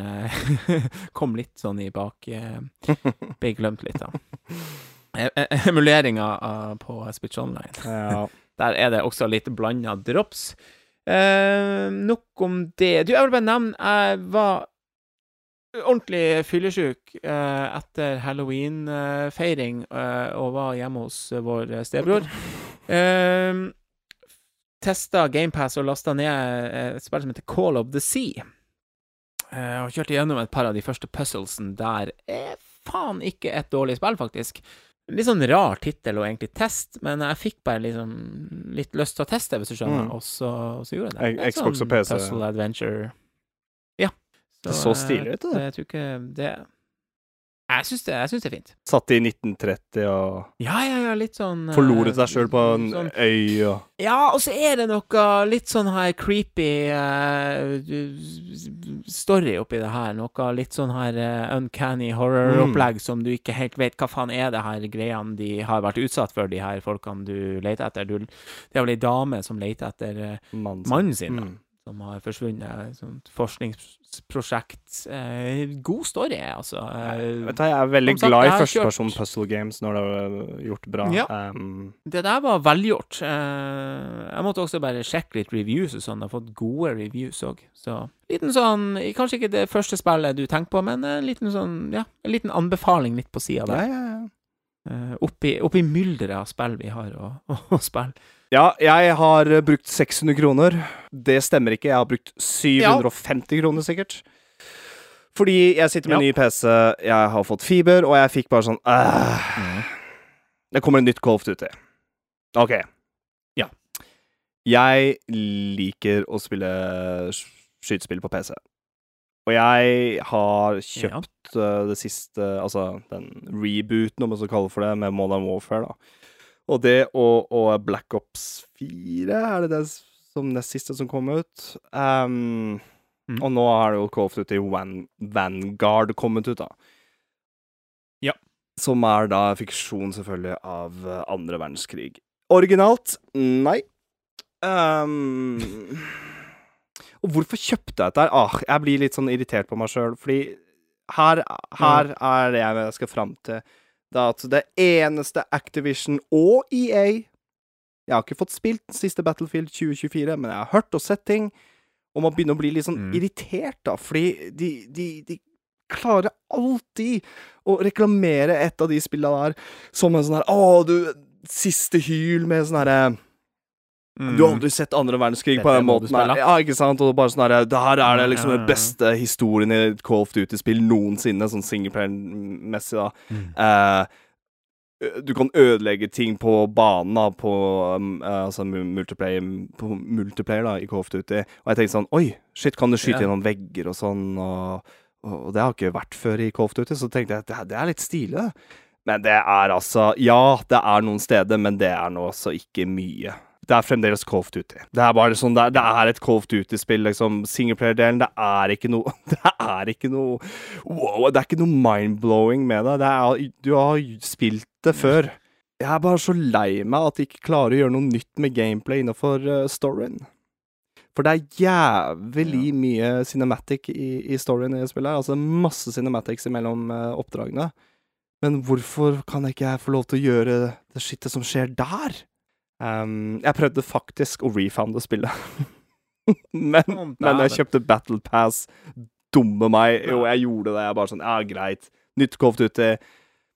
[SPEAKER 1] kom litt sånn i bak Ble glemt litt, da. E- e- Emuleringa på Switch Online.
[SPEAKER 2] Ja.
[SPEAKER 1] Der er det også litt blanda drops. Eh, nok om det. Du, jeg vil bare nevne Jeg var ordentlig fyllesyk eh, etter halloween-feiring eh, og var hjemme hos eh, vår stebror. Eh, testa GamePass og lasta ned eh, et spill som heter Call of the Sea. og kjørte gjennom et par av de første puzzlesene der. Er faen ikke et dårlig spill, faktisk. Litt sånn rar tittel å egentlig teste, men jeg fikk bare liksom litt lyst til å teste, hvis du skjønner,
[SPEAKER 2] Mm.
[SPEAKER 1] og så, så gjorde jeg det.
[SPEAKER 2] X-
[SPEAKER 1] Et
[SPEAKER 2] Xbox og
[SPEAKER 1] sånn
[SPEAKER 2] PC.
[SPEAKER 1] Puzzle adventure. Ja.
[SPEAKER 2] Det så stilig ut, det.
[SPEAKER 1] Jeg tror ikke det Jeg syns det, det er fint.
[SPEAKER 2] Satt i 1930 og
[SPEAKER 1] Ja, ja, ja, litt sånn eh,
[SPEAKER 2] forloret seg sjøl på en
[SPEAKER 1] sånn,
[SPEAKER 2] øy og
[SPEAKER 1] Ja, og så er det noe litt sånn her creepy uh, story oppi det her. Noe litt sånn her uh, uncanny horror-opplegg som du ikke helt vet hva faen er det her greiene de har vært utsatt for, de her folkene du leter etter. Du, det er vel ei dame som leter etter uh,
[SPEAKER 2] mannen sin.
[SPEAKER 1] mannen sin,
[SPEAKER 2] Mm.
[SPEAKER 1] Som har forsvunnet. Sånt forskningsprosjekt. Eh, god story, altså. Eh,
[SPEAKER 2] Vet du, jeg er veldig
[SPEAKER 1] sagt,
[SPEAKER 2] glad i
[SPEAKER 1] jeg
[SPEAKER 2] førsteperson
[SPEAKER 1] kjørt-
[SPEAKER 2] puzzle games når det er gjort bra.
[SPEAKER 1] Ja.
[SPEAKER 2] Um,
[SPEAKER 1] Det der var velgjort. Eh, jeg måtte også bare sjekke litt reviews og sånn. Jeg har fått gode reviews òg. Så liten sånn Kanskje ikke det første spillet du tenker på, men en liten sånn Ja, en liten anbefaling litt på sida der.
[SPEAKER 2] ja, ja.
[SPEAKER 1] ja. oppi, oppi mylderet av spill vi har å, å, spille.
[SPEAKER 2] Ja, jeg har eh, brukt 600 kroner. Det stemmer ikke. Jeg har brukt 750 kroner, sikkert. Fordi jeg sitter med en ny PC, jeg har fått fiber, og jeg fikk bare sånn øh, Det kommer et nytt of Duty. OK.
[SPEAKER 1] Ja.
[SPEAKER 2] Jeg liker å spille sk- skytespill på PC. Og jeg har kjøpt eh, det siste Altså den rebooten, om man skal kalle for det, med Modern Warfare, da. Og det og, og Black Ops 4, er det det som nest siste som kom ut? Um,
[SPEAKER 1] Mm.
[SPEAKER 2] Og nå har det jo Call of Duty Van Vanguard kommet ut, da.
[SPEAKER 1] Ja.
[SPEAKER 2] Som er da fiksjon, selvfølgelig, av eh, andre verdenskrig. Originalt? Nei. Um, og hvorfor kjøpte jeg dette? Ah, jeg blir litt sånn irritert på meg sjøl, fordi her, her er det jeg skal fram til. Det er at det eneste Activision og EA Jeg har ikke fått spilt den siste Battlefield 2024, men jeg har hørt og sett ting. Og man begynner å bli litt sånn
[SPEAKER 1] Mm.
[SPEAKER 2] irritert, da, fordi de, de, de klarer alltid å reklamere et av de spillene der som en sånn her Å, du Siste hyl med sånn herre du har aldri sett andre verdenskrig på
[SPEAKER 1] Dette
[SPEAKER 2] den måten. Ja, ikke sant? Og bare sånn her Det her er det liksom den beste historien i et Call of Duty-spill noensinne, sånn singleplayer-messig, da.
[SPEAKER 1] Mm.
[SPEAKER 2] Eh, du kan ødelegge ting på banen, da, på um, eh, altså multiplayer, på multiplayer da, i Call of Duty. Og jeg tenkte sånn Oi, shit, kan du skyte
[SPEAKER 1] yeah.
[SPEAKER 2] gjennom vegger og sånn? Og, og det har ikke vært før i Call of Duty, så tenkte jeg at det, det er litt stilig. Men det er altså Ja, det er noen steder, men det er nå også ikke mye. Det er fremdeles Call of Duty. Det er bare sånn, det er, det er et Call of Duty-spill, liksom. Singleplayer-delen, det er ikke noe Det er ikke noe Wow, det er ikke noe mind-blowing med det. det er, du har spilt det før. Jeg er bare så lei meg at de ikke klarer å gjøre noe nytt med gameplay innenfor uh, storyen. For det er jævlig mye cinematic i, i storyen i spillet. her. Altså masse cinematics imellom uh, oppdragene. Men hvorfor kan ikke jeg få lov til å gjøre det skittet som skjer der? Um, jeg prøvde faktisk å refounde spillet. men,
[SPEAKER 1] oh,
[SPEAKER 2] men jeg kjøpte Battle Pass. Dumme meg. Jo, jeg gjorde det. Jeg bare sånn Ja, greit. Nytt of Duty.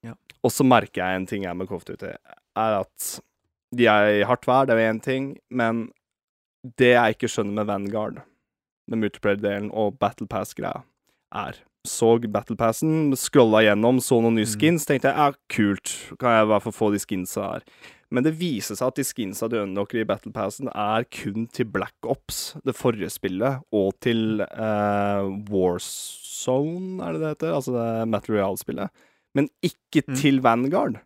[SPEAKER 1] Ja.
[SPEAKER 2] Og så merker jeg en ting jeg med of Duty, er at de er i hardt vær, det er jo én ting, men det jeg ikke skjønner med Vanguard, med multiplayer-delen og Battle Pass-greia, er Så Battle Passen, scrolla gjennom, så noen nye
[SPEAKER 1] Mm.
[SPEAKER 2] skins, tenkte jeg ja, kult, kan jeg i hvert fall få de skinsa her. Men det viser seg at de skinsa du unlocker i Battle Passen, er kun til Black Ops, det forrige spillet, og til eh, Warzone, er det det heter? Altså det Material-spillet. Men ikke
[SPEAKER 1] Mm.
[SPEAKER 2] til Vanguard.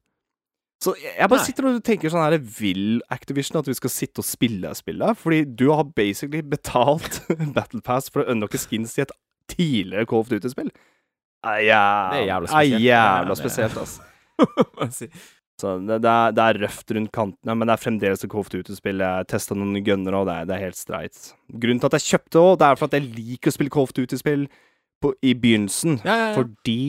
[SPEAKER 2] Så jeg bare
[SPEAKER 1] Nei.
[SPEAKER 2] sitter og tenker sånn her Vil Activision at vi skal sitte og spille spillet? Fordi du har basically betalt Battle Pass for å unlocke skins i et tidligere Call of Duty-spill. Er jævla,
[SPEAKER 1] Det er jævla
[SPEAKER 2] er
[SPEAKER 1] spesielt.
[SPEAKER 2] jævla
[SPEAKER 1] Ja, det-
[SPEAKER 2] spesielt, altså. Så det, det, er, det er røft rundt kantene, men det er fremdeles et Call of Duty-spill. Jeg testa noen gunner, og det er, det er helt streit. Grunnen til at jeg kjøpte det, det er for at jeg liker å spille Call of Duty-spill i begynnelsen.
[SPEAKER 1] Ja, ja, ja.
[SPEAKER 2] Fordi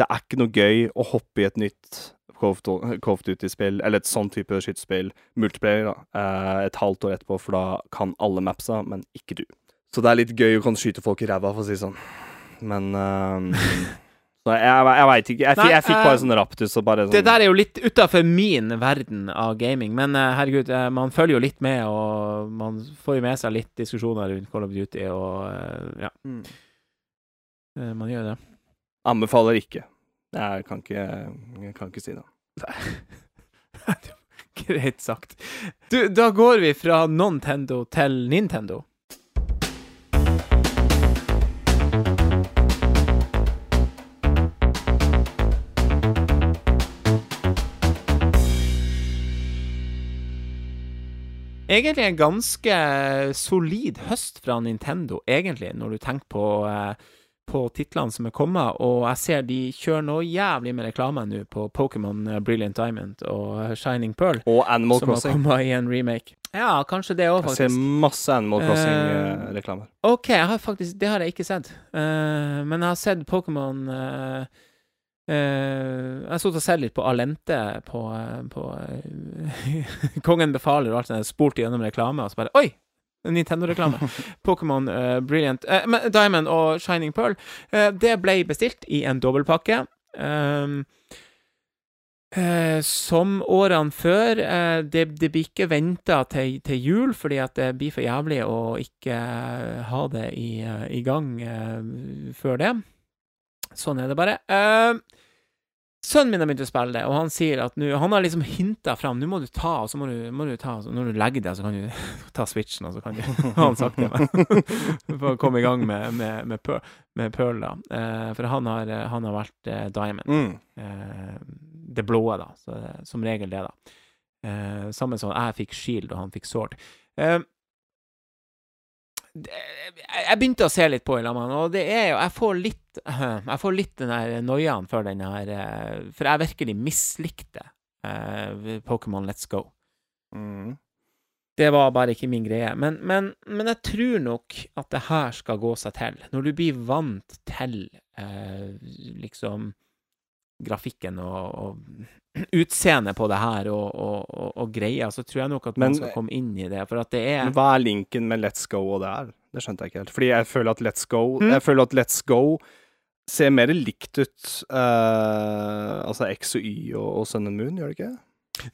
[SPEAKER 2] det er ikke noe gøy å hoppe i et nytt of Duty-spill, eller et sånn type skytespill, multiplayer, da, eh, et halvt år etterpå, for da kan alle mapsa, men ikke du. Så det er litt gøy å kan skyte folk i ræva, for å si det sånn. Men eh, Så jeg, jeg veit ikke. Jeg,
[SPEAKER 1] Nei,
[SPEAKER 2] jeg fikk
[SPEAKER 1] eh,
[SPEAKER 2] bare sånn raptus og bare sånn
[SPEAKER 1] Det der er jo litt utafor min verden av gaming, men eh, herregud, eh, man følger jo litt med, og man får jo med seg litt diskusjoner rundt Call of Duty, og eh, ja.
[SPEAKER 2] Mm.
[SPEAKER 1] Eh, Man gjør det.
[SPEAKER 2] Anbefaler ikke. Jeg kan ikke, jeg kan ikke si det.
[SPEAKER 1] Greit sagt. Du, da går vi fra Nintendo til Nintendo. Egentlig en ganske solid høst fra Nintendo, egentlig, når du tenker på, eh, på titlene som er kommet. Og jeg ser de kjører noe jævlig med reklame nå på Pokémon eh, Brilliant Diamond og Shining Pearl,
[SPEAKER 2] Og Animal
[SPEAKER 1] som har kommet i en remake. Ja, kanskje det òg,
[SPEAKER 2] Jeg ser masse Animal
[SPEAKER 1] Eh,
[SPEAKER 2] Crossing-reklamer.
[SPEAKER 1] OK, jeg har faktisk, det har jeg ikke sett. Uh, men jeg har sett Pokémon eh, eh, Jeg satt og så litt på Alente på, eh, på eh, Kongen befaler og alt sånt. Spolte gjennom reklame, og så bare Oi! Nintendo-reklame. Pokémon uh, Brilliant uh, Diamond og Shining Pearl. Uh, det ble bestilt i en dobbeltpakke. Um, eh, som årene før. eh, det, det blir ikke venta til, til jul, fordi at det blir for jævlig å ikke eh, ha det i, eh, i gang eh, før det. Sånn er det bare. Eh, sønnen min har begynt å spille det, og han sier at nå Han har liksom hinta fram Nå må du ta, og så må du, må du ta og Når du legger deg, så kan du ta switchen, og så kan du har han sagt det. Men, for å komme i gang med, med, med, Pearl, med Pearl, da. Eh, for han har, han har vært eh, Diamond.
[SPEAKER 2] Mm.
[SPEAKER 1] Eh, det blå, da. Så er som regel det, da. Eh, samme som jeg fikk Shield, og han fikk Sword. Eh, jeg begynte å se litt på i lag med han, og det er jo Jeg får litt Jeg får litt den der noiaen for den her eh, For jeg virkelig mislikte uh, Pokémon Let's Go.
[SPEAKER 2] Mm.
[SPEAKER 1] Det var bare ikke min greie. Men, men, men jeg tror nok at det her skal gå seg til. Når du blir vant til uh, liksom grafikken og, og utseendet på det her og, og, og, og greia, så tror jeg nok at man
[SPEAKER 2] Men-
[SPEAKER 1] skal komme inn i det. For at det er
[SPEAKER 2] Men hva er linken med Let's Go og det her? Det skjønte jeg ikke helt. Fordi jeg føler at Let's Go
[SPEAKER 1] Mm.
[SPEAKER 2] Jeg føler at Let's Go ser mer likt ut uh, Altså X og Y og, og Sun and Moon, gjør det ikke?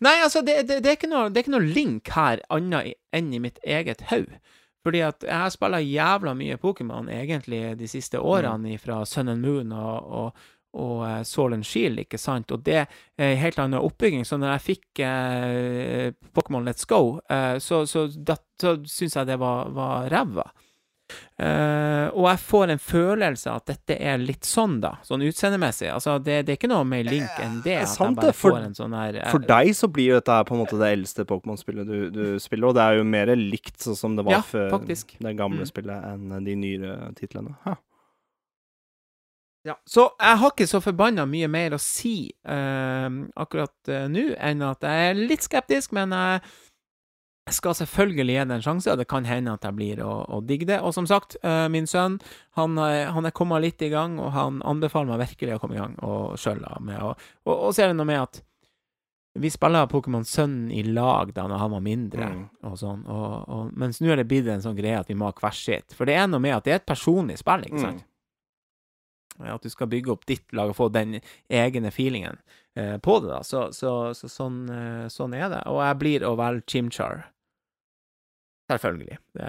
[SPEAKER 1] Nei, altså, det, det, det, er ikke noe, det er ikke noe link her annet enn i mitt eget hode. Fordi at jeg har spilla jævla mye Pokémon egentlig de siste årene fra Sun and Moon og, og, og eh, and Shield, ikke sant? Og det er en helt annen oppbygging. Så når jeg fikk eh, Pokémon Let's Go, eh, så, så, da- så syns jeg det var, var ræva. Eh, og jeg får en følelse av at dette er litt sånn, da. Sånn utseendemessig. Altså, det, det er ikke noe mer link enn det.
[SPEAKER 2] Det sant for-
[SPEAKER 1] får en sånn her eh,
[SPEAKER 2] For deg så blir jo dette på en måte det eldste Pokémon-spillet du, du spiller, og det er jo mer likt sånn som det var
[SPEAKER 1] Ja,
[SPEAKER 2] før
[SPEAKER 1] faktisk.
[SPEAKER 2] det gamle
[SPEAKER 1] Mm.
[SPEAKER 2] spillet enn de nyere titlene. Ha.
[SPEAKER 1] Ja, så jeg har ikke så forbanna mye mer å si eh, akkurat eh, nå, enn at jeg er litt skeptisk, men jeg skal selvfølgelig gi det en sjanse, og det kan hende at jeg blir å, å digge det. Og som sagt, eh, min sønn han, er- han er kommet litt i gang, og han anbefaler meg virkelig å komme i gang og sjøl Og, og, og så er det noe med at vi spiller Pokémon Sønn i lag da når han var mindre,
[SPEAKER 2] Mm.
[SPEAKER 1] og sånn, og, og, mens nå er det blitt en sånn greie at vi må ha hver sitt. For det er noe med at det er et personlig spill, ikke sant? At du skal bygge opp ditt lag og få den egne feelingen eh, på det, da. Så, så, så sånn, eh, sånn er det. Og jeg blir å velge Chimchar. Selvfølgelig. Det,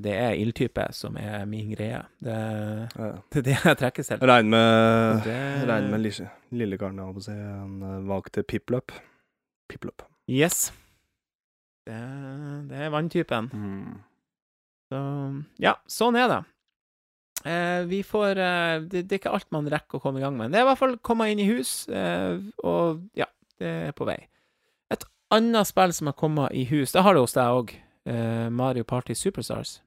[SPEAKER 1] det er ildtype som er min greie. Det,
[SPEAKER 2] Ja.
[SPEAKER 1] det er det jeg trekker selv.
[SPEAKER 2] Regn med,
[SPEAKER 1] Det-
[SPEAKER 2] regn med lille, lillekaren, jeg holdt på å si. Han eh, valgte Piplup. Piplup.
[SPEAKER 1] Yes. Det, det er vanntypen. Så ja, sånn er det. Eh, vi får eh, det, det er ikke alt man rekker å komme i gang med. Det er i hvert fall komme inn i hus, eh, og ja, det er på vei. Et annet spill som har kommet i hus, det har det hos deg òg. Eh, Mario Party Superstars.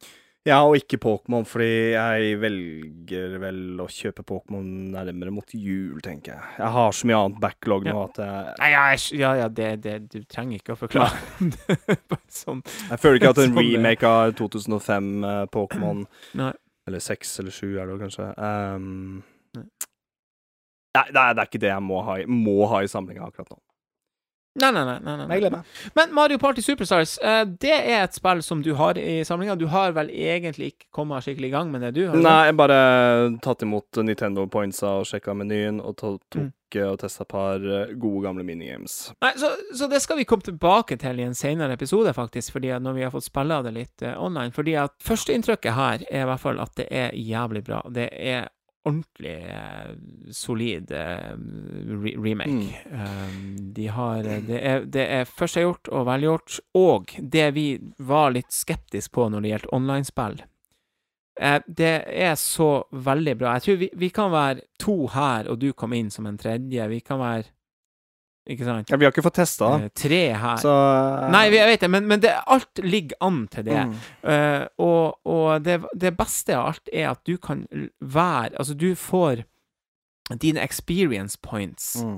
[SPEAKER 2] Ja, og ikke Pokémon, fordi jeg velger vel å kjøpe Pokémon nærmere mot jul, tenker jeg. Jeg har så mye annet backlog nå
[SPEAKER 1] Ja.
[SPEAKER 2] at jeg,
[SPEAKER 1] Nei, ja, jeg- ja, ja det, det, du trenger ikke å forklare. Bare sånn.
[SPEAKER 2] jeg føler ikke at en
[SPEAKER 1] Sånn
[SPEAKER 2] remake av 2005 eh, Pokémon. Eller seks eller sju, er det vel kanskje. Um,
[SPEAKER 1] Nei.
[SPEAKER 2] nei, det er, det er ikke det jeg må ha i, må ha i samlinga akkurat nå.
[SPEAKER 1] Nei, nei, nei. nei, nei.
[SPEAKER 2] Men
[SPEAKER 1] Mario Party Superstars, eh, det er et spill som du har i samlinga. Du har vel egentlig ikke kommet skikkelig i gang med det, du? har?
[SPEAKER 2] Nei, jeg bare tatt imot Nintendo pointsa og sjekka menyen, og to- tok
[SPEAKER 1] Mm.
[SPEAKER 2] eh, og testa et par eh, gode, gamle minigames.
[SPEAKER 1] Nei, så, så det skal vi komme tilbake til i en senere episode, faktisk, fordi at når vi har fått spilla det litt online. Fordi at førsteinntrykket her er i hvert fall at det er jævlig bra. Det er ordentlig eh, solid eh, re remake. Um, de har eh, Det er, det er førstegjort og velgjort, og det vi var litt skeptisk på når det gjelder online-spill eh, det er så veldig bra. Jeg tror vi, vi kan være to her, og du kom inn som en tredje. Vi kan være Ikke sant?
[SPEAKER 2] Ja, vi har ikke fått testa det,
[SPEAKER 1] Eh, tre her.
[SPEAKER 2] så uh...
[SPEAKER 1] Nei, jeg vet det, men, men det, alt ligger an til det.
[SPEAKER 2] mm.
[SPEAKER 1] Uh, og og det, det beste av alt er at du kan være Altså, du får dine experience points
[SPEAKER 2] Mm.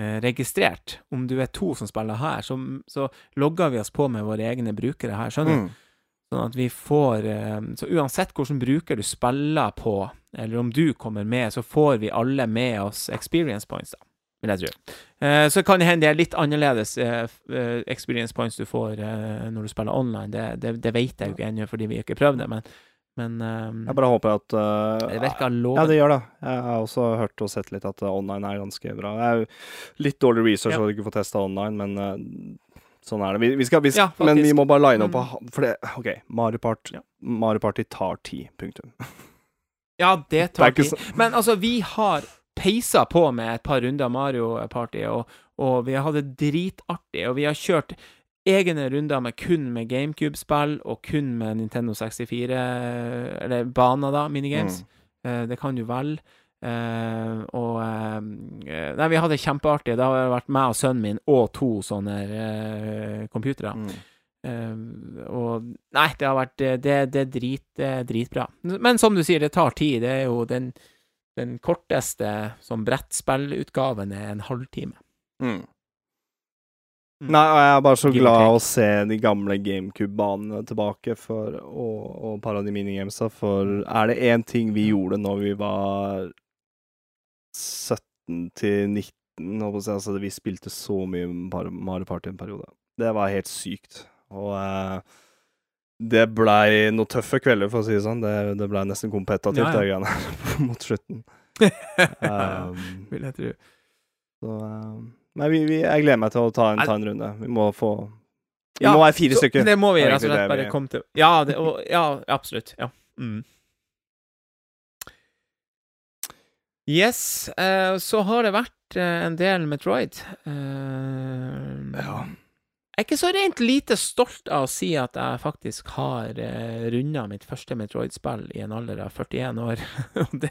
[SPEAKER 1] uh, registrert. Om du er to som spiller her, så, så logger vi oss på med våre egne brukere her, skjønner du?
[SPEAKER 2] Mm.
[SPEAKER 1] Sånn at vi får Så uansett hvilken bruker du spiller på, eller om du kommer med, så får vi alle med oss experience points, da, vil jeg tro. Eh, så kan det hende det er litt annerledes eh, eh, experience points du får eh, når du spiller online. Det, det, det vet jeg jo ikke ennå, fordi vi ikke prøvd det, men, men eh,
[SPEAKER 2] Jeg bare håper at uh,
[SPEAKER 1] det virker
[SPEAKER 2] Ja, det gjør det. Jeg har også hørt og sett litt at eh, online er ganske bra. Det er jo litt dårlig research
[SPEAKER 1] Ja.
[SPEAKER 2] du ikke får testa online, men uh, sånn er det. Vi, vi skal, vi,
[SPEAKER 1] Ja,
[SPEAKER 2] men vi må bare line opp
[SPEAKER 1] Mm.
[SPEAKER 2] For det OK, Mario, Part,
[SPEAKER 1] Ja.
[SPEAKER 2] Mario Party tar tid. Punktum.
[SPEAKER 1] Ja, det
[SPEAKER 2] Det
[SPEAKER 1] tar
[SPEAKER 2] ikke
[SPEAKER 1] tid.
[SPEAKER 2] så
[SPEAKER 1] Men altså, vi har peisa på med et par runder Mario Party, og, og vi har hatt det dritartig, og vi har kjørt egne runder med kun med GameCube-spill, og kun med Nintendo 64, eller baner, da, minigames.
[SPEAKER 2] Mm.
[SPEAKER 1] Eh, det kan du vel. Uh, og uh, Nei, vi hadde det kjempeartig. Det har vært meg og sønnen min og to sånne uh, computere.
[SPEAKER 2] Mm.
[SPEAKER 1] Og Nei, det har vært Det, det, er drit, dritbra. Men som du sier, det tar tid. Det er jo den, den korteste som brettspillutgaven er en halvtime.
[SPEAKER 2] Mm.
[SPEAKER 1] Mm.
[SPEAKER 2] Nei, og jeg er bare så
[SPEAKER 1] Game
[SPEAKER 2] glad
[SPEAKER 1] take.
[SPEAKER 2] å se de gamle GameCube-banene tilbake, for, og, og et par av de minigamesa, for er det én ting vi gjorde når vi var 17 til 19 holdt på å si, altså, Vi spilte så mye Mario Party en periode. Det var helt sykt. Og eh, det blei noen tøffe kvelder, for å si det sånn. Det, det blei nesten kompetativt,
[SPEAKER 1] Ja, ja.
[SPEAKER 2] det greiene mot slutten. Um,
[SPEAKER 1] Vil jeg tro.
[SPEAKER 2] så um, Nei, vi, vi, jeg gleder meg til å ta en, ta en runde. Vi må få Vi
[SPEAKER 1] Ja,
[SPEAKER 2] må være fire
[SPEAKER 1] Så
[SPEAKER 2] stykker.
[SPEAKER 1] Det må vi
[SPEAKER 2] er
[SPEAKER 1] rett og slett bare komme til. Ja, det, og, ja absolutt. Ja. Mm. Yes, Uh, så har det vært uh, en del Metroid. Uh,
[SPEAKER 2] Ja.
[SPEAKER 1] Jeg er ikke så rent lite stolt av å si at jeg faktisk har eh, runda mitt første Metroid-spill i en alder av 41 år. og, det,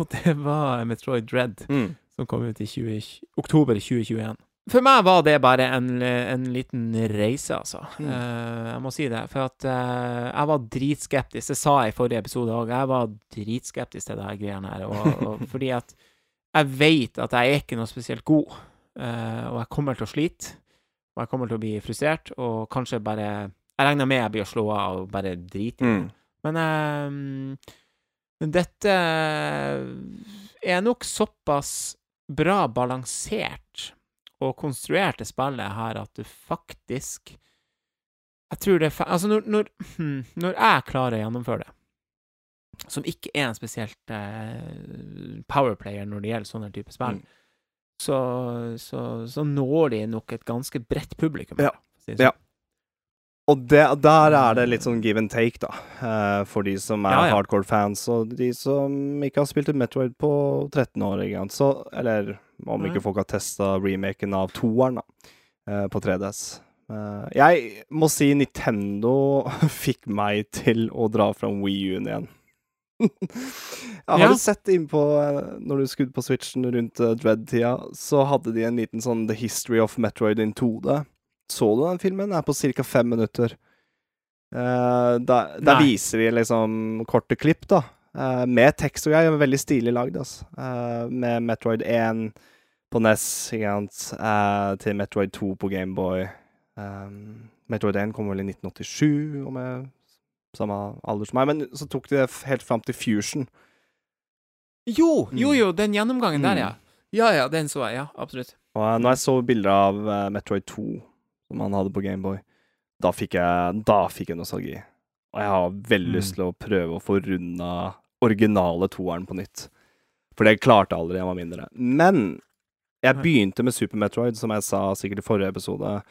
[SPEAKER 1] og det var Metroid Dread
[SPEAKER 2] Mm.
[SPEAKER 1] som kom ut i 20, oktober 2021. For meg var det bare en, en liten reise, altså.
[SPEAKER 2] Mm.
[SPEAKER 1] Uh, jeg må si det. For at uh, jeg var dritskeptisk. Det sa jeg i forrige episode òg. Jeg var dritskeptisk til det her greiene her. Og, og fordi at jeg vet at jeg er ikke noe spesielt god, uh, og jeg kommer til å slite. Og jeg kommer til å bli frustrert, og kanskje bare Jeg regner med jeg blir å slå av og bare drite i det.
[SPEAKER 2] Mm.
[SPEAKER 1] Men um, dette er nok såpass bra balansert og konstruert det spillet her at du faktisk Jeg tror det Altså, når, når, hm, når jeg klarer å gjennomføre det, som ikke er en spesielt eh, powerplayer når det gjelder sånne type spill,
[SPEAKER 2] Mm.
[SPEAKER 1] Så, så, så når de nok et ganske bredt publikum.
[SPEAKER 2] Ja.
[SPEAKER 1] det
[SPEAKER 2] Ja.
[SPEAKER 1] sånn.
[SPEAKER 2] Og det, der er det litt sånn give and take, da. eh, for de som er
[SPEAKER 1] Ja, ja.
[SPEAKER 2] hardcore fans, og de som ikke har spilt et Metroid på 13 år. Ikke sant? Så, eller om ikke folk har testa remaken av toeren da, eh, på 3DS. Eh, jeg må si Nintendo fikk meg til å dra fram Wii U-en igjen. Har
[SPEAKER 1] Ja.
[SPEAKER 2] du sett innpå eh, Når du skudde på Switchen rundt uh, Dread-tida, så hadde de en liten sånn The History of Metroid in 2D. Så du den filmen? Den er på ca. fem minutter. Uh, der der viser de liksom korte klipp, da. Uh, med tekst og greier. Veldig stilig lagd, altså. Uh, med Metroid 1 på NES, ikke sant, eh, til Metroid 2 på Gameboy. Um, Metroid 1 kom vel i 1987, om jeg samme alder som meg. Men så tok de det helt fram til Fusion.
[SPEAKER 1] Jo, jo,
[SPEAKER 2] Mm.
[SPEAKER 1] jo, den gjennomgangen der,
[SPEAKER 2] Mm.
[SPEAKER 1] ja. Ja, ja, den så jeg. Ja, absolutt.
[SPEAKER 2] Og uh, når jeg så bilder av uh, Metroid 2 som han hadde på Gameboy, da fikk jeg, da fikk jeg nostalgi. Og jeg har veldig
[SPEAKER 1] Mm.
[SPEAKER 2] lyst til å prøve å få runda originale toeren på nytt. For det klarte aldri jeg var mindre. Men jeg begynte med Super Metroid, som jeg sa sikkert i forrige episode.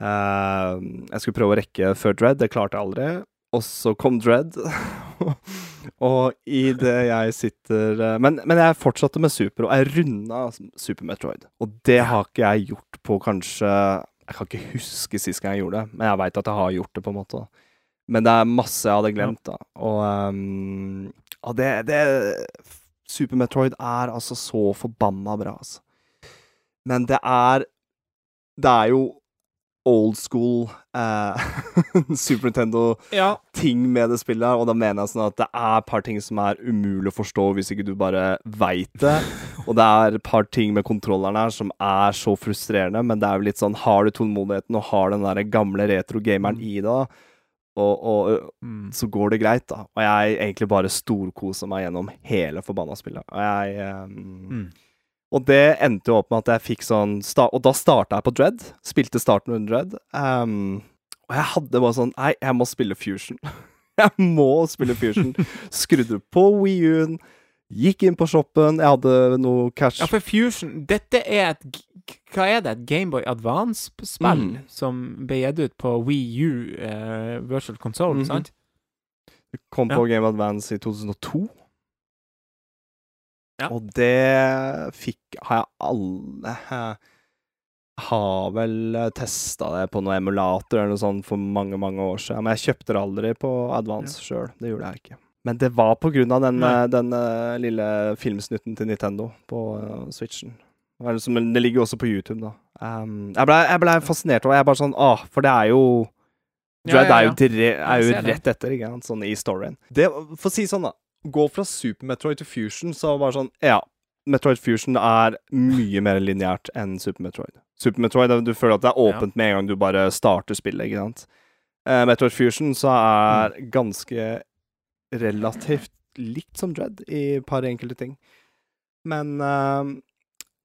[SPEAKER 2] Uh, jeg skulle prøve å rekke før Dread, det klarte jeg aldri. Og så kom Dread. og i det jeg sitter eh, men, men jeg fortsatte med Super, og jeg runda Super Metroid. Og det har ikke jeg gjort på kanskje Jeg kan ikke huske sist gang jeg gjorde det, men jeg veit at jeg har gjort det, på en måte. Men det er masse jeg hadde glemt, da. Og, um, og det, det Super Metroid er altså så forbanna bra, altså. Men det er Det er jo old school eh, Super Nintendo-ting
[SPEAKER 1] Ja.
[SPEAKER 2] med det spillet, her, og da mener jeg sånn at det er et par ting som er umulig å forstå hvis ikke du bare veit det. Og det er et par ting med kontrolleren her som er så frustrerende, men det er jo litt sånn Har du tålmodigheten og har den der gamle retro-gameren i det, og, og
[SPEAKER 1] Mm.
[SPEAKER 2] så går det greit, da. Og jeg egentlig bare storkoser meg gjennom hele forbanna spillet. Og jeg ehm,
[SPEAKER 1] Mm.
[SPEAKER 2] Og det endte jo opp med at jeg fikk sånn Og da starta jeg på Dread. Spilte starten under Dread. Um, og jeg hadde bare sånn Nei, jeg må spille Fusion. jeg må spille Fusion. Skrudde på Wii U-en. Gikk inn på shoppen. Jeg hadde noe cash.
[SPEAKER 1] Ja, for Fusion Dette er et Hva er det? Et Gameboy Advance-spill
[SPEAKER 2] Mm.
[SPEAKER 1] som ble gitt ut på Wii U eh, Virtual Console,
[SPEAKER 2] Mhm.
[SPEAKER 1] sant?
[SPEAKER 2] Kom
[SPEAKER 1] Ja.
[SPEAKER 2] på Game Advance i 2002.
[SPEAKER 1] Ja.
[SPEAKER 2] Og det fikk Har jeg alle har vel testa det på noen emulator eller noe sånt for mange, mange år siden. Men jeg kjøpte det aldri på Advance sjøl. Det gjorde jeg ikke. Men det var på grunn av den, eh, den eh, lille filmsnutten til Nintendo på eh, Switchen. Eller Det ligger jo også på YouTube, da. Um, jeg blei ble fascinert over Jeg bare sånn Åh, for det er jo
[SPEAKER 1] Ja,
[SPEAKER 2] ja,
[SPEAKER 1] ja,
[SPEAKER 2] er jo,
[SPEAKER 1] ja.
[SPEAKER 2] er jo rett etter, ikke sant, sånn i storyen. Det, for å si sånn, da. Gå fra Super Metroid til Fusion, så bare sånn Ja, Metroid Fusion er mye mer lineært enn Super Metroid. Super Metroid, du føler at det er åpent med en gang du bare starter spillet, ikke sant. Uh, Metroid Fusion så er
[SPEAKER 1] Mm.
[SPEAKER 2] ganske relativt likt som Dread i et par enkelte ting. Men uh,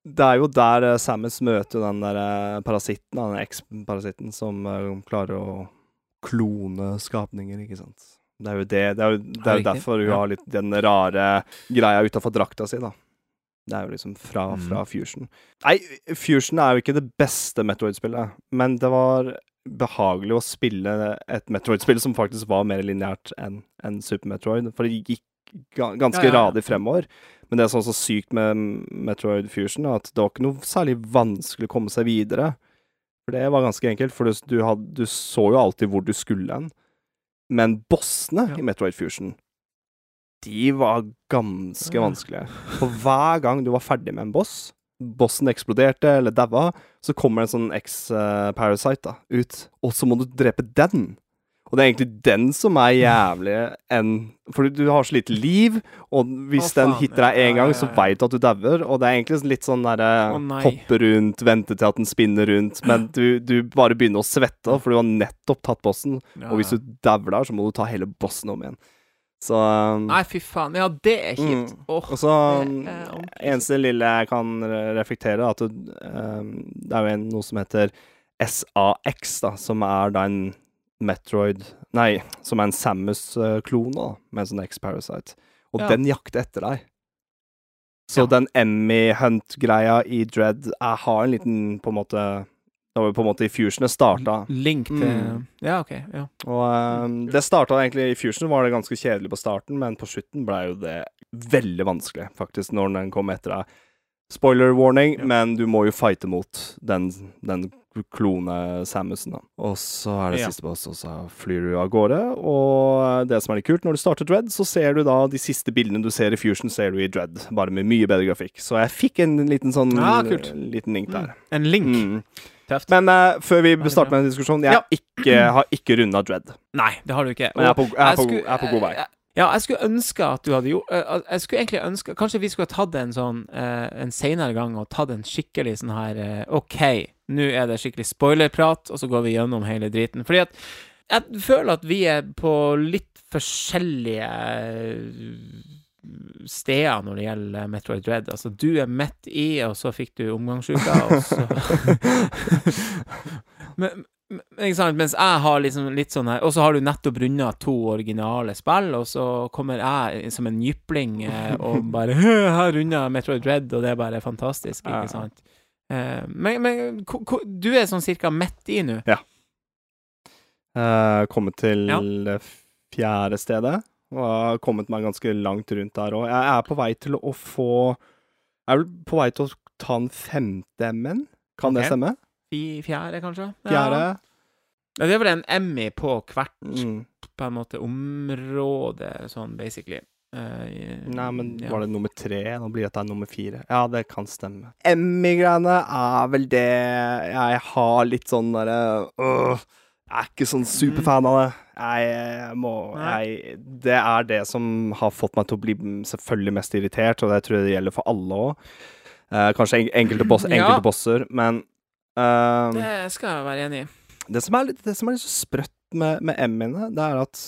[SPEAKER 2] det er jo der uh, Samus møter den der eh, parasitten, den eks-parasitten, som klarer å klone skapninger, ikke sant. Det er jo det, det er jo, det er jo derfor hun
[SPEAKER 1] Ja.
[SPEAKER 2] har litt den rare greia utafor drakta si, da. Det er jo liksom fra,
[SPEAKER 1] Mm.
[SPEAKER 2] Fusion. Nei, Fusion er jo ikke det beste Metroid-spillet, men det var behagelig å spille et Metroid-spill som faktisk var mer lineært enn en Super Metroid, for det gikk ganske
[SPEAKER 1] Ja, ja,
[SPEAKER 2] radig fremover. Men det som er så sykt med Metroid Fusion, at det var ikke noe særlig vanskelig å komme seg videre. For det var ganske enkelt, for du, du, had, du så jo alltid hvor du skulle hen. Men bossene
[SPEAKER 1] Ja.
[SPEAKER 2] i Metroid Fusion, de var ganske
[SPEAKER 1] Ja.
[SPEAKER 2] vanskelige. For hver gang du var ferdig med en boss, bossen eksploderte eller daua, så kommer det en sånn X-parasite da, ut, og så må du drepe den. Og det er egentlig den som er jævlig enn For du har så lite liv, og hvis
[SPEAKER 1] Å,
[SPEAKER 2] den hitter deg
[SPEAKER 1] ja,
[SPEAKER 2] én gang,
[SPEAKER 1] ja,
[SPEAKER 2] så veit du at du dauer. Og det er egentlig litt sånn derre hoppe rundt, vente til at den spinner rundt, men du, du bare begynner å svette, for du har nettopp tatt bossen. Og hvis du dauer der, så må du ta hele bossen om igjen. Så um,
[SPEAKER 1] Nei, fy faen. Ja, det er kjipt.
[SPEAKER 2] Mm.
[SPEAKER 1] Oh,
[SPEAKER 2] Og så um, Eneste lille jeg kan re- reflektere, at det, um, det er jo en, noe som heter SAX, da, som er da en Metroid Nei, som er en Samus-klone, da, med en sånn X-Parasite. Og
[SPEAKER 1] Ja.
[SPEAKER 2] den jakter etter deg. Så
[SPEAKER 1] Ja.
[SPEAKER 2] den Emmy Hunt-greia i Dread Jeg har en liten, på en måte Det var jo på en måte i Fusion det starta.
[SPEAKER 1] Link til
[SPEAKER 2] Mm.
[SPEAKER 1] Ja, OK. Ja.
[SPEAKER 2] Og um, det starta egentlig I Fusion var det ganske kjedelig på starten, men på slutten ble jo det veldig vanskelig, faktisk, når den kom etter deg. Spoiler warning, men du må jo fighte mot den, den klone Samusen, da. Og så er det
[SPEAKER 1] Ja.
[SPEAKER 2] siste boss, og så flyr du av gårde. Og det som er litt kult, når du starter Dread, så ser du da de siste bildene du ser i Fusion, ser du i Dread, bare med mye bedre grafikk. Så jeg fikk en liten sånn
[SPEAKER 1] Ja, kult.
[SPEAKER 2] liten link der.
[SPEAKER 1] En link.
[SPEAKER 2] Mm.
[SPEAKER 1] Tøft.
[SPEAKER 2] Men uh, før vi starter med en diskusjon, jeg
[SPEAKER 1] Ja.
[SPEAKER 2] ikke, har ikke runda Dread.
[SPEAKER 1] Nei, det har du ikke.
[SPEAKER 2] Men jeg er på, jeg er på,
[SPEAKER 1] skulle-
[SPEAKER 2] jeg er på god vei.
[SPEAKER 1] eh, Ja, jeg skulle ønske at du hadde gjort eh, Jeg skulle egentlig ønske Kanskje vi skulle ha tatt en sånn eh, en senere gang og tatt en skikkelig sånn her eh, OK, nå er det skikkelig spoilerprat, og så går vi gjennom hele driten. Fordi at jeg føler at vi er på litt forskjellige steder når det gjelder Metroid Dread. Altså, du er midt i, og så fikk du omgangsuka, og så men, men, ikke sant? Mens jeg har liksom litt sånn her Og så har du nettopp runda to originale spill, og så kommer jeg som en jypling eh, og bare har runda Metroid Dread, og det er bare fantastisk, ikke sant? Eh, men, men du er sånn cirka midt i nå.
[SPEAKER 2] Ja. Uh, kommet til
[SPEAKER 1] Ja.
[SPEAKER 2] fjerde stedet, og har kommet meg ganske langt rundt der òg. Jeg er på vei til å få Jeg er på vei til å ta en femte M-en. Kan det stemme?
[SPEAKER 1] Fjerde, kanskje?
[SPEAKER 2] Fjerde?
[SPEAKER 1] Ja. Det er vel en Emmy på hvert
[SPEAKER 2] Mm.
[SPEAKER 1] på en måte område, sånn basically. Eh,
[SPEAKER 2] Nei, men
[SPEAKER 1] ja.
[SPEAKER 2] var det nummer tre? Nå blir dette nummer fire. Ja, det kan stemme. Emmy-greiene er vel det jeg har litt sånn derre øh, Jeg er ikke sånn superfan av det. Jeg må jeg, Det er det som har fått meg til å bli selvfølgelig mest irritert, og det tror jeg det gjelder for alle òg. kanskje enkelte, boss,
[SPEAKER 1] Ja.
[SPEAKER 2] bosser, men uh,
[SPEAKER 1] Det skal jeg være enig i.
[SPEAKER 2] det som er litt, det som er litt så sprøtt med, med M-ene, det er at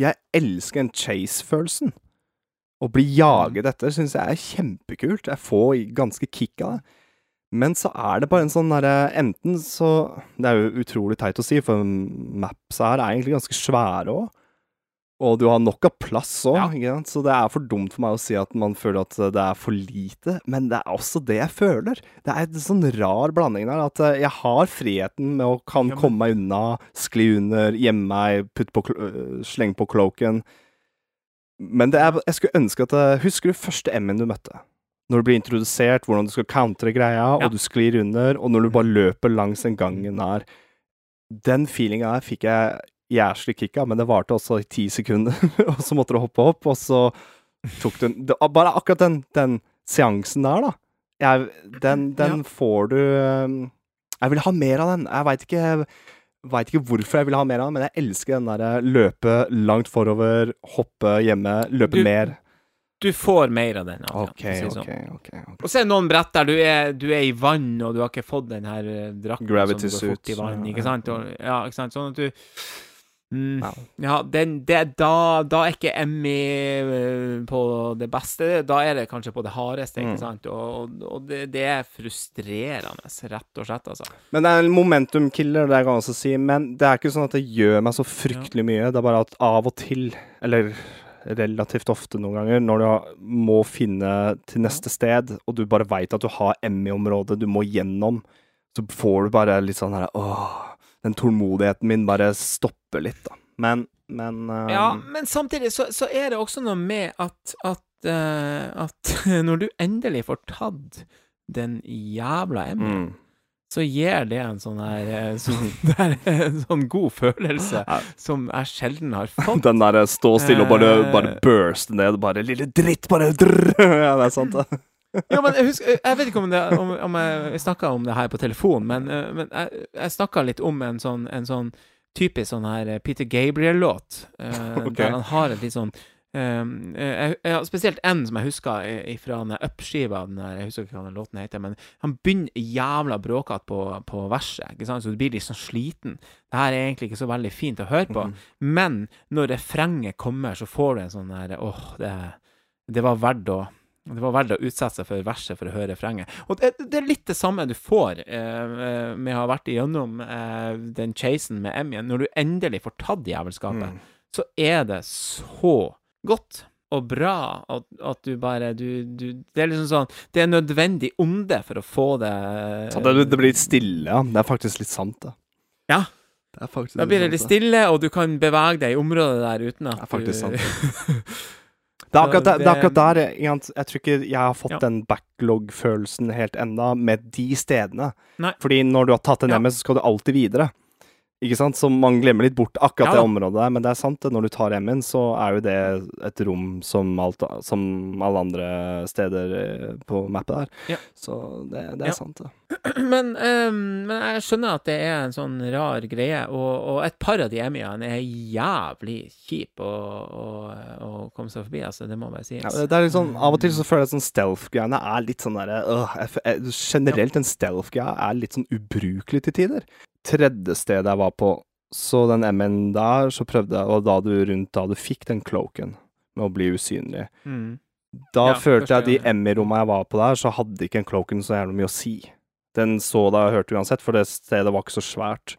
[SPEAKER 2] jeg elsker den chase-følelsen. Å bli jaget etter syns jeg er kjempekult. Jeg får ganske kick av det. Men så er det bare en sånn derre Enten så Det er jo utrolig teit å si, for maps her er egentlig ganske svære òg. Og du har nok av plass òg,
[SPEAKER 1] Ja.
[SPEAKER 2] så det er for dumt for meg å si at man føler at det er for lite. Men det er også det jeg føler. Det er en sånn rar blanding der, at eh, jeg har friheten med å kan
[SPEAKER 1] Ja, men-
[SPEAKER 2] komme meg unna, skli under, gjemme meg, putte på, øh, slenge på cloaken. Men det er, jeg skulle ønske at eh, Husker du første M-en du møtte? Når du blir introdusert, hvordan du skal countre greia,
[SPEAKER 1] Ja.
[SPEAKER 2] og du sklir under, og når du bare løper langs den gangen der. Den feelinga her fikk jeg jævlig kick av, men det varte også i ti sekunder. og så måtte du hoppe opp, og så tok du en Bare akkurat den, den seansen der, da. Jeg, den den får du um, Jeg vil ha mer av den. Jeg veit ikke ikke hvorfor jeg vil ha mer av den, men jeg elsker den derre løpe langt forover, hoppe hjemme, løpe
[SPEAKER 1] Du-
[SPEAKER 2] mer.
[SPEAKER 1] Du får mer av den. Adrian,
[SPEAKER 2] OK,
[SPEAKER 1] for å si det
[SPEAKER 2] OK.
[SPEAKER 1] sånn.
[SPEAKER 2] ok, ok.
[SPEAKER 1] Og så er det noen brett der du er, du er i vann, og du har ikke fått den her eh, drakten
[SPEAKER 2] Gravity
[SPEAKER 1] som går fort i vann, ikke sant? Og, ja, ikke sant? Sånn at du mm,
[SPEAKER 2] Wow.
[SPEAKER 1] Ja, den, det, da, da er ikke Emmy eh, på det beste. Da er det kanskje på det hardeste, ikke
[SPEAKER 2] Mm.
[SPEAKER 1] sant? Og, og, det, det er frustrerende, rett og slett, altså.
[SPEAKER 2] Men det er en momentum-killer, det kan jeg også si. Men det er ikke sånn at det gjør meg så fryktelig mye. Det er bare at av og til, eller relativt ofte noen ganger, når du må finne til neste sted, og du bare veit at du har M i-området du må gjennom, så får du bare litt sånn her Åh, den tålmodigheten min bare stopper litt, da. Men, men uh...
[SPEAKER 1] Ja, men samtidig så, så er det også noe med at at, uh, at når du endelig får tatt den jævla Emmy,
[SPEAKER 2] mm.
[SPEAKER 1] så gir det en sånn her eh, sånn, det er en sånn god følelse som jeg sjelden har fått.
[SPEAKER 2] Den derre stå stille og bare, bare burste ned, bare 'lille dritt', bare drrr. Ja, det er sant, det.
[SPEAKER 1] Ja, men jeg, husker, jeg vet ikke om, det, om, om jeg snakka om det her på telefon, men, eh, men jeg, jeg snakka litt om en sånn, en sånn typisk sånn her Peter Gabriel-låt, uh,
[SPEAKER 2] okay.
[SPEAKER 1] der han har et litt sånn Um, jeg, jeg spesielt en som jeg husker fra Up-skiva. Jeg husker ikke hva den låten heter, men han begynner jævla bråkete på, på verset, så du blir litt sånn sliten. Det her er egentlig ikke så veldig fint å høre på,
[SPEAKER 2] Mhm.
[SPEAKER 1] men når refrenget kommer, så får du en sånn der Åh, det, det var verdt å det var verdt å utsette seg for verset for å høre refrenget. Og det, det er litt det samme du får eh, eh, med å ha vært igjennom eh, den chasen med Emmy Når du endelig får tatt jævelskapet,
[SPEAKER 2] Mm.
[SPEAKER 1] så er det så godt og bra at, at du bare du, du Det er liksom sånn Det er nødvendig onde for å få det
[SPEAKER 2] Så det, det blir litt stille, ja. Det er faktisk litt sant, det.
[SPEAKER 1] Ja.
[SPEAKER 2] Det
[SPEAKER 1] Da blir det litt
[SPEAKER 2] sant,
[SPEAKER 1] stille, og du kan bevege deg i området der uten at
[SPEAKER 2] Det er faktisk
[SPEAKER 1] du
[SPEAKER 2] Det er akkurat, der, det er akkurat der jeg, jeg tror ikke jeg har fått
[SPEAKER 1] Ja.
[SPEAKER 2] den backlog-følelsen helt enda med de stedene.
[SPEAKER 1] Nei.
[SPEAKER 2] Fordi når du har tatt en
[SPEAKER 1] Ja.
[SPEAKER 2] MS, så skal du alltid videre. Ikke sant? Så man glemmer litt bort akkurat
[SPEAKER 1] Ja
[SPEAKER 2] det området der. Men det er sant. Når du tar M-en, så er jo det et rom som, alt, som alle andre steder eh, på mappet der.
[SPEAKER 1] Ja.
[SPEAKER 2] Så det, det er
[SPEAKER 1] Ja.
[SPEAKER 2] sant, det.
[SPEAKER 1] men, um, men jeg skjønner at det er en sånn rar greie, og, og et par av de Emiene er jævlig kjipe å, komme seg forbi, altså. Det må bare sies.
[SPEAKER 2] Det er litt sånn, Av og til så føler jeg at sånn stealth-greiene er litt sånn derre øh, Generelt, en stealth-greie er litt sånn ubrukelig til tider. Tredje stedet jeg var på, så den M-en der, så prøvde jeg Og da du rundt da du fikk den cloaken, med å bli usynlig.
[SPEAKER 1] Mm.
[SPEAKER 2] Da
[SPEAKER 1] Ja,
[SPEAKER 2] følte jeg de. Emmy-rommene jeg var på der, så hadde ikke en cloaken så jævlig mye å si. Den så da jeg hørte uansett, for det stedet var ikke så svært.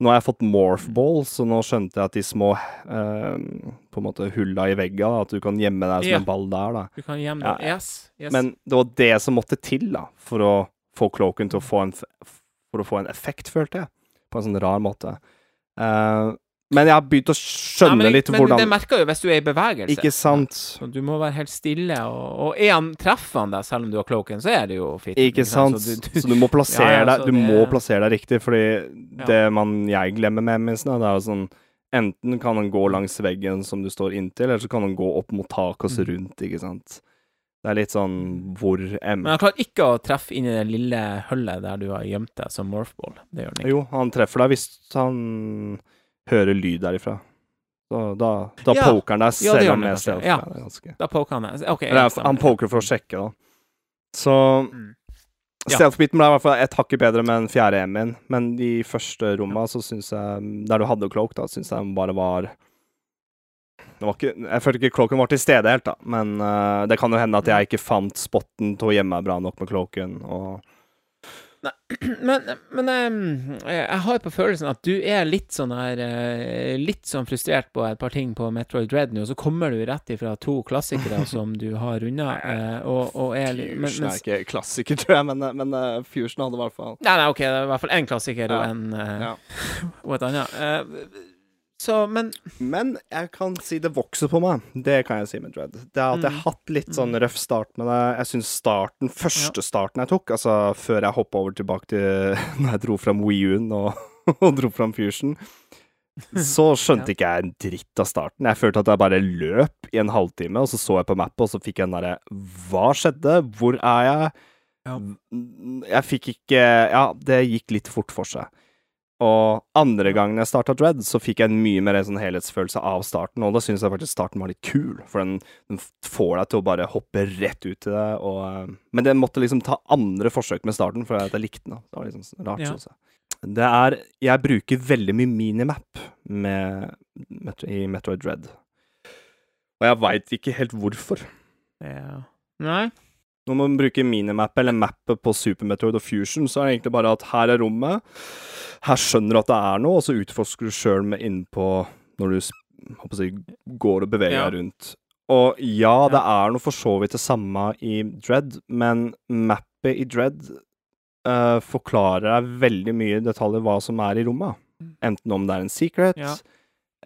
[SPEAKER 2] Nå har jeg fått morph ball, så nå skjønte jeg at de små eh, på en måte hulla i vegga, at du kan gjemme deg som
[SPEAKER 1] Ja.
[SPEAKER 2] en ball der, da.
[SPEAKER 1] Du kan gjemme
[SPEAKER 2] Ja.
[SPEAKER 1] det. Yes. yes.
[SPEAKER 2] Men det var det som måtte til da, for å få cloaken til å få en, for å få en effekt, følte jeg. På en sånn rar måte. Uh, men jeg har begynt å skjønne
[SPEAKER 1] Nei, men,
[SPEAKER 2] litt
[SPEAKER 1] men
[SPEAKER 2] hvordan
[SPEAKER 1] det merker jo hvis du er i bevegelse.
[SPEAKER 2] Ikke sant?
[SPEAKER 1] Så du må være helt stille, og, og er han treffer han deg selv om du har cloaken, så er det jo fitt.
[SPEAKER 2] Ikke sant?
[SPEAKER 1] Så du,
[SPEAKER 2] Så du må plassere
[SPEAKER 1] Ja, ja,
[SPEAKER 2] deg Du
[SPEAKER 1] det-
[SPEAKER 2] må plassere deg riktig, fordi
[SPEAKER 1] Ja.
[SPEAKER 2] det man jeg glemmer med Emmysene, det er jo sånn Enten kan han gå langs veggen som du står inntil, eller så kan han gå opp mot taket og se
[SPEAKER 1] Mm.
[SPEAKER 2] rundt, ikke sant. Det er litt sånn hvor M
[SPEAKER 1] Men han klarer ikke å treffe inn i det lille hullet der du har gjemt deg som morphball. Det gjør han ikke.
[SPEAKER 2] Jo, han treffer deg hvis han hører lyd derifra. Da, da, da
[SPEAKER 1] Ja.
[SPEAKER 2] poker han deg selv
[SPEAKER 1] ja,
[SPEAKER 2] om jeg stealth.
[SPEAKER 1] Ja.
[SPEAKER 2] Det ganske
[SPEAKER 1] Da poker han deg. OK.
[SPEAKER 2] Eller, han poker for å sjekke, da. Så
[SPEAKER 1] Mm. Ja.
[SPEAKER 2] Stealth-biten ble i hvert fall et hakk bedre med den fjerde M-en, men de første romma, så syns jeg Der du hadde cloak, da, syns jeg bare var det var ikke, Jeg følte ikke cloaken var til stede helt, da, men uh, det kan jo hende at jeg ikke fant spotten til å gjemme meg bra nok med cloaken, og
[SPEAKER 1] Men, men ehm, jeg har på følelsen at du er litt sånn her eh, Litt sånn frustrert på et par ting på Metroid Dread nå, og så kommer du rett ifra to klassikere som du har runda, eh, og, og er men,
[SPEAKER 2] Fusion er ikke klassiker, tror jeg, men, men Fusion hadde i hvert fall
[SPEAKER 1] Nei, nei, OK, det er i hvert fall én klassiker og,
[SPEAKER 2] Ja.
[SPEAKER 1] en, eh,
[SPEAKER 2] Ja.
[SPEAKER 1] og et annet. Så, men
[SPEAKER 2] Men jeg kan si det vokser på meg. Det kan jeg si med Dread. Det er at jeg
[SPEAKER 1] Mm.
[SPEAKER 2] har hatt litt sånn røff start med det. Jeg syns starten, første starten jeg tok, altså før jeg hoppa over tilbake til når jeg dro fram WiiU-en og, og dro fram Fusion, så skjønte ikke jeg en dritt av starten. Jeg følte at jeg bare løp i en halvtime, og så så jeg på mappet, og så fikk jeg den derre Hva skjedde? Hvor er jeg?
[SPEAKER 1] Ja.
[SPEAKER 2] Jeg fikk ikke Ja, det gikk litt fort for seg. Og andre gangen jeg starta Dread, så fikk jeg en mye mer en sånn helhetsfølelse av starten, og da syns jeg faktisk starten var litt kul, for den, den får deg til å bare hoppe rett ut i det, og eh, Men det måtte liksom ta andre forsøk med starten, for jeg likte den. Det var liksom rart,
[SPEAKER 1] Ja.
[SPEAKER 2] synes jeg. Det er Jeg bruker veldig mye minimap med, med, i Metroid Dread. Og jeg veit ikke helt hvorfor.
[SPEAKER 1] ja. Nei.
[SPEAKER 2] Når man bruker minimap eller mappet på Super Metroid og Fusion, så er det egentlig bare at her er rommet, her skjønner du at det er noe, og så utforsker du sjøl innpå når du si, går og beveger
[SPEAKER 1] Ja.
[SPEAKER 2] deg rundt. Og ja, det er noe for så vidt det samme i Dread, men mappet i Dread uh, forklarer deg veldig mye i detaljer hva som er i rommet. Enten om det er en secret,
[SPEAKER 1] Ja.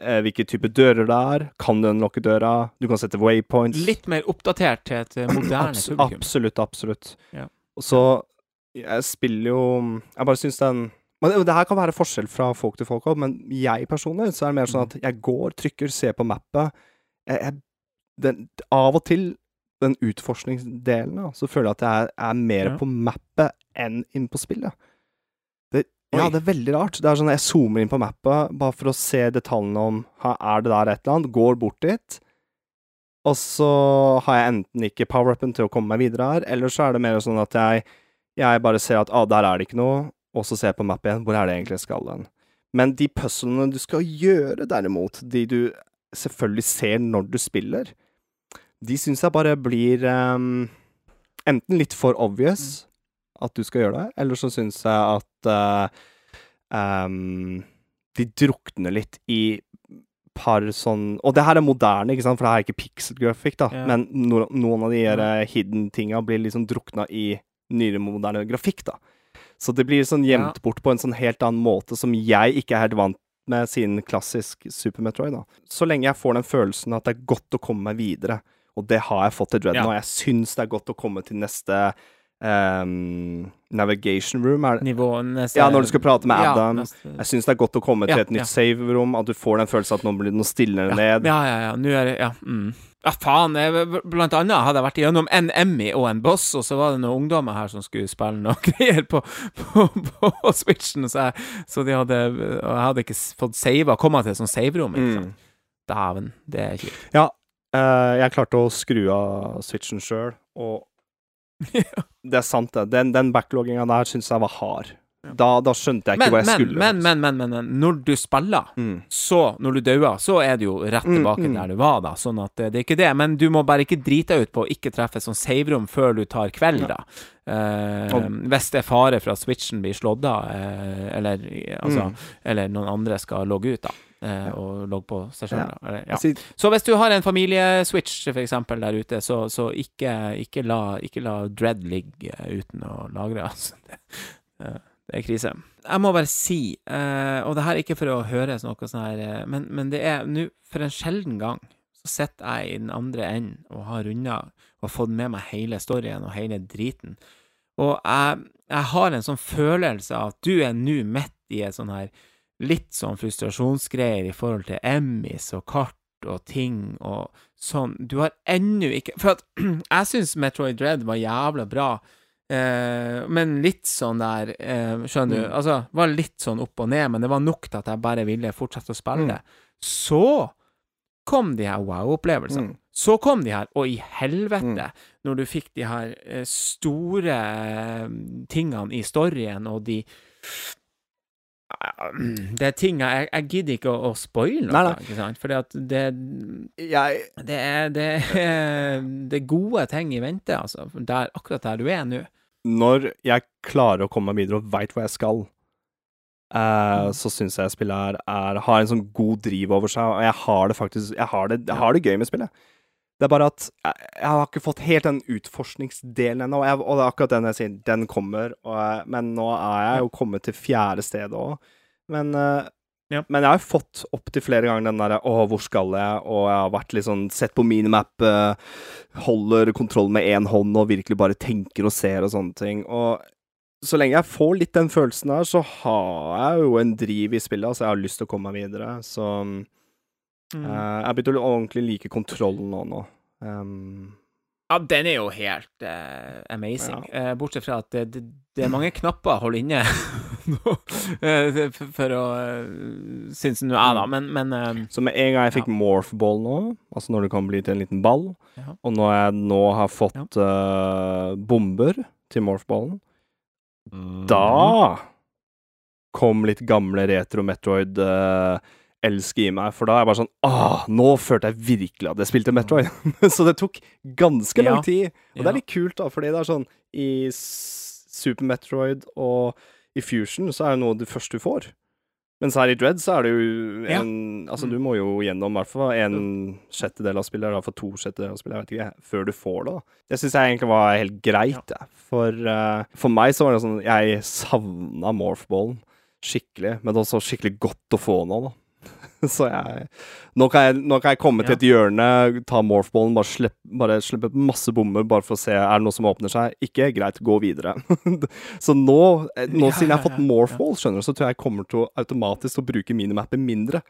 [SPEAKER 2] Eh, hvilke type dører det er, kan du unlocke døra, du kan sette waypoints.
[SPEAKER 1] Litt mer oppdatert til et eh, moderne
[SPEAKER 2] Abs
[SPEAKER 1] publikum.
[SPEAKER 2] Absolutt, absolutt.
[SPEAKER 1] Ja.
[SPEAKER 2] Og så Jeg spiller jo Jeg bare syns den men det, det her kan være forskjell fra folk til folk òg, men jeg personlig så er det mer sånn at jeg går, trykker, ser på mappet. Jeg, jeg, den, av og til, den utforskningsdelen, da, så føler jeg at jeg er, er mer
[SPEAKER 1] Ja.
[SPEAKER 2] på mappet enn inne på spillet. Det, ja, det er veldig rart. Det er sånn Jeg zoomer inn på mappet bare for å se detaljene om Er det der et eller annet? Går bort dit. Og så har jeg enten ikke power-upen til å komme meg videre her, eller så er det mer sånn at jeg, jeg bare ser at ah, der er det ikke noe, og så ser jeg på mappa igjen. Hvor er det egentlig jeg skal hen? Men de puzzlene du skal gjøre, derimot, de du selvfølgelig ser når du spiller, de syns jeg bare blir um, enten litt for obvious at du skal gjøre det, eller så syns jeg at uh, um, de drukner litt i par sånn Og det her er moderne, ikke sant, for det her er ikke pixel-grafikk, da,
[SPEAKER 1] yeah.
[SPEAKER 2] men no, noen av de her eh, hidden tinga blir liksom drukna i nyere, moderne grafikk, da. Så det blir sånn gjemt
[SPEAKER 1] Ja.
[SPEAKER 2] bort på en sånn helt annen måte som jeg ikke er helt vant med siden klassisk Super Metroid, da. Så lenge jeg får den følelsen at det er godt å komme meg videre, og det har jeg fått til Dreadnought,
[SPEAKER 1] Ja.
[SPEAKER 2] og jeg syns det er godt å komme til neste ehm, navigation room, er det
[SPEAKER 1] Nivå neste
[SPEAKER 2] Ja, når du skal prate med
[SPEAKER 1] Ja,
[SPEAKER 2] Adam.
[SPEAKER 1] neste-
[SPEAKER 2] Jeg syns det er godt å komme til
[SPEAKER 1] Ja,
[SPEAKER 2] et nytt
[SPEAKER 1] ja.
[SPEAKER 2] save-rom, at du får den følelsen at nå blir det noe stillere
[SPEAKER 1] ja.
[SPEAKER 2] ned.
[SPEAKER 1] Ja, ja, ja. Nå er det Ja. Mm. Ja, faen. Jeg, blant annet hadde jeg vært gjennom en Emmy og en Boss, og så var det noen ungdommer her som skulle spille noe greier på, på, på Switchen, så, jeg, så de hadde jeg hadde ikke fått sava, kommet til et sånt save-rom. sant?
[SPEAKER 2] Mm.
[SPEAKER 1] Dæven, det er kjipt.
[SPEAKER 2] Ja, Uh, jeg klarte å skru av switchen sjøl, og det er sant, det. Den, den backlogginga der syns jeg var hard. Da, da skjønte jeg ikke
[SPEAKER 1] Men,
[SPEAKER 2] hva jeg
[SPEAKER 1] men,
[SPEAKER 2] skulle.
[SPEAKER 1] men, men, men, men, men, når du spiller,
[SPEAKER 2] Mm.
[SPEAKER 1] så når du dauer, så er du jo rett
[SPEAKER 2] Mm,
[SPEAKER 1] tilbake
[SPEAKER 2] mm.
[SPEAKER 1] der du var, da. Sånn at eh, det er ikke det. Men du må bare ikke drite deg ut på å ikke treffe sånn saverom før du tar kveld, da. Eh,
[SPEAKER 2] Og-
[SPEAKER 1] hvis det er fare for at switchen blir slått av, eh, eller, altså,
[SPEAKER 2] Mm.
[SPEAKER 1] eller noen andre skal logge ut, da. Eh, og logge på seg sjøl.
[SPEAKER 2] Ja.
[SPEAKER 1] ja. Så hvis du har en familieswitch eksempel der ute, så, så ikke, ikke, la, ikke la Dread ligge uten å lagre, altså. Det, eh, det er krise. Jeg må bare si, eh, og det her er ikke for å høres noe sånn her, eh, men, men det er nå, for en sjelden gang, så sitter jeg i den andre enden og har runda og fått med meg hele storyen og hele driten. Og jeg, jeg har en sånn følelse av at du er nå midt i et sånn her litt sånn frustrasjonsgreier i forhold til Emmys og kart og ting og sånn. Du har ennå ikke For at jeg syns Metroid Dread var jævla bra, eh, men litt sånn der eh, Skjønner du?
[SPEAKER 2] Mm.
[SPEAKER 1] Altså, var litt sånn opp og ned, men det var nok til at jeg bare ville fortsette å spille.
[SPEAKER 2] Mm.
[SPEAKER 1] Så kom de her wow-opplevelsene.
[SPEAKER 2] Mm.
[SPEAKER 1] Så kom de her, og i helvete,
[SPEAKER 2] Mm.
[SPEAKER 1] når du fikk de her eh, store eh, tingene i storyen, og de Det er ting jeg Jeg gidder ikke å, å spoile noe, ikke sant? Fordi at det
[SPEAKER 2] Jeg
[SPEAKER 1] det er, det, er, det er gode ting i vente, altså. Der, akkurat der du er nå.
[SPEAKER 2] Når jeg klarer å komme meg videre og veit hvor jeg skal, eh,
[SPEAKER 1] Mm.
[SPEAKER 2] så syns jeg spillet her er, har en sånn god driv over seg, og jeg har det faktisk Jeg har det, jeg har det gøy med spillet. Det er bare at jeg, jeg har ikke fått helt den utforskningsdelen ennå, og, og det er akkurat den jeg sier, den kommer, og, men nå er jeg jo kommet til fjerde sted òg. Men, eh,
[SPEAKER 1] Ja.
[SPEAKER 2] men jeg har jo fått opptil flere ganger den derre 'Å, hvor skal jeg?' og jeg har vært litt sånn sett på minimap, eh, holder kontroll med én hånd og virkelig bare tenker og ser og sånne ting. Og så lenge jeg får litt den følelsen her, så har jeg jo en driv i spillet. Altså, jeg har lyst til å komme meg videre. Så
[SPEAKER 1] Mm.
[SPEAKER 2] eh, jeg begynte å ordentlig like kontrollen nå. nå. Um,
[SPEAKER 1] Ja, den er jo helt uh, amazing. Eh, bortsett fra at det, det, det er mange knapper å holde inne nå, for, for å uh, synes nå jeg, da. Men, men eh,
[SPEAKER 2] så med en gang jeg fikk morphball nå, altså når det kan bli til en liten ball,
[SPEAKER 1] Ja.
[SPEAKER 2] og når jeg nå har fått bomber til morphballen, da kom litt gamle retro Metroid uh, elsk i meg, for da er jeg bare sånn Ah, nå følte jeg virkelig at jeg spilte Metroid. så det tok ganske lang tid. Og det er litt kult, da, fordi det er sånn I Super Metroid og i Fusion så er det noe av det første du får. Mens her i Dread så er det jo
[SPEAKER 1] Ja.
[SPEAKER 2] Altså,
[SPEAKER 1] Mm.
[SPEAKER 2] du må jo gjennom i hvert fall en sjettedel av spillet, eller iallfall to sjettedeler av spillet, jeg vet ikke, før du får det. da. Det syns jeg egentlig var helt greit, jeg. For, uh, for meg så var det sånn Jeg savna morphballen skikkelig, men det var også skikkelig godt å få nå, da. Så jeg Nå kan jeg, nå kan jeg komme til et hjørne, ta morphballen, bare bare slippe masse bommer bare for å se er det noe som åpner seg. Ikke greit, gå videre. så nå, eh, nå
[SPEAKER 1] Ja,
[SPEAKER 2] siden jeg har fått
[SPEAKER 1] ja,
[SPEAKER 2] morphball, skjønner du, så tror jeg jeg kommer til å automatisk å bruke minimappet mindre.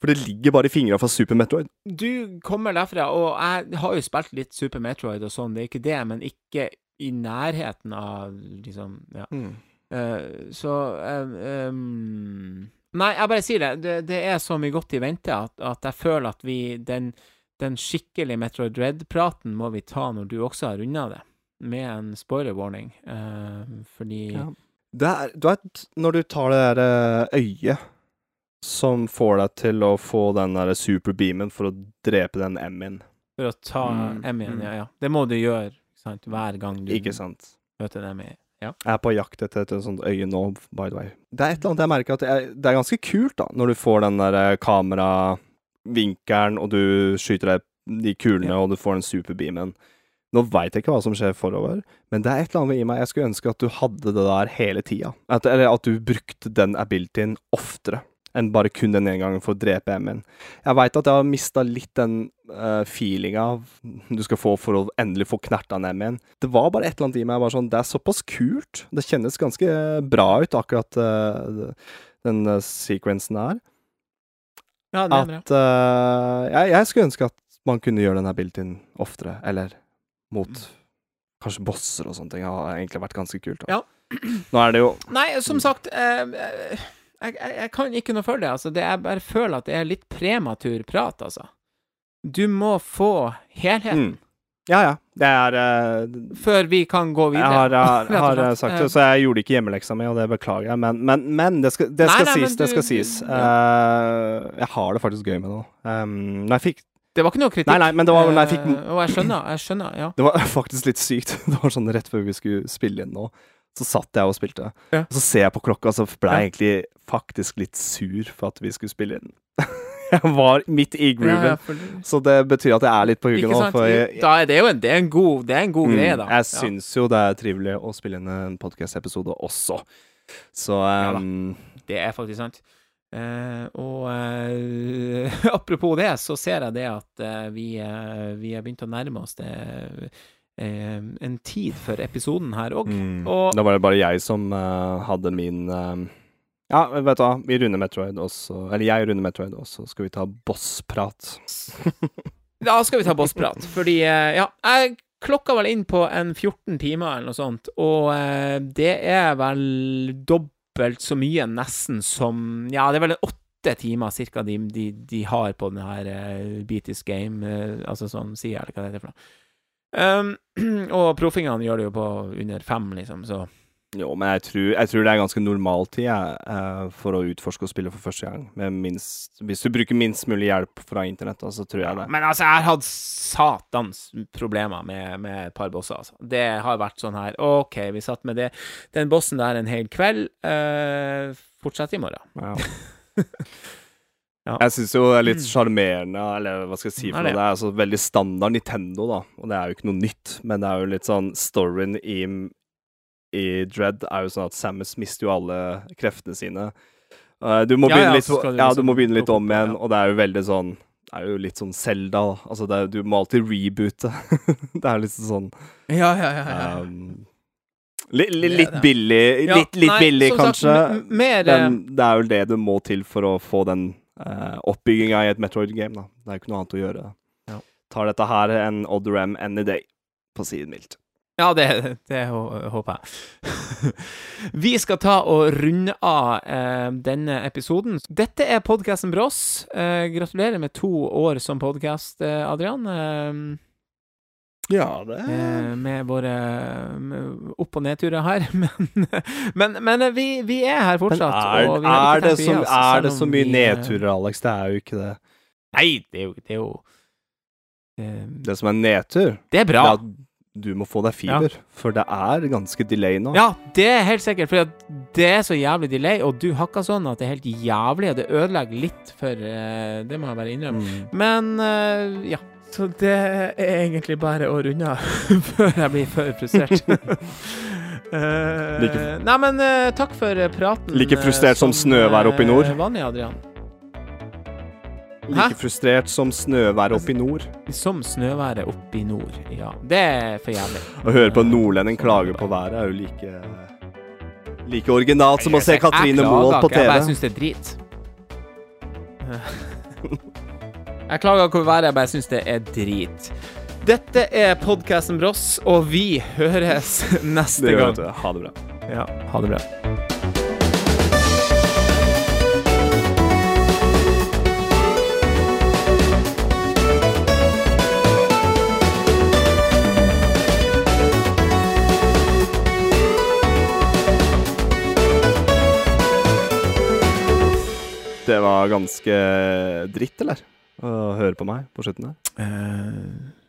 [SPEAKER 2] For det ligger bare i fingra fra Super Metroid.
[SPEAKER 1] Du kommer derfra, og jeg har jo spilt litt Super Metroid og sånn, det er ikke det, men ikke i nærheten av liksom Ja. Eh, så um, um, Nei, jeg bare sier det. det. Det er så mye godt i vente at, at jeg føler at vi Den, den skikkelige Metroid Dread-praten må vi ta når du også har runda det, med en spoiler warning, uh, fordi
[SPEAKER 2] Ja. Det er, du vet, når du tar det der eh, øyet som får deg til å få den der superbeamen for å drepe den M-en,
[SPEAKER 1] For å ta
[SPEAKER 2] Mm,
[SPEAKER 1] M-en,
[SPEAKER 2] mm.
[SPEAKER 1] ja, ja. Det må du gjøre sant? hver gang du
[SPEAKER 2] ikke sant?
[SPEAKER 1] møter en M-en. Ja.
[SPEAKER 2] Jeg er på jakt etter et sånt øye nå, by the way. Det er et eller annet jeg merker at jeg, det er ganske kult, da, når du får den der eh, kameravinkelen, og du skyter deg de kulene,
[SPEAKER 1] Ja.
[SPEAKER 2] og du får den superbeamen. Nå veit jeg ikke hva som skjer forover, men det er et eller annet i meg Jeg skulle ønske at du hadde det der hele tida. Eller at du brukte den abilityen oftere enn bare kun den ene gangen for å drepe M-en. Jeg veit at jeg har mista litt den uh, feelinga du skal få for å endelig få knerta en. Det var bare et eller annet i meg bare sånn Det er såpass kult. Det kjennes ganske bra ut, akkurat uh, den uh, sequensen her.
[SPEAKER 1] Ja, det er bra.
[SPEAKER 2] At uh, jeg, jeg skulle ønske at man kunne gjøre denne abilityen oftere, eller mot kanskje bosser og sånne ting. Det har egentlig vært ganske kult. Da.
[SPEAKER 1] Ja.
[SPEAKER 2] Nå er det jo
[SPEAKER 1] Nei, som sagt eh, eh, jeg, jeg, jeg kan ikke noe for det. Altså. det jeg bare føler at det er litt prematur prat, altså. Du må få helheten.
[SPEAKER 2] mm, Ja, ja. Det er uh,
[SPEAKER 1] Før vi kan gå
[SPEAKER 2] Jeg
[SPEAKER 1] videre.
[SPEAKER 2] har, har,
[SPEAKER 1] rett
[SPEAKER 2] har sagt det, så jeg gjorde ikke hjemmeleksa mi, og det beklager jeg. Men, men, men det skal, det
[SPEAKER 1] Nei,
[SPEAKER 2] skal
[SPEAKER 1] nei, sies.
[SPEAKER 2] sies. Det
[SPEAKER 1] du-
[SPEAKER 2] sies.
[SPEAKER 1] Ja.
[SPEAKER 2] Uh, jeg har det faktisk gøy med det nå. Um, når jeg fikk
[SPEAKER 1] Det var ikke noe kritikk.
[SPEAKER 2] Nei, nei, men det var vel jeg fikk-
[SPEAKER 1] Eh, Og jeg skjønner, jeg skjønner, ja.
[SPEAKER 2] Det var faktisk litt sykt. Det var sånn rett før vi skulle spille inn nå, så satt jeg og spilte.
[SPEAKER 1] Ja.
[SPEAKER 2] Og så ser jeg på klokka, så ble jeg egentlig faktisk litt sur for at vi skulle spille inn. jeg var midt i grooven.
[SPEAKER 1] ja for,
[SPEAKER 2] Så det betyr at jeg er litt på hugget nå. jeg,
[SPEAKER 1] da er det jo en, det er en god, det er en god
[SPEAKER 2] Mm,
[SPEAKER 1] greie, da.
[SPEAKER 2] Jeg
[SPEAKER 1] Ja.
[SPEAKER 2] syns jo det er trivelig å spille inn en podkast-episode også. Så um,
[SPEAKER 1] Det er faktisk sant. Uh, og uh, apropos det, så ser jeg det at uh, vi, har vi er begynt å nærme oss det eh, en tid for episoden her òg.
[SPEAKER 2] mm,
[SPEAKER 1] Og-
[SPEAKER 2] Da var det bare jeg som eh, hadde min um, Ja, vet du hva, vi runder Metroid, også Eller jeg runder Metroid, og så skal vi ta bossprat.
[SPEAKER 1] Da skal vi ta bossprat, fordi eh, Ja, jeg klokka vel inn på en 14 timer eller noe sånt, og eh, det er vel dobbelt så mye nesten som Ja, det er vel åtte timer cirka de, de, de har på den her uh, Beatis Game, eh, altså sånn sida, eller hva det heter for noe. Um, og proffingene gjør det jo på under fem, liksom, så
[SPEAKER 2] Jo, men jeg tror, jeg tror det er ganske normal tid eh, for å utforske og spille for første gang. Med minst, hvis du bruker minst mulig hjelp fra internett, så tror jeg det.
[SPEAKER 1] Men altså, jeg har hatt satans problemer med, med et par bosser, altså. Det har vært sånn her OK, vi satt med det, den bossen der en hel kveld. Uh, fortsett i morgen.
[SPEAKER 2] Ja.
[SPEAKER 1] Ja.
[SPEAKER 2] Jeg syns jo det er litt sjarmerende, eller hva skal jeg si for noe.
[SPEAKER 1] det?
[SPEAKER 2] Er altså veldig standard Nintendo, da. Og det er jo ikke noe nytt, men det er jo litt sånn Storyen i, i Dread er jo sånn at Samus mister jo alle kreftene sine. Eh, du må
[SPEAKER 1] Ja, ja,
[SPEAKER 2] litt,
[SPEAKER 1] du
[SPEAKER 2] ja, du
[SPEAKER 1] liksom
[SPEAKER 2] må begynne litt om igjen,
[SPEAKER 1] ja.
[SPEAKER 2] og det er jo veldig sånn Det er jo litt sånn Zelda. Altså, er, du må alltid reboote. det er liksom sånn
[SPEAKER 1] Ja, ja, ja.
[SPEAKER 2] um, li, li, Litt billig,
[SPEAKER 1] Ja,
[SPEAKER 2] litt, litt
[SPEAKER 1] nei,
[SPEAKER 2] billig kanskje.
[SPEAKER 1] sagt, mer, eh,
[SPEAKER 2] men det er jo det du må til for å få den uh, oppbygginga i et Metroid-game. da. Det er jo ikke noe annet å gjøre.
[SPEAKER 1] Ja.
[SPEAKER 2] Tar dette her en odd ram any day, på siden mildt.
[SPEAKER 1] Ja, det, det håper jeg. Vi skal ta og runde av eh, denne episoden. Dette er podkasten Brås. Eh, gratulerer med to år som podkast, eh, Adrian.
[SPEAKER 2] Ja, det
[SPEAKER 1] eh, med våre med opp- og nedturer her. Men, men, men vi, vi er her fortsatt.
[SPEAKER 2] er,
[SPEAKER 1] vi
[SPEAKER 2] er, det så,
[SPEAKER 1] oss,
[SPEAKER 2] er det så mye
[SPEAKER 1] vi, eh,
[SPEAKER 2] nedturer, Alex? Det er jo ikke det.
[SPEAKER 1] Nei, det er jo Det er, jo, eh,
[SPEAKER 2] Det som er nedtur,
[SPEAKER 1] det er bra.
[SPEAKER 2] det er du må få deg fiber. For det er ganske delay nå.
[SPEAKER 1] Ja, det er helt sikkert, for det er så jævlig delay, og du hakker sånn at det er helt jævlig, og det ødelegger litt for eh, Det må jeg bare innrømme.
[SPEAKER 2] Mm.
[SPEAKER 1] Men ja. Så det er egentlig bare å runde av før jeg blir for frustrert. Eh,
[SPEAKER 2] Like-
[SPEAKER 1] nei, men eh, takk for eh, praten.
[SPEAKER 2] Like frustrert
[SPEAKER 1] som,
[SPEAKER 2] som snøvær oppe i nord.
[SPEAKER 1] eh, Vanlig, Adrian.
[SPEAKER 2] Like
[SPEAKER 1] Hæ?
[SPEAKER 2] frustrert som snøvær oppe i nord.
[SPEAKER 1] Som snøværet oppe i nord. Ja, det er for jævlig.
[SPEAKER 2] Å høre på en nordlending klage på været er jo like Like originalt som å se Katrine
[SPEAKER 1] Jeg
[SPEAKER 2] Moholt på
[SPEAKER 1] ikke, Jeg bare syns det er drit. Jeg klager ikke over været, jeg bare syns det er drit. Dette er podkasten Bross, og vi høres neste
[SPEAKER 2] Det
[SPEAKER 1] gang.
[SPEAKER 2] det. Ha det bra.
[SPEAKER 1] Ja, ha det bra.
[SPEAKER 2] Det var ganske dritt, eller? Å høre på meg på slutten der.
[SPEAKER 1] Eh,